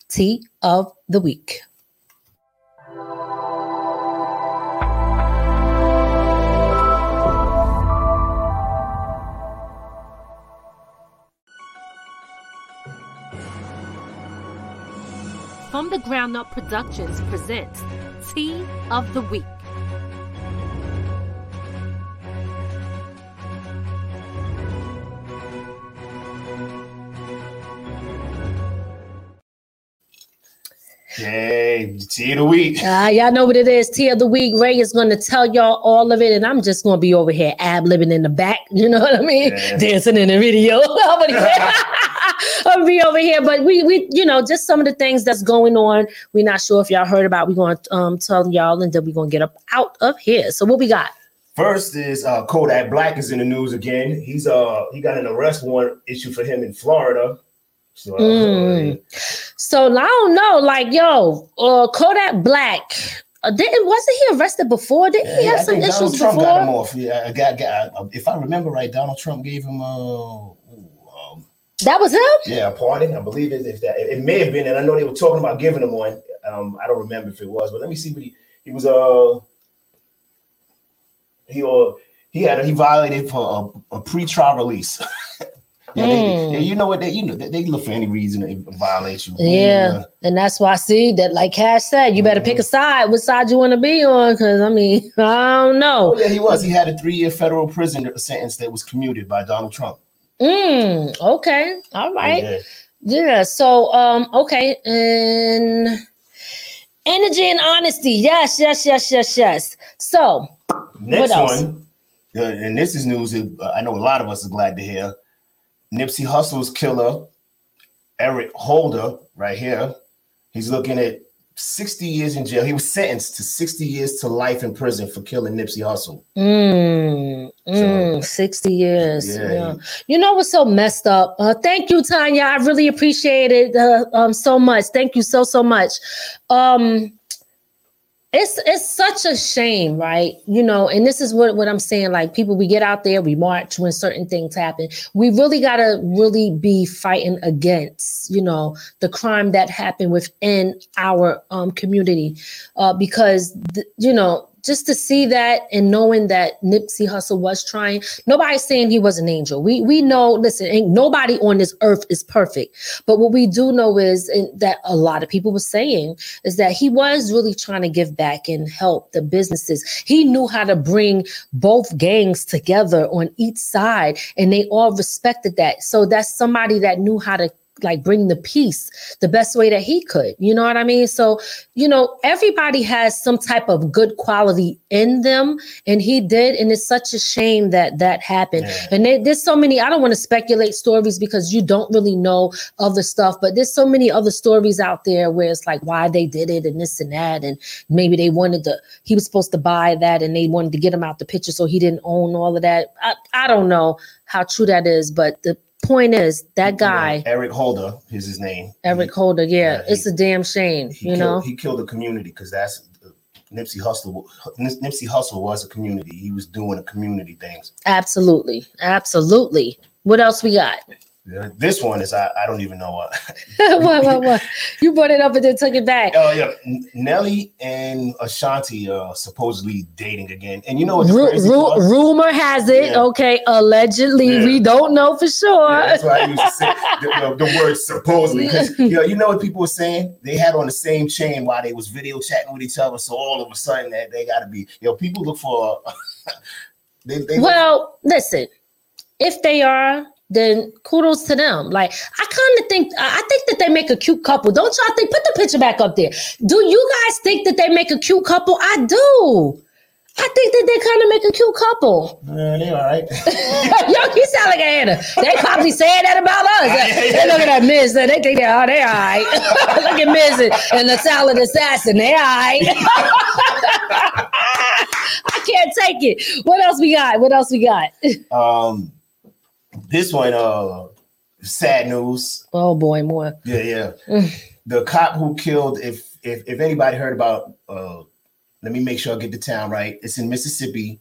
tea of the week. From the Ground Up Productions presents Tea of the Week. Hey, tea of the week. Uh, y'all know what it is. Tea of the week. Ray is going to tell y'all all of it, and I'm just going to be over here ab libbing in the back. You know what I mean? Yeah. Dancing in the video. I'll be over here, but we we you know just some of the things that's going on. We're not sure if y'all heard about. We're going to um, tell y'all, and then we're going to get up out of here. So what we got? First is uh, Kodak Black is in the news again. He's uh he got an arrest warrant issued for him in Florida. So, uh, Mm. So I don't know, like yo, uh, Kodak Black. Uh, didn't wasn't he arrested before? Didn't he have some think Donald issues Trump got him off. Yeah, I got, got if I remember right, Donald Trump gave him uh That was him. yeah pardon. I believe it. If that it, may have been, and I know they were talking about giving him one. Um, I don't remember if it was, but let me see what he he was uh he uh he had a, he violated for a, a pre-trial release. yeah, they, Mm. yeah, you know what they you know they, they look for any reason to violate you. Yeah, and that's why I see that, like Cash said, you better pick Mm-hmm. a side. What side you want to be on? Because I mean, I don't know. Oh, yeah, he was. He had a three-year federal prison sentence that was commuted by Donald Trump. Mm, okay, all right. Yeah. Yeah. So, um, okay, and energy and honesty. Yes, yes, yes, yes, yes. So, Next one, uh, and this is news that uh, I know a lot of us are glad to hear. Nipsey Hussle's killer, Eric Holder, right here. He's looking at 60 years in jail. He was sentenced to 60 years to life in prison for killing Nipsey Hussle. Mm, mm, 60 years. Yeah. Yeah. You know what's so messed up? Uh, thank you, Tanya. I really appreciate it uh, um, so much. Thank you so, so much. Um, it's it's such a shame, right? You know, and this is what, what I'm saying. Like people, we get out there, we march when certain things happen. We really gotta really be fighting against, you know, the crime that happened within our um community. Uh, because th- you know, just to see that and knowing that Nipsey Hussle was trying, nobody's saying he was an angel. We we know, listen, ain't nobody on this earth is perfect. But what we do know is and that a lot of people were saying is that he was really trying to give back and help the businesses. He knew how to bring both gangs together on each side, and they all respected that. So that's somebody that knew how to like bring the peace the best way that he could. You know what I mean? So, you know, everybody has some type of good quality in them, and he did. And it's such a shame that that happened. And there- there's so many, I don't want to speculate stories because you don't really know other stuff, but there's so many other stories out there where it's like why they did it and this and that. And maybe they wanted to, he was supposed to buy that and they wanted to get him out the picture so he didn't own all of that. I, I don't know how true that is, but the point is that guy, Eric Holder is his name. Eric Holder, yeah, Yeah, it's a damn shame, you killed, know? he killed the community because that's Nipsey Hussle. Nipsey Hussle was a community. He was doing a community things. Absolutely. Absolutely. What else we got? This one is I, I don't even know what. what, what, what? You brought it up and then took it back. Oh yeah, N- Nelly and Ashanti are supposedly dating again, and you know what's Ru- ru- rumor has it, Yeah. okay, allegedly. Yeah. We don't know for sure. Yeah, that's why I used to say the, the, the word supposedly because you know you know what people were saying they had on the same chain while they was video chatting with each other. So all of a sudden that they got to be you know people look for they, they look- well, listen, if they are, then kudos to them. Like I kind of think I I think that they make a cute couple. Don't y'all think? Put the picture back up there. Do you guys think that they make a cute couple? I do. I think that they kind of make a cute couple. Yeah, they all right. Yo, you sound like a hater. They probably saying that about us. They look at that Miz, they think they are, they all right. look at Miz and, and the salad assassin, they all right. I can't take it. What else we got? What else we got? Um, this one, uh, sad news. Oh boy, more. Yeah, yeah. the cop who killed, if if if anybody heard about, uh, let me make sure I get the town right. It's in Mississippi.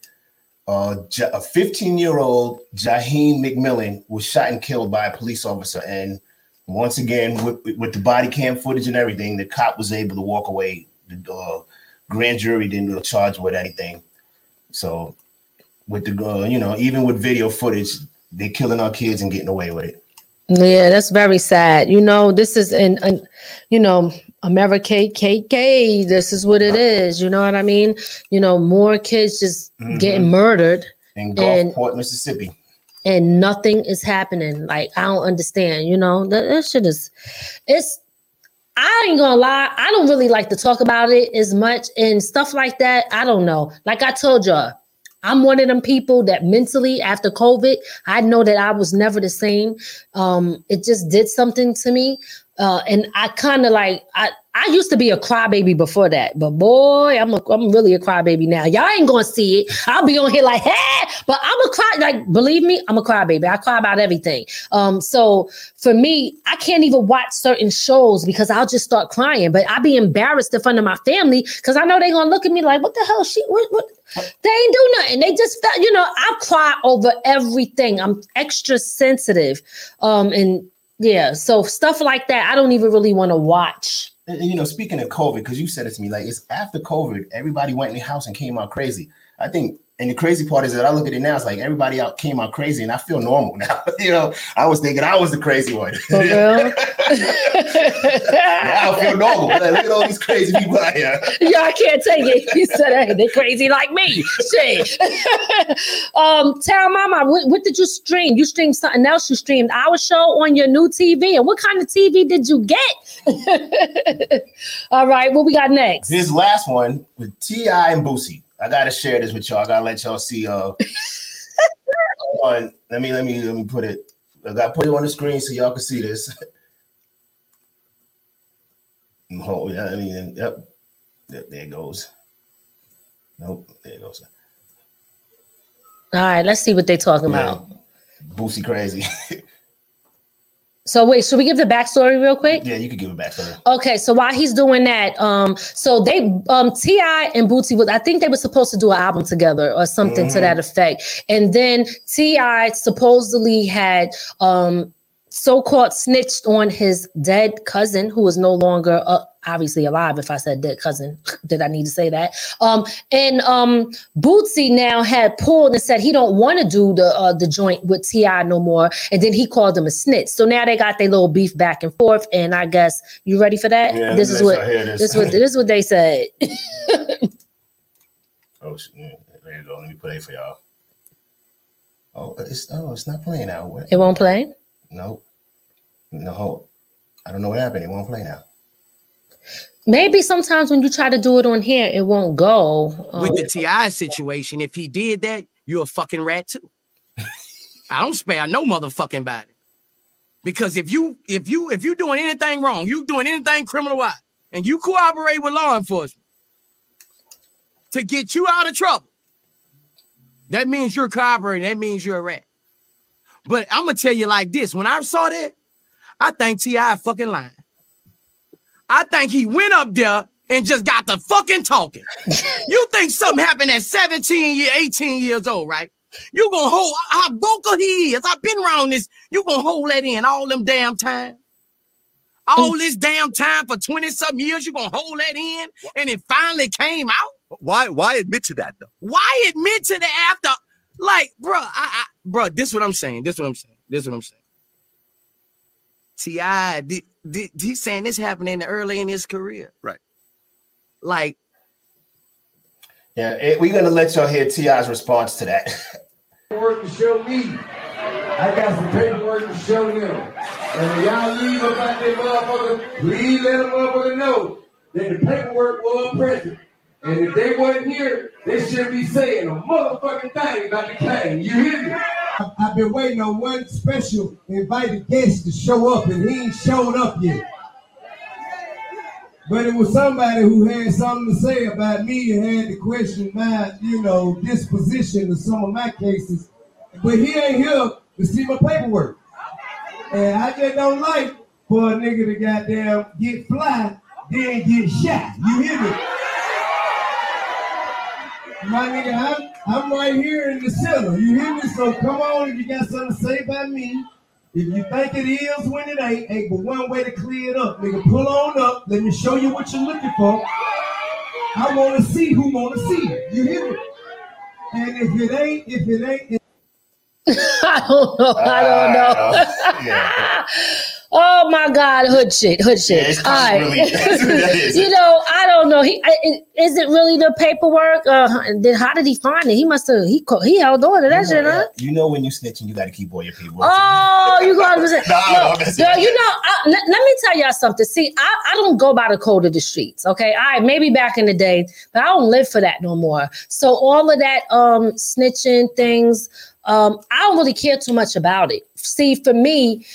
Uh, a 15 year old Jaheim McMillan was shot and killed by a police officer. And once again, with, with the body cam footage and everything, the cop was able to walk away. The uh, grand jury didn't charge with anything. So, with the uh, you know, even with video footage, they're killing our kids and getting away with it. Yeah, that's very sad. You know, this is in, in you know, America KKK. This is what it is. You know what I mean? You know, more kids just mm-hmm. getting murdered In Gulfport, Mississippi. and nothing is happening. Like I don't understand. You know, that, that shit is. It's. I ain't gonna lie, I don't really like to talk about it as much and stuff like that. I don't know. Like I told y'all, I'm one of them people that mentally after COVID, I know that I was never the same. Um, it just did something to me. Uh, and I kind of like I I used to be a crybaby before that, but boy, I'm a, I'm really a crybaby now. Y'all ain't gonna see it. I'll be on here like, hey, but I'm a cry. Like, believe me, I'm a crybaby. I cry about everything. Um, so for me, I can't even watch certain shows because I'll just start crying. But I'll be embarrassed in front of my family because I know they're gonna look at me like, what the hell? She what? what? They ain't do nothing. They just felt, you know, I cry over everything. I'm extra sensitive. Um, and yeah, so stuff like that, I don't even really want to watch. And, and, you know, speaking of COVID, because you said it to me, like it's after COVID, everybody went in the house and came out crazy. I think, and the crazy part is that I look at it now, it's like everybody out came out crazy, and I feel normal now. you know, I was thinking I was the crazy one. For real? now I feel normal. Like, look at all these crazy people out here. yeah, I can't take it. He said, hey, they're crazy like me. Shit. um, tell mama, what, what did you stream? You streamed something else. You streamed our show on your new TV. And what kind of TV did you get? All right, what we got next? This last one with T.I. and Boosie. I gotta share this with y'all. I gotta let y'all see uh on let me let me let me put it I gotta put it on the screen so y'all can see this. Oh yeah, I mean, yep. There, there it goes. Nope, there it goes. All right, let's see what they're talking about. Boosie crazy. So wait, should we give the backstory real quick? yeah, you could give it backstory. Okay, so while he's doing that, um, so they um T.I. and Boosie was I think they were supposed to do an album together or something to Mhm. that effect, and then T.I. supposedly had um so-called snitched on his dead cousin who was no longer uh, obviously alive if i said dead cousin did i need to say that um and um boosie now had pulled and said he don't want to do the uh, the joint with ti no more and then he called him a snitch so now they got their little beef back and forth and i guess you ready for that Yeah, this is what this. this what this is what they said Oh, there you go. Let me play it for y'all. Oh, it's oh, it's not playing now. It won't play No, no. I don't know what happened. It won't play now. Maybe sometimes when you try to do it on here it won't go Um, with the T.I. situation, if he did that, you're a fucking rat too. I don't spare no motherfucking body. Because if you if you if you doing anything wrong, you doing anything criminal wise, and you cooperate with law enforcement to get you out of trouble, that means you're cooperating. That means you're a rat. But I'm gonna tell you like this: when I saw that, I think T.I. fucking lying. I think he went up there and just got the fucking talking. you think something happened at 17 year, 18 years old, right? You gonna hold how vocal he is. I've been around this. You gonna hold that in all them damn time. All this damn time for 20 something years, you gonna hold that in, and it finally came out. Why why admit to that though? Why admit to the after? Like, bro, I, I bro, this what I'm saying. This what I'm saying. This what I'm saying. T.I., did, did, he's saying this happened in early in his career. Right. Like, Yeah, eh, we're gonna let y'all hear T.I.'s response to that. Paperwork to show me. I got some paperwork to show them. And when y'all leave up out there, motherfucker, please let them motherfucker know that the paperwork was present. And if they wasn't here, they shouldn't be saying a motherfucking thing about the claim. You hear me? I've- I've been waiting on one special invited guest to show up, and he ain't showed up yet. But it was somebody who had something to say about me and had to question my, you know, disposition to some of my cases. But he ain't here to see my paperwork. And I just don't like for a nigga to goddamn get fly, then get shot. You hear me? My nigga, I'm, I'm right here in the center. You hear me? So come on if you got something to say about me. If you think it is when it ain't, ain't but one way to clear it up. Nigga, pull on up. Let me show you what you're looking for. I want to see who want to see it. You hear me? And if it ain't, if it ain't, I don't know. I don't ah, know. Oh my God, hood shit, hood shit. Yeah, it's All right. really- that's what you know, I don't know. He I- is it really the paperwork? Uh, then how did he find it? He must have he co- he held on to that shit, huh? You know when you snitching, you got to keep all your paperwork. Oh, you got to say, Nah, no, no, that's no, you know, I, let, let me tell y'all something. See, I, I don't go by the code of the streets. Okay, all right, maybe back in the day, but I don't live for that no more. So all of that um snitching things, um, I don't really care too much about it. See, for me,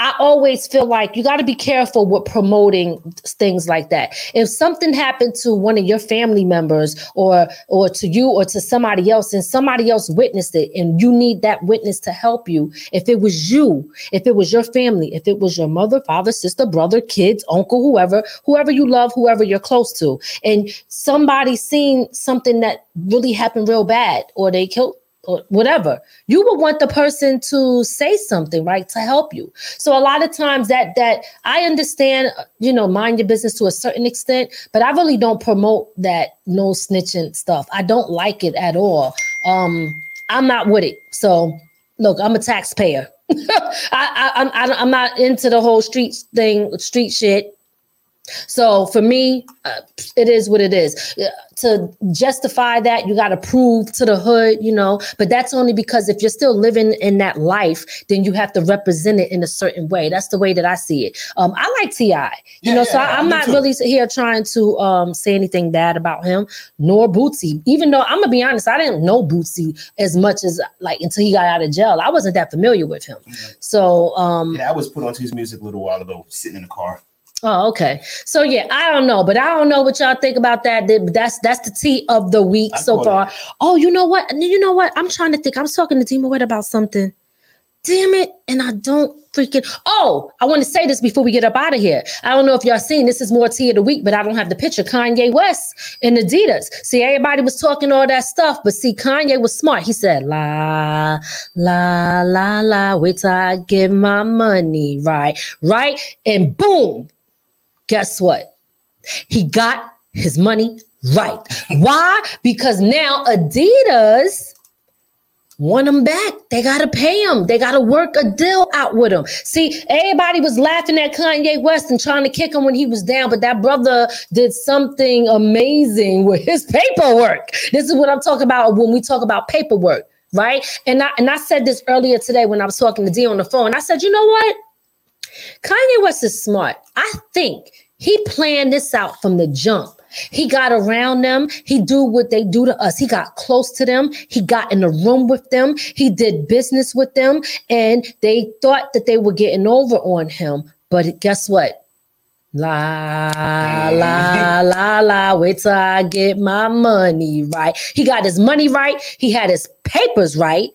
I always feel like you got to be careful with promoting things like that. If something happened to one of your family members or or to you or to somebody else and somebody else witnessed it and you need that witness to help you, if it was you, if it was your family, if it was your mother, father, sister, brother, kids, uncle, whoever, whoever you love, whoever you're close to, and somebody seen something that really happened real bad or they killed whatever. You would want the person to say something right to help you. So a lot of times that that i understand uh, you know mind your business to a certain extent but i really don't promote that no snitching stuff. I don't like it at all. Um i'm not with it. So look i'm a taxpayer. I, I I- i'm not into the whole street thing street shit so for me, uh, it is what it is. Uh, To justify that, you got to prove to the hood, you know. But that's only because if you're still living in that life, then you have to represent it in a certain way. That's the way that I see it. Um, I like T.I, you know. so yeah, I, I'm not too. really here trying to um say anything bad about him, nor Boosie. Even though I'm gonna be honest, I didn't know Boosie as much as like until he got out of jail. I wasn't that familiar with him. So um, Yeah, I was put onto his music a little while ago, sitting in the car. Oh, okay. So yeah, I don't know, but I don't know what y'all think about that. That's that's the tea of the week I so far. Oh, you know what? You know what? I'm trying to think. I was talking to Dima Wet about something. Damn it! And I don't freaking. Oh, I want to say this before we get up out of here. I don't know if y'all seen this is more tea of the week, but I don't have the picture. Kanye West and Adidas. See, everybody was talking all that stuff, but see, Kanye was smart. He said, "La la la la, wait till I get my money right, right," and boom guess what? He got his money right. Why? Because now Adidas want him back. They gotta pay him. They gotta work a deal out with him. See, everybody was laughing at Kanye West and trying to kick him when he was down, but that brother did something amazing with his paperwork. This is what I'm talking about when we talk about paperwork, right? And I and I said this earlier today when I was talking to D on the phone. I said, you know what? Kanye West is smart. I think he planned this out from the jump. He got around them. He do what they do to us. He got close to them. He got in the room with them. He did business with them, and they thought that they were getting over on him. But guess what? La la la la. Wait till I get my money right. He got his money right. He had his papers right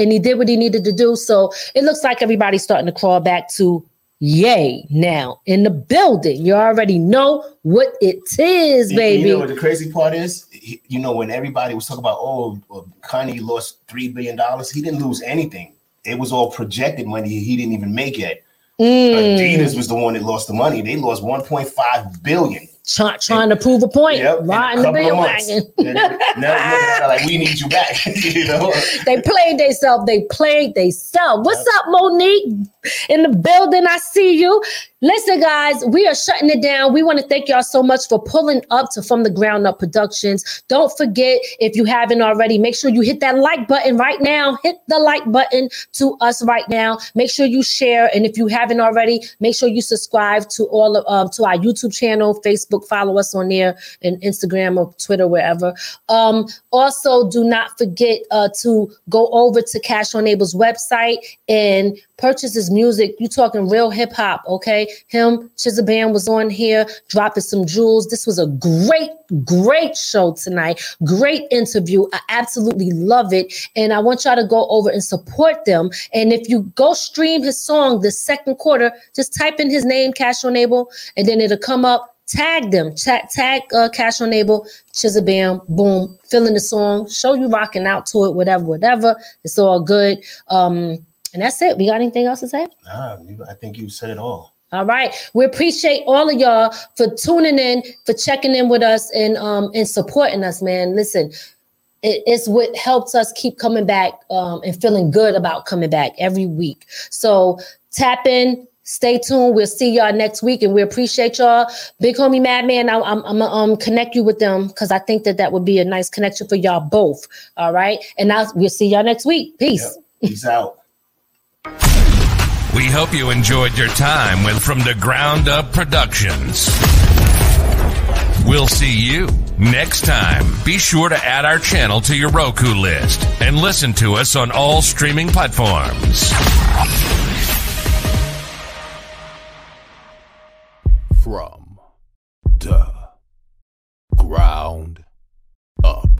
and he did what he needed to do. So it looks like everybody's starting to crawl back to yay now in the building. You already know what it is, baby. You know what the crazy part is? He- You know, when everybody was talking about, oh, well, Kanye lost $3 billion, he didn't lose anything. It was all projected money he didn't even make yet. Mm. Adidas was the one that lost the money. They lost 1.5 billion. Try, trying to prove a point, Yep, in a riding the bandwagon. Now looking at it like we need you back. you know? they played themselves. They played themselves. What's up, Monique? In the building, I see you. Listen, guys, we are shutting it down. We want to thank y'all so much for pulling up to From the Ground Up Productions. Don't forget, if you haven't already, make sure you hit that like button right now. Hit the like button to us right now. Make sure you share, and if you haven't already, make sure you subscribe to all of um, to our YouTube channel, Facebook. Follow us on there, and Instagram or Twitter, wherever. Um, also, do not forget uh, to go over to Cash on Abel's website and purchase his music. You talking real hip hop, okay? Him, Chizabam was on here dropping some jewels. This was a great, great show tonight. Great interview. I absolutely love it. And I want y'all to go over and support them. And if you go stream his song the second quarter, just type in his name, Cash on Abel, and then it'll come up. Tag them, tag, tag uh, Cash on Abel, Chizabam, boom, feeling the song, show you rocking out to it, whatever, whatever. It's all good. Um, and that's it. We got anything else to say? Nah, I think you said it all. All right. We appreciate all of y'all for tuning in, for checking in with us and um and supporting us, man. Listen, it- it's what helps us keep coming back um and feeling good about coming back every week. So tap in, Stay tuned. We'll see y'all next week, and we appreciate y'all. Big homie Madman, I, I'm I'm gonna um, connect you with them because I think that that would be a nice connection for y'all both. All right, and now we'll see y'all next week. Peace. Peace out. We hope you enjoyed your time with From the Ground Up Productions. We'll see you next time. Be sure to add our channel to your Roku list and listen to us on all streaming platforms. From the ground up.